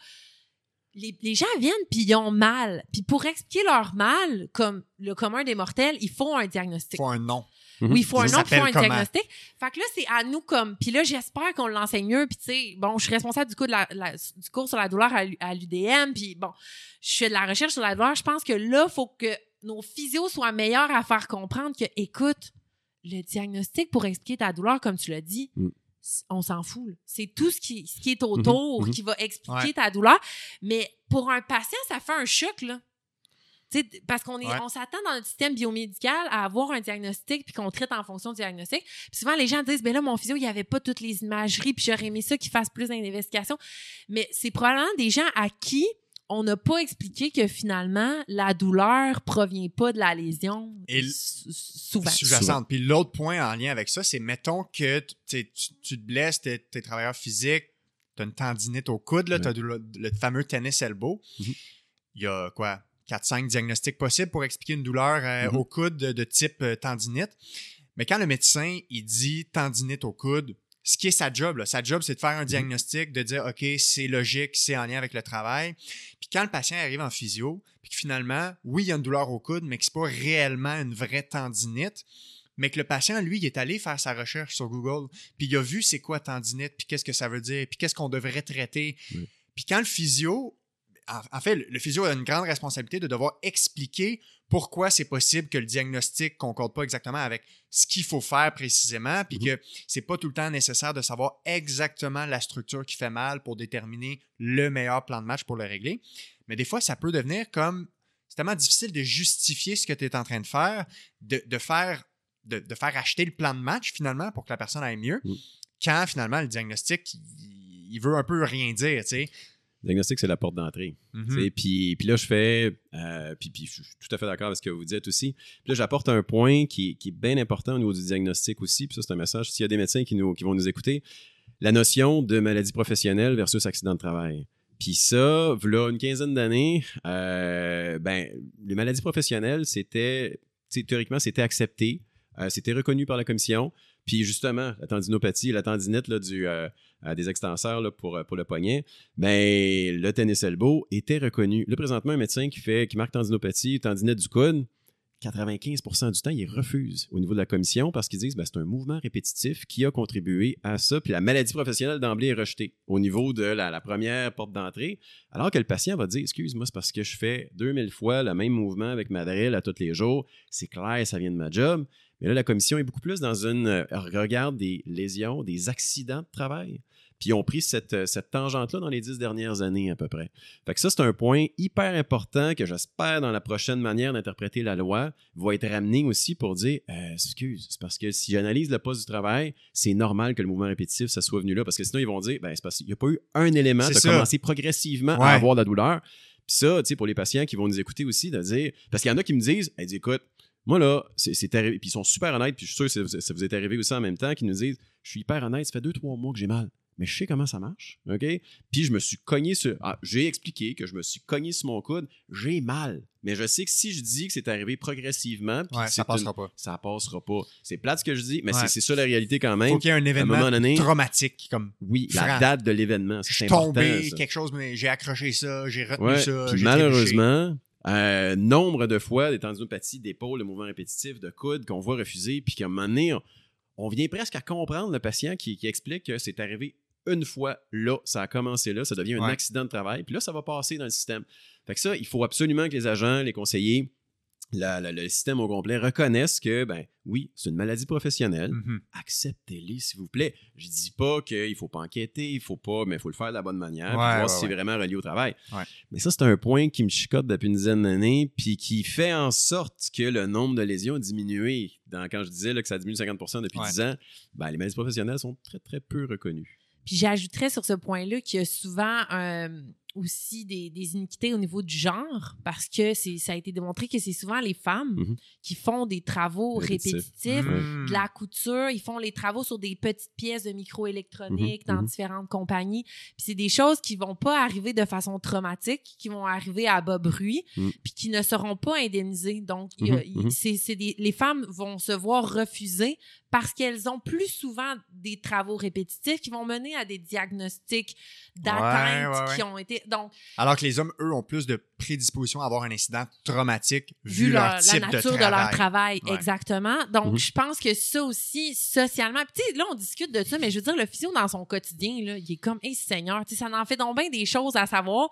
Les, les gens viennent puis ils ont mal. Puis pour expliquer leur mal, comme le commun des mortels, il faut un diagnostic. Faut un nom. Oui, il faut un nom, il faut un comment? diagnostic. Fait que là, c'est à nous comme. Puis là, j'espère qu'on l'enseigne mieux. Puis tu sais, bon, je suis responsable du, coup de la, la- du cours sur la douleur à, l'U- à l'UDM. Puis bon, je fais de la recherche sur la douleur. Je pense que là, il faut que nos physios soient meilleurs à faire comprendre que, écoute, le diagnostic pour expliquer ta douleur, comme tu l'as dit, Mm. On s'en fout. C'est tout ce qui, ce qui est autour mhm. qui va expliquer Ouais. ta douleur. Mais pour un patient, ça fait un choc, là. Tu sais, parce qu'on est, Ouais. on s'attend dans notre système biomédical à avoir un diagnostic puis qu'on traite en fonction du diagnostic. Puis souvent, les gens disent, ben là, mon physio, il n'y avait pas toutes les imageries puis j'aurais aimé ça qu'il fasse plus d'investigations. Mais c'est probablement des gens à qui on n'a pas expliqué que finalement, la douleur provient pas de la lésion. Et l- s- souvent. sous-jacente. Puis l'autre point en lien avec ça, c'est mettons que tu, te blesses, tu es, travailleur physique, tu as une tendinite au coude, Ouais. tu as le, le fameux tennis elbow. Mhm. Il y a quoi? 4-5 diagnostics possibles pour expliquer une douleur euh, Mhm. au coude de, de type euh, tendinite. Mais quand le médecin, il dit tendinite au coude, ce qui est sa job, là, sa job, c'est de faire un diagnostic, de dire, OK, c'est logique, c'est en lien avec le travail. Puis quand le patient arrive en physio, puis que finalement, oui, il y a une douleur au coude, mais que c'est pas réellement une vraie tendinite, mais que le patient, lui, il est allé faire sa recherche sur Google, puis il a vu c'est quoi tendinite, puis qu'est-ce que ça veut dire, puis qu'est-ce qu'on devrait traiter. Oui. Puis quand le physio, en, fait, le physio a une grande responsabilité de devoir expliquer pourquoi c'est possible que le diagnostic concorde pas exactement avec ce qu'il faut faire précisément, puis Mhm. que c'est pas tout le temps nécessaire de savoir exactement la structure qui fait mal pour déterminer le meilleur plan de match pour le régler. Mais des fois, ça peut devenir comme c'est tellement difficile de justifier ce que tu es en train de faire, de, de faire de, de faire acheter le plan de match finalement pour que la personne aille mieux, Mm. quand finalement le diagnostic il, il veut un peu rien dire, tu sais. Diagnostic, c'est la porte d'entrée. Mhm. Puis, puis là, je fais, euh, puis, puis je suis tout à fait d'accord avec ce que vous dites aussi. Puis là, j'apporte un point qui, est- qui est bien important au niveau du diagnostic aussi. Puis ça, c'est un message. S'il y a des médecins qui, nous, qui vont nous écouter, la notion de maladie professionnelle versus accident de travail. Puis ça, là, une quinzaine d'années, euh, ben, les maladies professionnelles, c'était, théoriquement, c'était accepté. Euh, c'était reconnu par la commission. Puis justement, la tendinopathie, la tendinite là, du, euh, des extenseurs là, pour, euh, pour le poignet, ben, le tennis elbow était reconnu. Là, présentement, un médecin qui, fait, qui marque tendinopathie, tendinite du coude, 95% du temps, il refuse au niveau de la commission parce qu'ils disent que c'est un mouvement répétitif qui a contribué à ça. Puis la maladie professionnelle d'emblée est rejetée au niveau de la, la première porte d'entrée. Alors que le patient va dire Excuse-moi, c'est parce que je fais 2000 fois le même mouvement avec ma drill à tous les jours. C'est clair, ça vient de ma job. Mais là, la commission est beaucoup plus dans une. euh, regarde des lésions, des accidents de travail. Puis ils ont pris cette, euh, cette tangente-là dans les dix dernières années à peu près. Fait que ça, c'est un point hyper important que j'espère dans la prochaine manière d'interpréter la loi va être ramené aussi pour dire euh, excuse, c'est parce que si j'analyse le poste du travail, c'est normal que le mouvement répétitif, ça soit venu là. Parce que sinon, ils vont dire ben, c'est parce qu'il n'y a pas eu un élément de commencer progressivement Ouais. à avoir de la douleur. Puis ça, tu sais, pour les patients qui vont nous écouter aussi, de dire. Parce qu'il y en a qui me disent dit, écoute, moi là, c'est arrivé. Puis ils sont super honnêtes, puis je suis sûr que ça, vous est arrivé aussi en même temps, qui nous disent je suis hyper honnête, ça fait deux, trois mois que j'ai mal mais je sais comment ça marche, OK? Puis je me suis cogné sur... Ah, j'ai expliqué que je me suis cogné sur mon coude, j'ai mal. Mais je sais que si je dis que c'est arrivé progressivement, puis Ouais, ça passera une- pas. ça passera pas. C'est plate ce que je dis, mais Ouais. c'est- ça la réalité quand même. Faut qu'il y ait un événement donné- traumatique, comme Oui, la date de l'événement, je c'est suis important. tombé, ça. quelque chose, mais j'ai accroché ça, j'ai retenu Ouais, ça. puis malheureusement, euh, nombre de fois des tendinopathies d'épaule, de mouvements répétitifs, de coude qu'on voit refuser, puis qu'à un moment donné, on, on vient presque à comprendre le patient qui, qui explique que c'est arrivé une fois là, ça a commencé là, ça devient un Ouais. accident de travail, puis là, ça va passer dans le système. Fait que ça, il faut absolument que les agents, les conseillers, la- la- le système au complet reconnaissent que, ben oui, c'est une maladie professionnelle. Mhm. Acceptez-les, s'il vous plaît. Je dis pas qu'il faut pas enquêter, il faut pas, mais il faut le faire de la bonne manière, voir ouais, si c'est vraiment relié au travail. Ouais. Mais ça, c'est un point qui me chicote depuis une dizaine d'années, puis qui fait en sorte que le nombre de lésions a diminué. Dans, quand je disais là, que ça diminue de 50% depuis Ouais. 10 ans, ben, les maladies professionnelles sont très, très peu reconnues. Puis j'ajouterais sur ce point-là qu'il y a souvent euh, aussi des, iniquités au niveau du genre parce que ça a été démontré que c'est souvent les femmes mhm. qui font des travaux répétitifs, de la couture, ils font les travaux sur des petites pièces de microélectronique mhm. dans mhm. différentes compagnies. Puis c'est des choses qui vont pas arriver de façon traumatique, qui vont arriver à bas bruit, puis qui ne seront pas indemnisées. Donc, c'est les femmes vont se voir refuser parce qu'elles ont plus souvent des travaux répétitifs qui vont mener à des diagnostics d'atteinte qui ont été. Donc, Alors que les hommes, eux, ont plus de prédisposition à avoir un incident traumatique vu, leur, la nature de, leur travail. Exactement. Donc, mhm. je pense que ça aussi, socialement. Tu sais, là, on discute de ça, mais je veux dire, le physio dans son quotidien, là, il est comme, hey, Seigneur, tu sais, ça en fait donc bien des choses à savoir.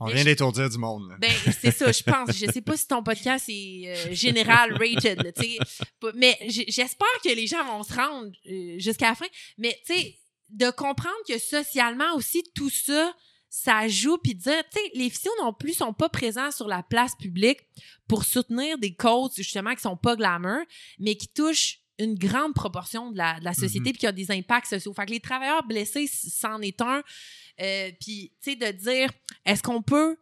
On vient d'étourdir du monde. Ben, c'est ça, je pense. Je sais pas si ton podcast est euh, général rated, tu sais. Mais j'espère que les gens vont se rendre euh, jusqu'à la fin. Mais, tu sais, de comprendre que socialement aussi, tout ça, ça joue, puis dire, tu sais, les filles non plus sont pas présents sur la place publique pour soutenir des causes, justement, qui sont pas glamour, mais qui touchent une grande proportion de la, société, mm-hmm. puis qui ont des impacts sociaux. Fait que les travailleurs blessés, c'en est un. Euh, puis, tu sais, de dire, est-ce qu'on peut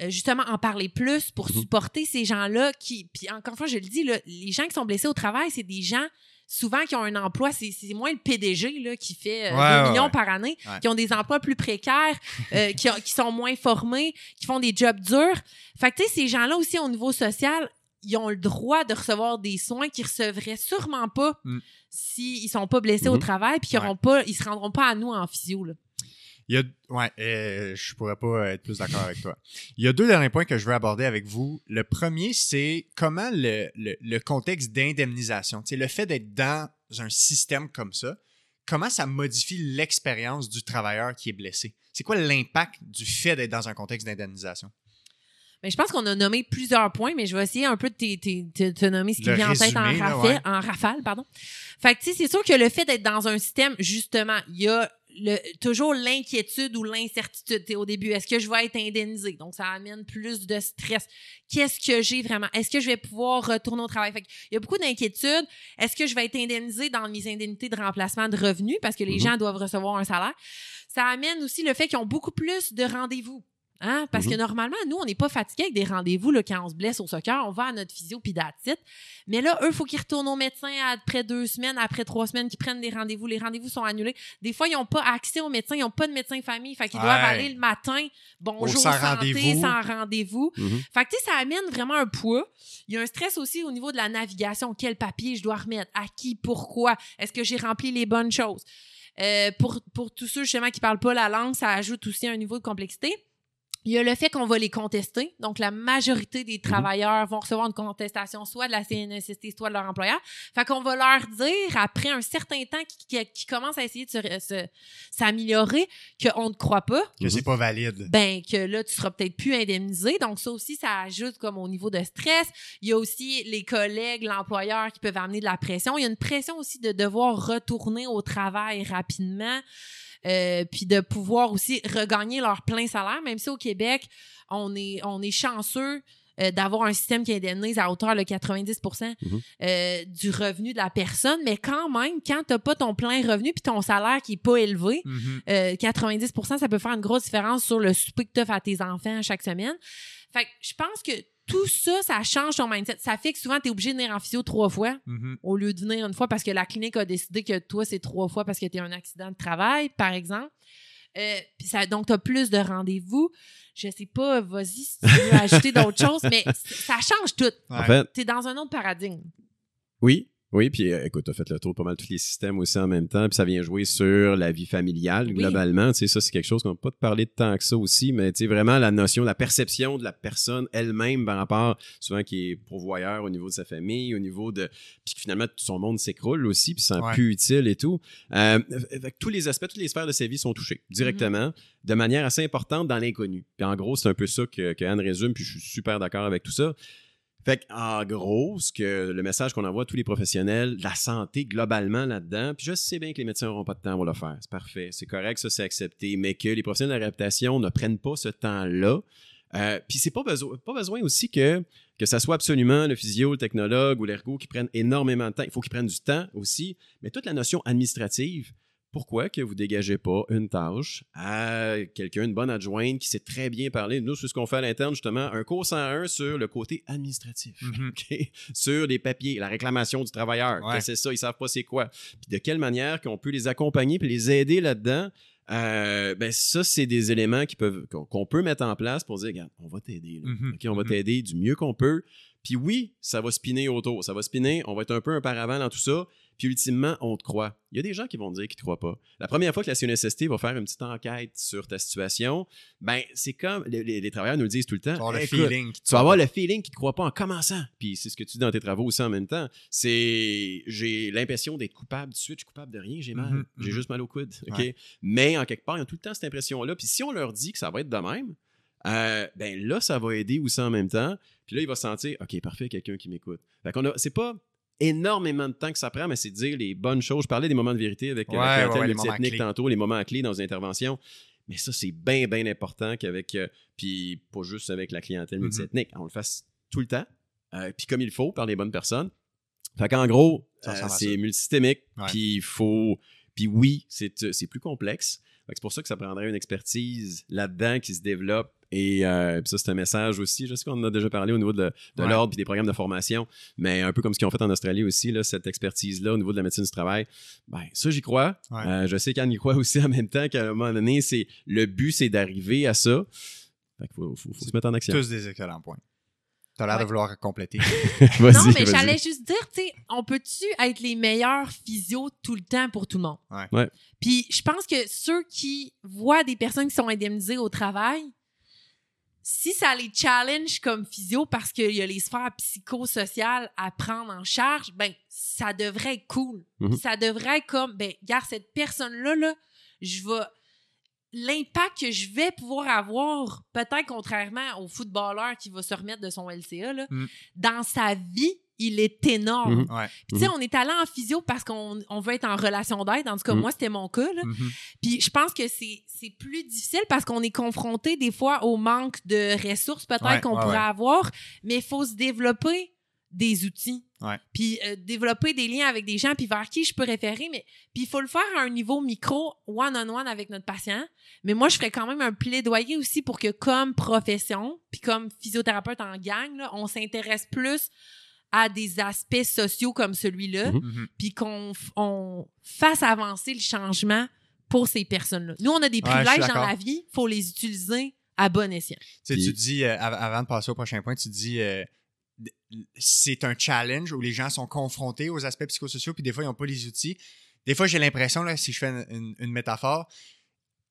euh, justement en parler plus pour mm-hmm. supporter ces gens-là qui, puis encore une fois, je le dis, là, les gens qui sont blessés au travail, c'est des gens souvent qui ont un emploi, c'est moins le PDG là, qui fait 2 euh, millions par année, qui ont des emplois plus précaires, euh, qui, qui, sont moins formés, qui font des jobs durs. Fait que, tu sais, ces gens-là aussi, au niveau social, ils ont le droit de recevoir des soins qu'ils recevraient sûrement pas mm. s'ils ne sont pas blessés au mm-hmm. travail, puis qu'ils ne pas, ils se rendront pas à nous en physio. Là. Il y a, ouais, euh, je pourrais pas être plus d'accord avec toi. Il y a deux derniers points que je veux aborder avec vous. Le premier, c'est comment le, le, contexte d'indemnisation, le fait d'être dans un système comme ça, comment ça modifie l'expérience du travailleur qui est blessé? C'est quoi l'impact du fait d'être dans un contexte d'indemnisation? Mais je pense qu'on a nommé plusieurs points, mais je vais essayer un peu de te, nommer ce qui vient en tête en, rafale, en rafale. Pardon. Fait que, c'est sûr que le fait d'être dans un système, justement, il y a le, toujours l'inquiétude ou l'incertitude au début. Est-ce que je vais être indemnisé? Donc, ça amène plus de stress. Qu'est-ce que j'ai vraiment? Est-ce que je vais pouvoir retourner au travail? Fait il y a beaucoup d'inquiétude. Est-ce que je vais être indemnisé dans mes indemnités de remplacement de revenus? Parce que les mm-hmm. gens doivent recevoir un salaire? Ça amène aussi le fait qu'ils ont beaucoup plus de rendez-vous. Hein? Parce que mhm. normalement, nous, on n'est pas fatigué avec des rendez-vous quand on se blesse au soccer. On va à notre physio puis d'attitude. Mais là, eux, il faut qu'ils retournent au médecin après deux semaines, après trois semaines, qu'ils prennent des rendez-vous. Les rendez-vous sont annulés. Des fois, ils n'ont pas accès au médecin, ils n'ont pas de médecin famille. Fait qu'ils doivent aller le matin, bonjour, sans santé, sans rendez-vous. Mhm. Fait que, ça amène vraiment un poids. Il y a un stress aussi au niveau de la navigation. Quel papier je dois remettre? À qui? Pourquoi? Est-ce que j'ai rempli les bonnes choses? Euh, pour, pour tous ceux justement qui parlent pas la langue, ça ajoute aussi un niveau de complexité. Il y a le fait qu'on va les contester. Donc, la majorité des mhm. travailleurs vont recevoir une contestation soit de la CNSST, soit de leur employeur. Fait qu'on va leur dire, après un certain temps qui, qui, commence à essayer de s'améliorer, qu'on ne croit pas. Que c'est pas valide. Ben, que là, tu seras peut-être plus indemnisé. Donc, ça aussi, ça ajoute comme au niveau de stress. Il y a aussi les collègues, l'employeur qui peuvent amener de la pression. Il y a une pression aussi de devoir retourner au travail rapidement. Euh, puis de pouvoir aussi regagner leur plein salaire, même si au Québec, on est, on est chanceux euh, d'avoir un système qui indemnise à hauteur de 90 mhm. euh, du revenu de la personne, mais quand même, quand tu n'as pas ton plein revenu puis ton salaire qui n'est pas élevé, 90 mhm. ça peut faire une grosse différence sur le souper que tu offres à tes enfants chaque semaine. Fait que je pense que tout ça, ça change ton mindset. Ça fait que souvent, tu es obligé de venir en physio trois fois mm-hmm. au lieu de venir une fois parce que la clinique a décidé que toi, c'est trois fois parce que tu as un accident de travail, par exemple. Euh, ça, donc, tu as plus de rendez-vous. Je sais pas, vas-y si tu veux ajouter d'autres choses, mais ça change tout. En fait, tu es dans un autre paradigme. Oui, oui, puis euh, écoute, tu as fait le tour de pas mal tous les systèmes aussi en même temps, puis ça vient jouer sur la vie familiale globalement. Tu sais, ça, c'est quelque chose qu'on peut pas te parler de tant que ça aussi, mais tu sais, vraiment la notion, la perception de la personne elle-même par rapport, souvent qui est pourvoyeur au niveau de sa famille, au niveau de. Puis finalement, tout son monde s'écroule aussi, puis c'est plus utile et tout. Euh, tous les aspects, toutes les sphères de sa vie sont touchées directement, de manière assez importante dans l'inconnu. Puis en gros, c'est un peu ça que, que Anne résume, puis je suis super d'accord avec tout ça. Fait en gros, ce que le message qu'on envoie à tous les professionnels, la santé globalement là-dedans, puis je sais bien que les médecins n'auront pas de temps pour le faire, c'est parfait, c'est correct, ça c'est accepté, mais que les professionnels de la réputation ne prennent pas ce temps-là. Euh, puis c'est pas besoin, pas besoin aussi que que ça soit absolument le physio, le technologue ou l'ergo qui prennent énormément de temps. Il faut qu'ils prennent du temps aussi, mais toute la notion administrative, pourquoi que vous dégagez pas une tâche à quelqu'un, une bonne adjointe qui sait très bien parler? Nous, c'est ce qu'on fait à l'interne, justement, un cours 101 sur le côté administratif, Mhm. Sur les papiers, la réclamation du travailleur. Ouais. C'est ça, ils savent pas c'est quoi. Puis de quelle manière qu'on peut les accompagner puis les aider là-dedans? Euh, ben ça, c'est des éléments qui peuvent qu'on peut mettre en place pour dire, regarde, on va t'aider. Mhm. On va Mhm. t'aider du mieux qu'on peut. Puis oui, ça va spinner autour. Ça va spinner, on va être un peu un paravent dans tout ça. Puis ultimement, on te croit. Il y a des gens qui vont dire qu'ils te croient pas. La première fois que la CNSST va faire une petite enquête sur ta situation, ben c'est comme les, les- les travailleurs nous le disent tout le temps. Tu vas avoir le feeling. tu vas avoir le feeling qu'ils ne te croient pas en commençant. Puis c'est ce que tu dis dans tes travaux aussi en même temps. C'est j'ai l'impression d'être coupable tout de suite. Je suis coupable de rien, j'ai mal. Mhm, J'ai mhm. juste mal au coude. Ouais. Mais en quelque part, ils ont tout le temps cette impression-là. Puis si on leur dit que ça va être de même, euh, ben là, ça va aider aussi en même temps. Puis là, il va se sentir, OK, parfait, quelqu'un qui m'écoute. Fait qu'on a, c'est pas énormément de temps que ça prend, mais c'est de dire les bonnes choses. Je parlais des moments de vérité avec euh, Ouais, la clientèle ouais, les tantôt, les moments clés dans une intervention. Mais ça, c'est bien, bien important qu'avec, euh, puis pas juste avec la clientèle Mhm. multiethnique, on le fasse tout le temps, euh, puis comme il faut, par les bonnes personnes. Fait qu'en gros, euh, c'est multisystémique, puis il faut, puis oui, c'est euh, c'est plus complexe. C'est pour ça que ça prendrait une expertise là-dedans qui se développe. Et euh, puis ça, c'est un message aussi. Je sais qu'on en a déjà parlé au niveau de, de Ouais. l'ordre et des programmes de formation, mais un peu comme ce qu'ils ont fait en Australie aussi, là, cette expertise-là au niveau de la médecine du travail. Ben, ça, j'y crois. Ouais. Euh, je sais qu'Anne y croit aussi en même temps qu'à un moment donné, c'est le but, c'est d'arriver à ça. Fait qu'il faut, faut- faut se mettre en action. Tous des excellents points. Tu as l'air de vouloir compléter. Non, mais j'allais juste dire, tu sais, on peut-tu être les meilleurs physios tout le temps pour tout le monde? Ouais. Ouais. Puis je pense que ceux qui voient des personnes qui sont indemnisées au travail, si ça les challenge comme physio parce qu'il y a les sphères psychosociales à prendre en charge, ben ça devrait être cool. Mhm. Ça devrait être comme, ben, regarde, cette personne-là, là, je vais. L'impact que je vais pouvoir avoir, peut-être contrairement au footballeur qui va se remettre de son LCA, là, Mhm. dans sa vie, il est énorme. Mhm. Ouais. Puis, tu sais, on est allé en physio parce qu'on on veut être en relation d'aide. En tout cas, Mhm. moi, c'était mon cas. Là. Puis, je pense que c'est c'est plus difficile parce qu'on est confronté des fois au manque de ressources peut-être Ouais, qu'on ouais, pourrait ouais. avoir, mais il faut se développer des outils. Ouais. Puis euh, développer des liens avec des gens, puis vers qui je peux référer. Mais puis il faut le faire à un niveau micro, one-on-one avec notre patient. Mais moi, je ferais quand même un plaidoyer aussi pour que comme profession, puis comme physiothérapeute en gang, là, on s'intéresse plus à des aspects sociaux comme celui-là, Mhm. Mhm. puis qu'on on fasse avancer le changement pour ces personnes-là. Nous, on a des Ouais, privilèges dans la vie, faut les utiliser à bon escient. Tu sais, Puis- tu dis, euh, av- avant de passer au prochain point, tu dis euh, c'est un challenge où les gens sont confrontés aux aspects psychosociaux, puis des fois, ils n'ont pas les outils. Des fois, j'ai l'impression, là, si je fais une, une- une métaphore,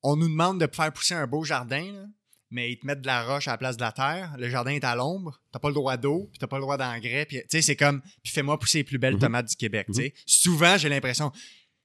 on nous demande de faire pousser un beau jardin, là, mais ils te mettent de la roche à la place de la terre. Le jardin est à l'ombre, t'as pas le droit d'eau, puis t'as pas le droit d'engrais. Puis, tu sais, c'est comme, puis fais-moi pousser les plus belles Mhm. tomates du Québec. tu sais. Souvent, j'ai l'impression,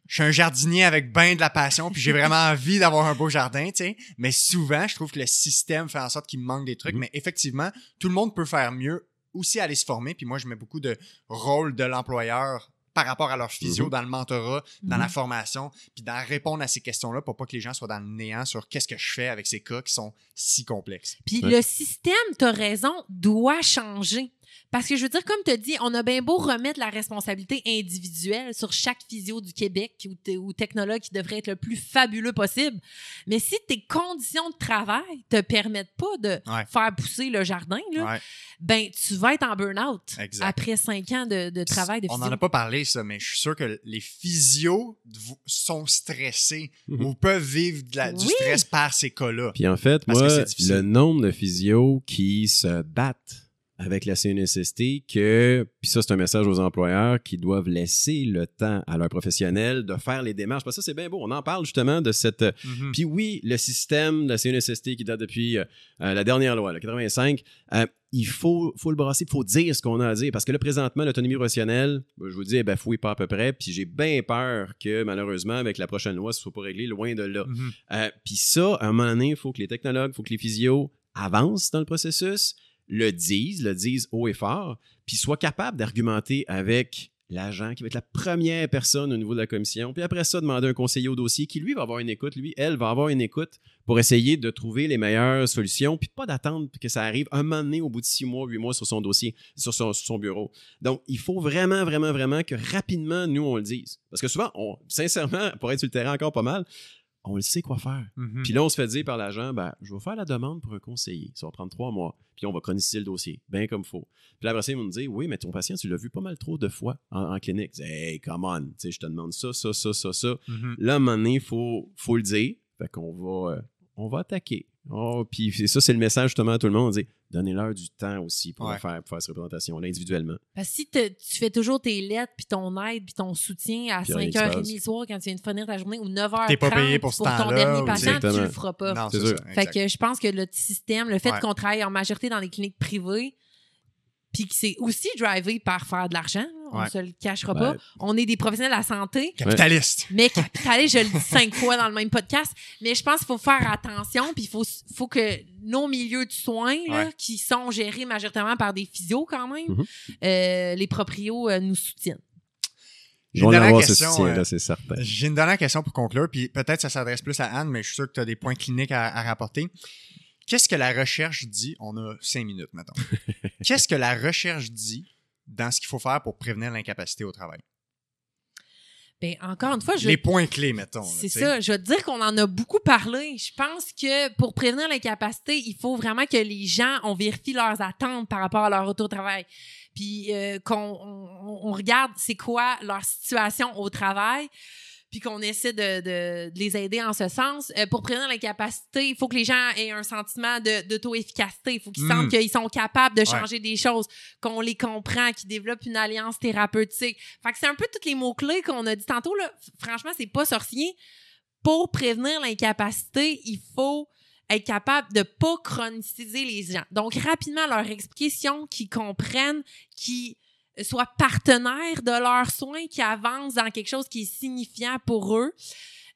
je suis un jardinier avec ben de la passion, puis j'ai vraiment envie d'avoir un beau jardin, tu sais. Mais souvent, je trouve que le système fait en sorte qu'il me manque des trucs. Mhm. Mais effectivement, tout le monde peut faire mieux, aussi aller se former. Puis moi, je mets beaucoup de rôle de l'employeur par rapport à leur physio, Mhm. dans le mentorat, dans Mhm. la formation, puis dans répondre à ces questions-là pour pas que les gens soient dans le néant sur qu'est-ce que je fais avec ces cas qui sont si complexes. Puis Ouais. le système, tu as raison, doit changer. Parce que je veux dire, comme tu as dit, on a bien beau remettre la responsabilité individuelle sur chaque physio du Québec ou, te- ou technologue qui devrait être le plus fabuleux possible. Mais si tes conditions de travail te permettent pas de Ouais. faire pousser le jardin, là, Ouais. ben tu vas être en burn-out Exact. après cinq ans de, de travail de On physio. n'en a pas parlé, ça, mais je suis sûr que les physios sont stressés Mhm. ou peuvent vivre de la- du Oui. stress par ces cas-là. Puis en fait, Parce que moi, le nombre de physios qui se battent avec la CNSST, que, puis ça, c'est un message aux employeurs qui doivent laisser le temps à leurs professionnels de faire les démarches. Parce que ça, c'est bien beau. On en parle justement de cette. Mhm. Puis oui, le système de la CNSST qui date depuis euh, euh, la dernière loi, le 85, euh, il faut, faut le brasser, il faut dire ce qu'on a à dire. Parce que là, présentement, l'autonomie professionnelle, ben, je vous dis, elle bafouille pas à peu près. Puis j'ai bien peur que, malheureusement, avec la prochaine loi, ce soit pas réglé loin de là. Mhm. Euh, Puis ça, à un moment donné, il faut que les technologues, il faut que les physios avancent dans le processus, le disent, le disent haut et fort, puis soient capables d'argumenter avec l'agent qui va être la première personne au niveau de la commission. Puis après ça, demander un conseiller au dossier qui, lui, va avoir une écoute. Lui, elle, va avoir une écoute pour essayer de trouver les meilleures solutions, puis pas d'attendre que ça arrive un moment donné au bout de six mois, huit mois sur son dossier, sur son, bureau. Donc, il faut vraiment, vraiment, vraiment que rapidement, nous, on le dise. Parce que souvent, on, sincèrement, pour être sur encore pas mal, on le sait quoi faire. Mhm. Puis là, on se fait dire par l'agent, ben, je vais faire la demande pour un conseiller. Ça va prendre trois mois. Puis on va chroniser le dossier, bien comme il faut. Puis là, après ça, ils vont nous dire, oui, mais ton patient, tu l'as vu pas mal trop de fois en, clinique. Hey, come on, je te demande ça, ça, ça, ça, ça. Mhm. Là, à un moment donné, il faut, faut le dire. Fait qu'on va, euh, on va attaquer. Oh, puis ça, c'est le message justement à tout le monde. Donnez-leur du temps aussi pour, faire, pour faire cette représentation-là individuellement. Parce que si tu fais toujours tes lettres, puis ton aide, puis ton soutien à 5h30 le soir quand tu viens de finir ta journée ou 9h30 pas payé pour, pour ton dernier patient, tu le feras pas. Non, c'est Fait que je pense que le système, le fait qu'on travaille en majorité dans les cliniques privées, puis que c'est aussi drivé par faire de l'argent, on ne se le cachera pas. On est des professionnels de la santé. Capitalistes. Mais capitalistes, je le dis cinq fois dans le même podcast. Mais je pense qu'il faut faire attention, puis il faut, faut que nos milieux de soins, qui sont gérés majoritairement par des physios quand même, mm-hmm. euh, les proprios euh, nous soutiennent. J'ai une dernière question. Euh, c'est certain. J'ai une dernière question pour conclure, puis peut-être ça s'adresse plus à Anne, mais je suis sûr que tu as des points cliniques à, à rapporter. Qu'est-ce que la recherche dit? On a cinq minutes, maintenant. Qu'est-ce que la recherche dit dans ce qu'il faut faire pour prévenir l'incapacité au travail? Bien, encore une fois, je. Les points clés, mettons. C'est ça. Je veux te dire qu'on en a beaucoup parlé. Je pense que pour prévenir l'incapacité, il faut vraiment que les gens, on vérifie leurs attentes par rapport à leur retour au travail. Puis euh, qu'on on regarde c'est quoi leur situation au travail puis qu'on essaie de, de, les aider en ce sens. Euh, pour prévenir l'incapacité, il faut que les gens aient un sentiment d'auto-efficacité. Il faut qu'ils sentent hmm. qu'ils sont capables de changer des choses, qu'on les comprend, qu'ils développent une alliance thérapeutique. Fait que c'est un peu tous les mots-clés qu'on a dit tantôt. Là. Franchement, c'est pas sorcier. Pour prévenir l'incapacité, il faut être capable de pas chroniciser les gens. Donc, rapidement leur explication, qu'ils comprennent, qu'ils soient partenaires de leurs soins, qui avancent dans quelque chose qui est signifiant pour eux.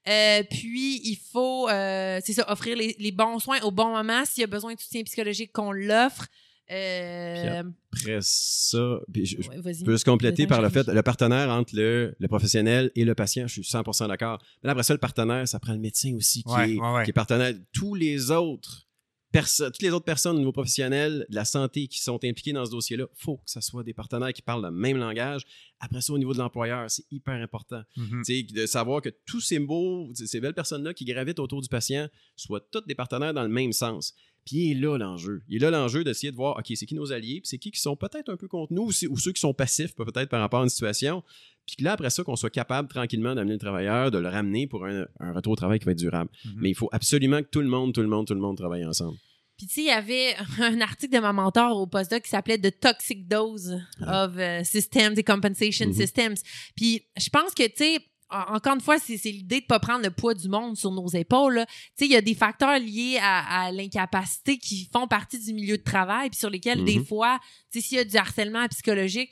Euh, puis, il faut, euh, c'est ça, offrir les, bons soins au bon moment. S'il y a besoin de soutien psychologique, qu'on l'offre. Euh... après ça, je, peux se compléter par le fait, le partenaire entre le, le, professionnel et le patient, je suis 100% d'accord. Mais après ça, le partenaire, ça prend le médecin aussi qui, est, qui est partenaire. Tous les autres toutes les autres personnes au niveau professionnel de la santé qui sont impliquées dans ce dossier-là, il faut que ce soit des partenaires qui parlent le même langage. Après ça, au niveau de l'employeur, c'est hyper important. Mm-hmm. De savoir que tous ces beaux, ces belles personnes-là qui gravitent autour du patient soient toutes des partenaires dans le même sens. Puis il est là l'enjeu. Il est là l'enjeu d'essayer de voir, OK, c'est qui nos alliés, puis c'est qui qui sont peut-être un peu contre nous, ou, ceux qui sont passifs peut-être par rapport à une situation. Puis là, après ça, qu'on soit capable tranquillement d'amener le travailleur, de le ramener pour un, retour au travail qui va être durable. Mm-hmm. Mais il faut absolument que tout le monde, tout le monde, tout le monde travaille ensemble. Puis, tu sais, il y avait un article de ma mentor au postdoc qui s'appelait The Toxic Dose of uh, Systems and Compensation mm-hmm. Systems. Puis, je pense que, tu sais, encore une fois, c'est l'idée de pas prendre le poids du monde sur nos épaules. Tu sais, il y a des facteurs liés à, l'incapacité qui font partie du milieu de travail, puis sur lesquels, des mm-hmm. fois, tu sais, s'il y a du harcèlement psychologique,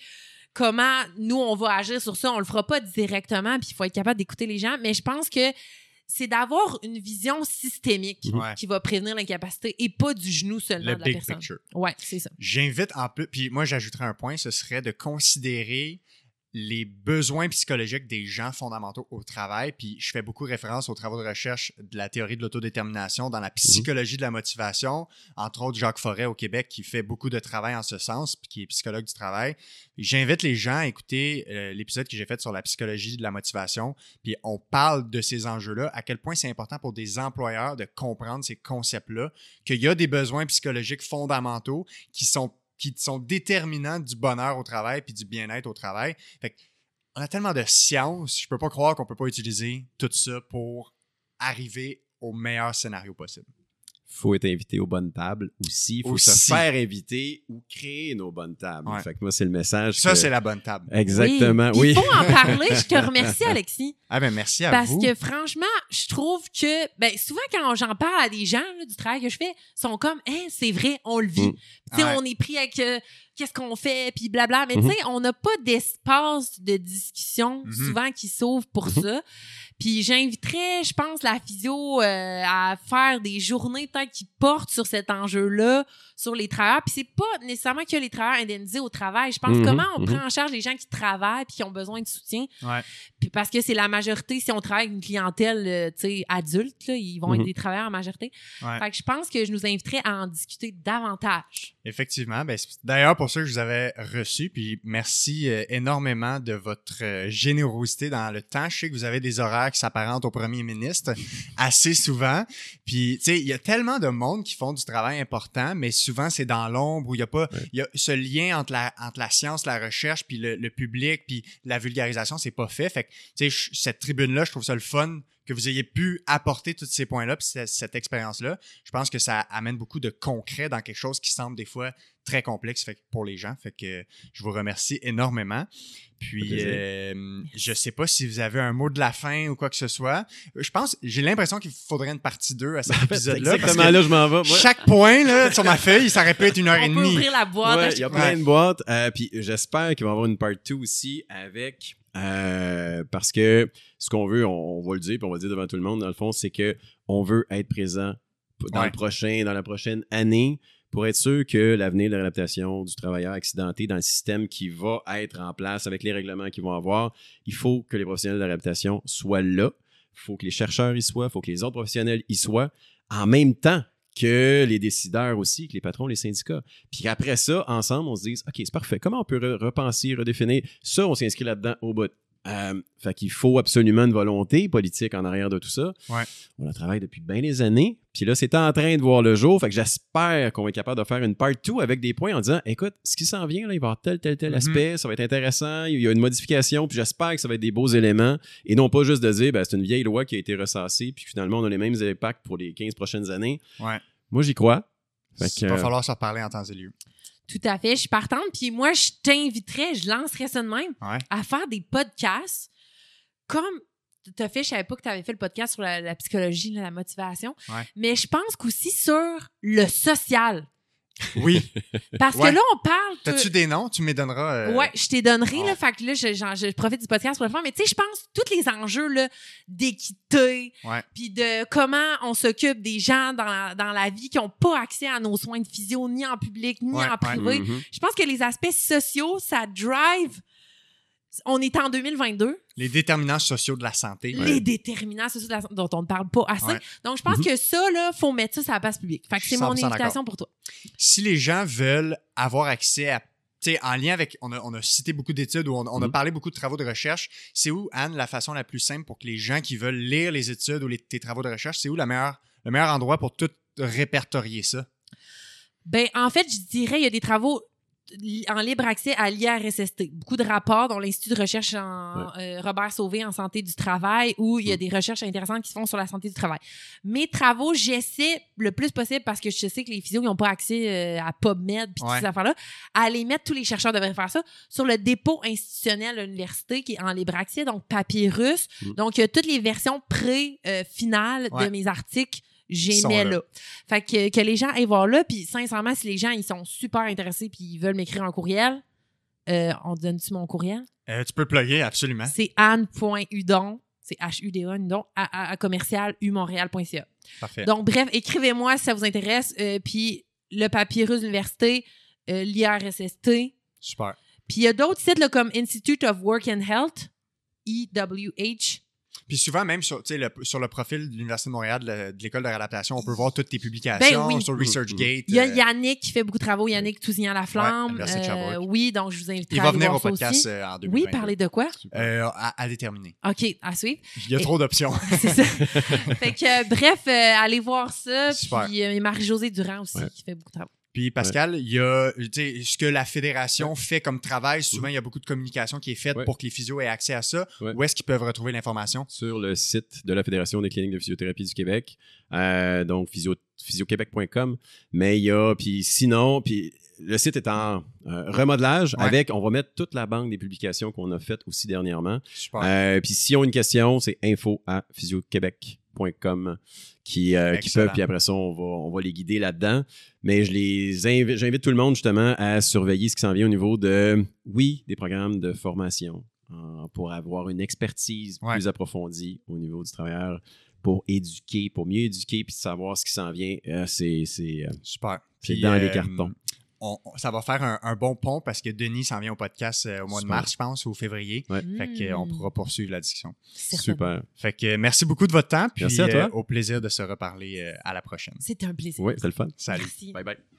comment nous, on va agir sur ça, on le fera pas directement, puis il faut être capable d'écouter les gens. Mais je pense que c'est d'avoir une vision systémique qui va prévenir l'incapacité et pas du genou seulement de la personne. Picture. Ouais, c'est ça. J'invite en plus, puis moi j'ajouterais un point, ce serait de considérer les besoins psychologiques des gens fondamentaux au travail. Puis je fais beaucoup référence aux travaux de recherche de la théorie de l'autodétermination dans la mhm. psychologie de la motivation, entre autres Jacques Forêt au Québec qui fait beaucoup de travail en ce sens, puis qui est psychologue du travail. J'invite les gens à écouter euh, l'épisode que j'ai fait sur la psychologie de la motivation. Puis on parle de ces enjeux-là, à quel point c'est important pour des employeurs de comprendre ces concepts-là, qu'il y a des besoins psychologiques fondamentaux qui sont qui sont déterminants du bonheur au travail puis du bien-être au travail. Fait on a tellement de science, je peux pas croire qu'on peut pas utiliser tout ça pour arriver au meilleur scénario possible faut être invité aux bonnes tables aussi. Il faut se faire inviter ou créer nos bonnes tables. Fait que moi, c'est le message. Ça, c'est la bonne table. Exactement, oui. Il faut en parler. Je te remercie, Alexis. Ah ben merci à Parce vous. Parce que franchement, je trouve que ben, souvent quand j'en parle à des gens du travail que je fais, ils sont comme hein, c'est vrai, on le vit. Mm. On est pris avec euh, qu'est-ce qu'on fait, puis blabla. Mais tu mm-hmm. sais, on n'a pas d'espace de discussion mm-hmm. souvent qui s'ouvre pour mm-hmm. ça. Puis j'inviterais, je pense, la physio euh, à faire des journées peut-être qui portent sur cet enjeu-là, sur les travailleurs. Puis c'est pas nécessairement que les travailleurs indemnisés au travail. Je pense Mhm, comment on mhm. prend en charge les gens qui travaillent puis qui ont besoin de soutien. Ouais. Puis parce que c'est la majorité, si on travaille avec une clientèle, euh, tu sais, adulte, là, ils vont Mhm. être des travailleurs en majorité. Ouais. Fait que je pense que je nous inviterais à en discuter davantage. Effectivement. Ben, d'ailleurs pour ça que je vous avais reçu. Puis merci euh, énormément de votre euh, générosité dans le temps. Je sais que vous avez des horaires qui s'apparentent au premier ministre assez souvent. Puis, tu sais, il y a tellement de monde qui font du travail important, mais souvent c'est dans l'ombre où il y a pas, Ouais. il y a ce lien entre la, entre la science, la recherche, puis le, le public, puis la vulgarisation, c'est pas fait. Fait que, tu sais, je- cette tribune-là, je trouve ça le fun que vous ayez pu apporter tous ces points-là, puis cette, cette expérience-là. Je pense que ça amène beaucoup de concret dans quelque chose qui semble des fois très complexe fait pour les gens. Fait que je vous remercie énormément. Puis, euh, je sais pas si vous avez un mot de la fin ou quoi que ce soit. Je pense, j'ai l'impression qu'il faudrait une partie 2 à cet épisode-là. parce exactement que là je m'en vais. Moi, Chaque point là, sur ma feuille, ça aurait pu être une heure et on peut demie. ouvrir la boîte. Ouais, il y a plein de boîtes. Euh, puis j'espère qu'il va y avoir une part 2 aussi avec. Euh, parce que ce qu'on veut, on, on va le dire, puis on va le dire devant tout le monde, dans le fond, c'est que on veut être présent dans Ouais. le prochain, dans la prochaine année pour être sûr que l'avenir de la réadaptation du travailleur accidenté dans le système qui va être en place avec les règlements qu'ils vont avoir, il faut que les professionnels de la réadaptation soient là. Il faut que les chercheurs y soient, il faut que les autres professionnels y soient, en même temps que les décideurs aussi, que les patrons, les syndicats. Puis après ça, ensemble, on se dit, OK, c'est parfait. Comment on peut re- repenser, redéfinir? Ça, on s'inscrit là-dedans au bout. Euh, fait qu'il faut absolument une volonté politique en arrière de tout ça. Ouais. On a travaillé depuis bien des années. Puis là, c'est en train de voir le jour. Fait que j'espère qu'on va être capable de faire une part 2 avec des points en disant écoute, ce qui s'en vient, là, il va y avoir tel, tel, tel Mhm. aspect, ça va être intéressant, il y a une modification, puis j'espère que ça va être des beaux éléments. Et non pas juste de dire ben, c'est une vieille loi qui a été ressassée, puis finalement, on a les mêmes impacts pour les 15 prochaines années. Ouais. Moi, j'y crois. Fait Il va falloir se reparler en temps et lieu. Tout à fait. Je suis partante. Puis moi, je t'inviterais, je lancerais ça de même, Ouais. à faire des podcasts comme tu as fait. Je savais pas que tu avais fait le podcast sur la, la psychologie, la motivation. Ouais. Mais je pense qu'aussi sur le social. Oui. Parce Ouais. que là, on parle. T'as-tu des noms? Tu me donneras. euh, Ouais, je t'ai donnerai, là. Fait que là, je, profite du podcast pour le faire. Mais tu sais, je pense tous les enjeux, là, d'équité, puis de comment on s'occupe des gens dans la, dans la vie qui n'ont pas accès à nos soins de physio, ni en public, ni Ouais, en ouais. privé. Mhm. Je pense que les aspects sociaux, ça drive. On est en 2022. Les déterminants sociaux de la santé. Les déterminants sociaux de la- dont on ne parle pas assez. Ouais. Donc, je pense Mhm. que ça, là, faut mettre ça sur la place publique. Fait que c'est mon 100% invitation pour toi. si les gens veulent avoir accès à tu sais, en lien avec, on a, on a cité beaucoup d'études ou on, on a Mhm. parlé beaucoup de travaux de recherche. C'est où, Anne, la façon la plus simple pour que les gens qui veulent lire les études ou les, tes travaux de recherche, c'est où la meilleure, le meilleur endroit pour tout répertorier ça? Ben, en fait, je dirais, il y a des travaux en libre accès à l'IRSST. Beaucoup de rapports, dont l'Institut de recherche en, euh, Robert Sauvé en santé du travail, où il y a Mm. des recherches intéressantes qui se font sur la santé du travail. Mes travaux, j'essaie le plus possible, parce que je sais que les physios n'ont pas accès euh, à PubMed puis Ouais. ces affaires-là, à les mettre, tous les chercheurs devraient faire ça, sur le dépôt institutionnel de l'université qui est en libre accès, donc papyrus. Mm. Donc, il y a toutes les versions pré-finales Ouais. de mes articles. J'ai Sont mis là. là. Fait que, que les gens aillent voir là. Puis sincèrement, si les gens ils sont super intéressés puis ils veulent m'écrire un courriel, euh, on donne-tu mon courriel? Euh, tu peux le plugger, absolument. C'est anne.udon, c'est H-U-D-O, udon, à, à, à commercial umontréal.ca. Parfait. Donc, bref, écrivez-moi si ça vous intéresse. Euh, puis le papyrus université, euh, l'IRSST. Super. Puis il y a d'autres sites là, comme Institute of Work and Health, IWH. Puis souvent, même sur, tu sais, le, sur le profil de l'Université de Montréal, de, de l'école de réadaptation, on peut voir toutes tes publications Ben oui. sur ResearchGate. Il y a euh, Yannick qui fait beaucoup de travaux, Yannick Tousignan la flamme. Ouais, Sherbrooke. oui, donc je vous invite il à va aller venir voir au podcast aussi. euh, en 2022. Oui, parler de quoi? Euh, à, à déterminer. OK, à suivre. Il y a Et- trop d'options. C'est ça. fait que, euh, bref, euh, allez voir ça. Super. Puis euh, Marie-Josée Durand aussi, Ouais. qui fait beaucoup de travaux. Puis Pascal, il y a ce que la fédération fait comme travail. Souvent, il y a beaucoup de communication qui est faite pour que les physios aient accès à ça. Où est-ce qu'ils peuvent retrouver l'information? sur le site de la Fédération des cliniques de physiothérapie du Québec, euh, donc physio, physioquebec.com. Mais il y a, puis sinon, puis le site est en euh, remodelage Ouais. avec, on va mettre toute la banque des publications qu'on a faites aussi dernièrement. Super. Euh, puis s'ils ont une question, c'est info à qui, euh, peuvent, puis après ça, on va, on va les guider là-dedans. Mais je les invite, j'invite tout le monde justement à surveiller ce qui s'en vient au niveau de, oui, des programmes de formation, pour avoir une expertise plus approfondie au niveau du travailleur pour éduquer, pour mieux éduquer puis savoir ce qui s'en vient. Euh, c'est euh, super. C'est dans les cartons. Ça va faire un, bon pont parce que Denis s'en vient au podcast au mois de mars, je pense, ou février. Fait qu'on pourra poursuivre la discussion. Super. Fait que merci beaucoup de votre temps. Puis merci à toi. au plaisir de se reparler à la prochaine. C'était un plaisir. Oui, c'est le fun. Salut. Bye bye.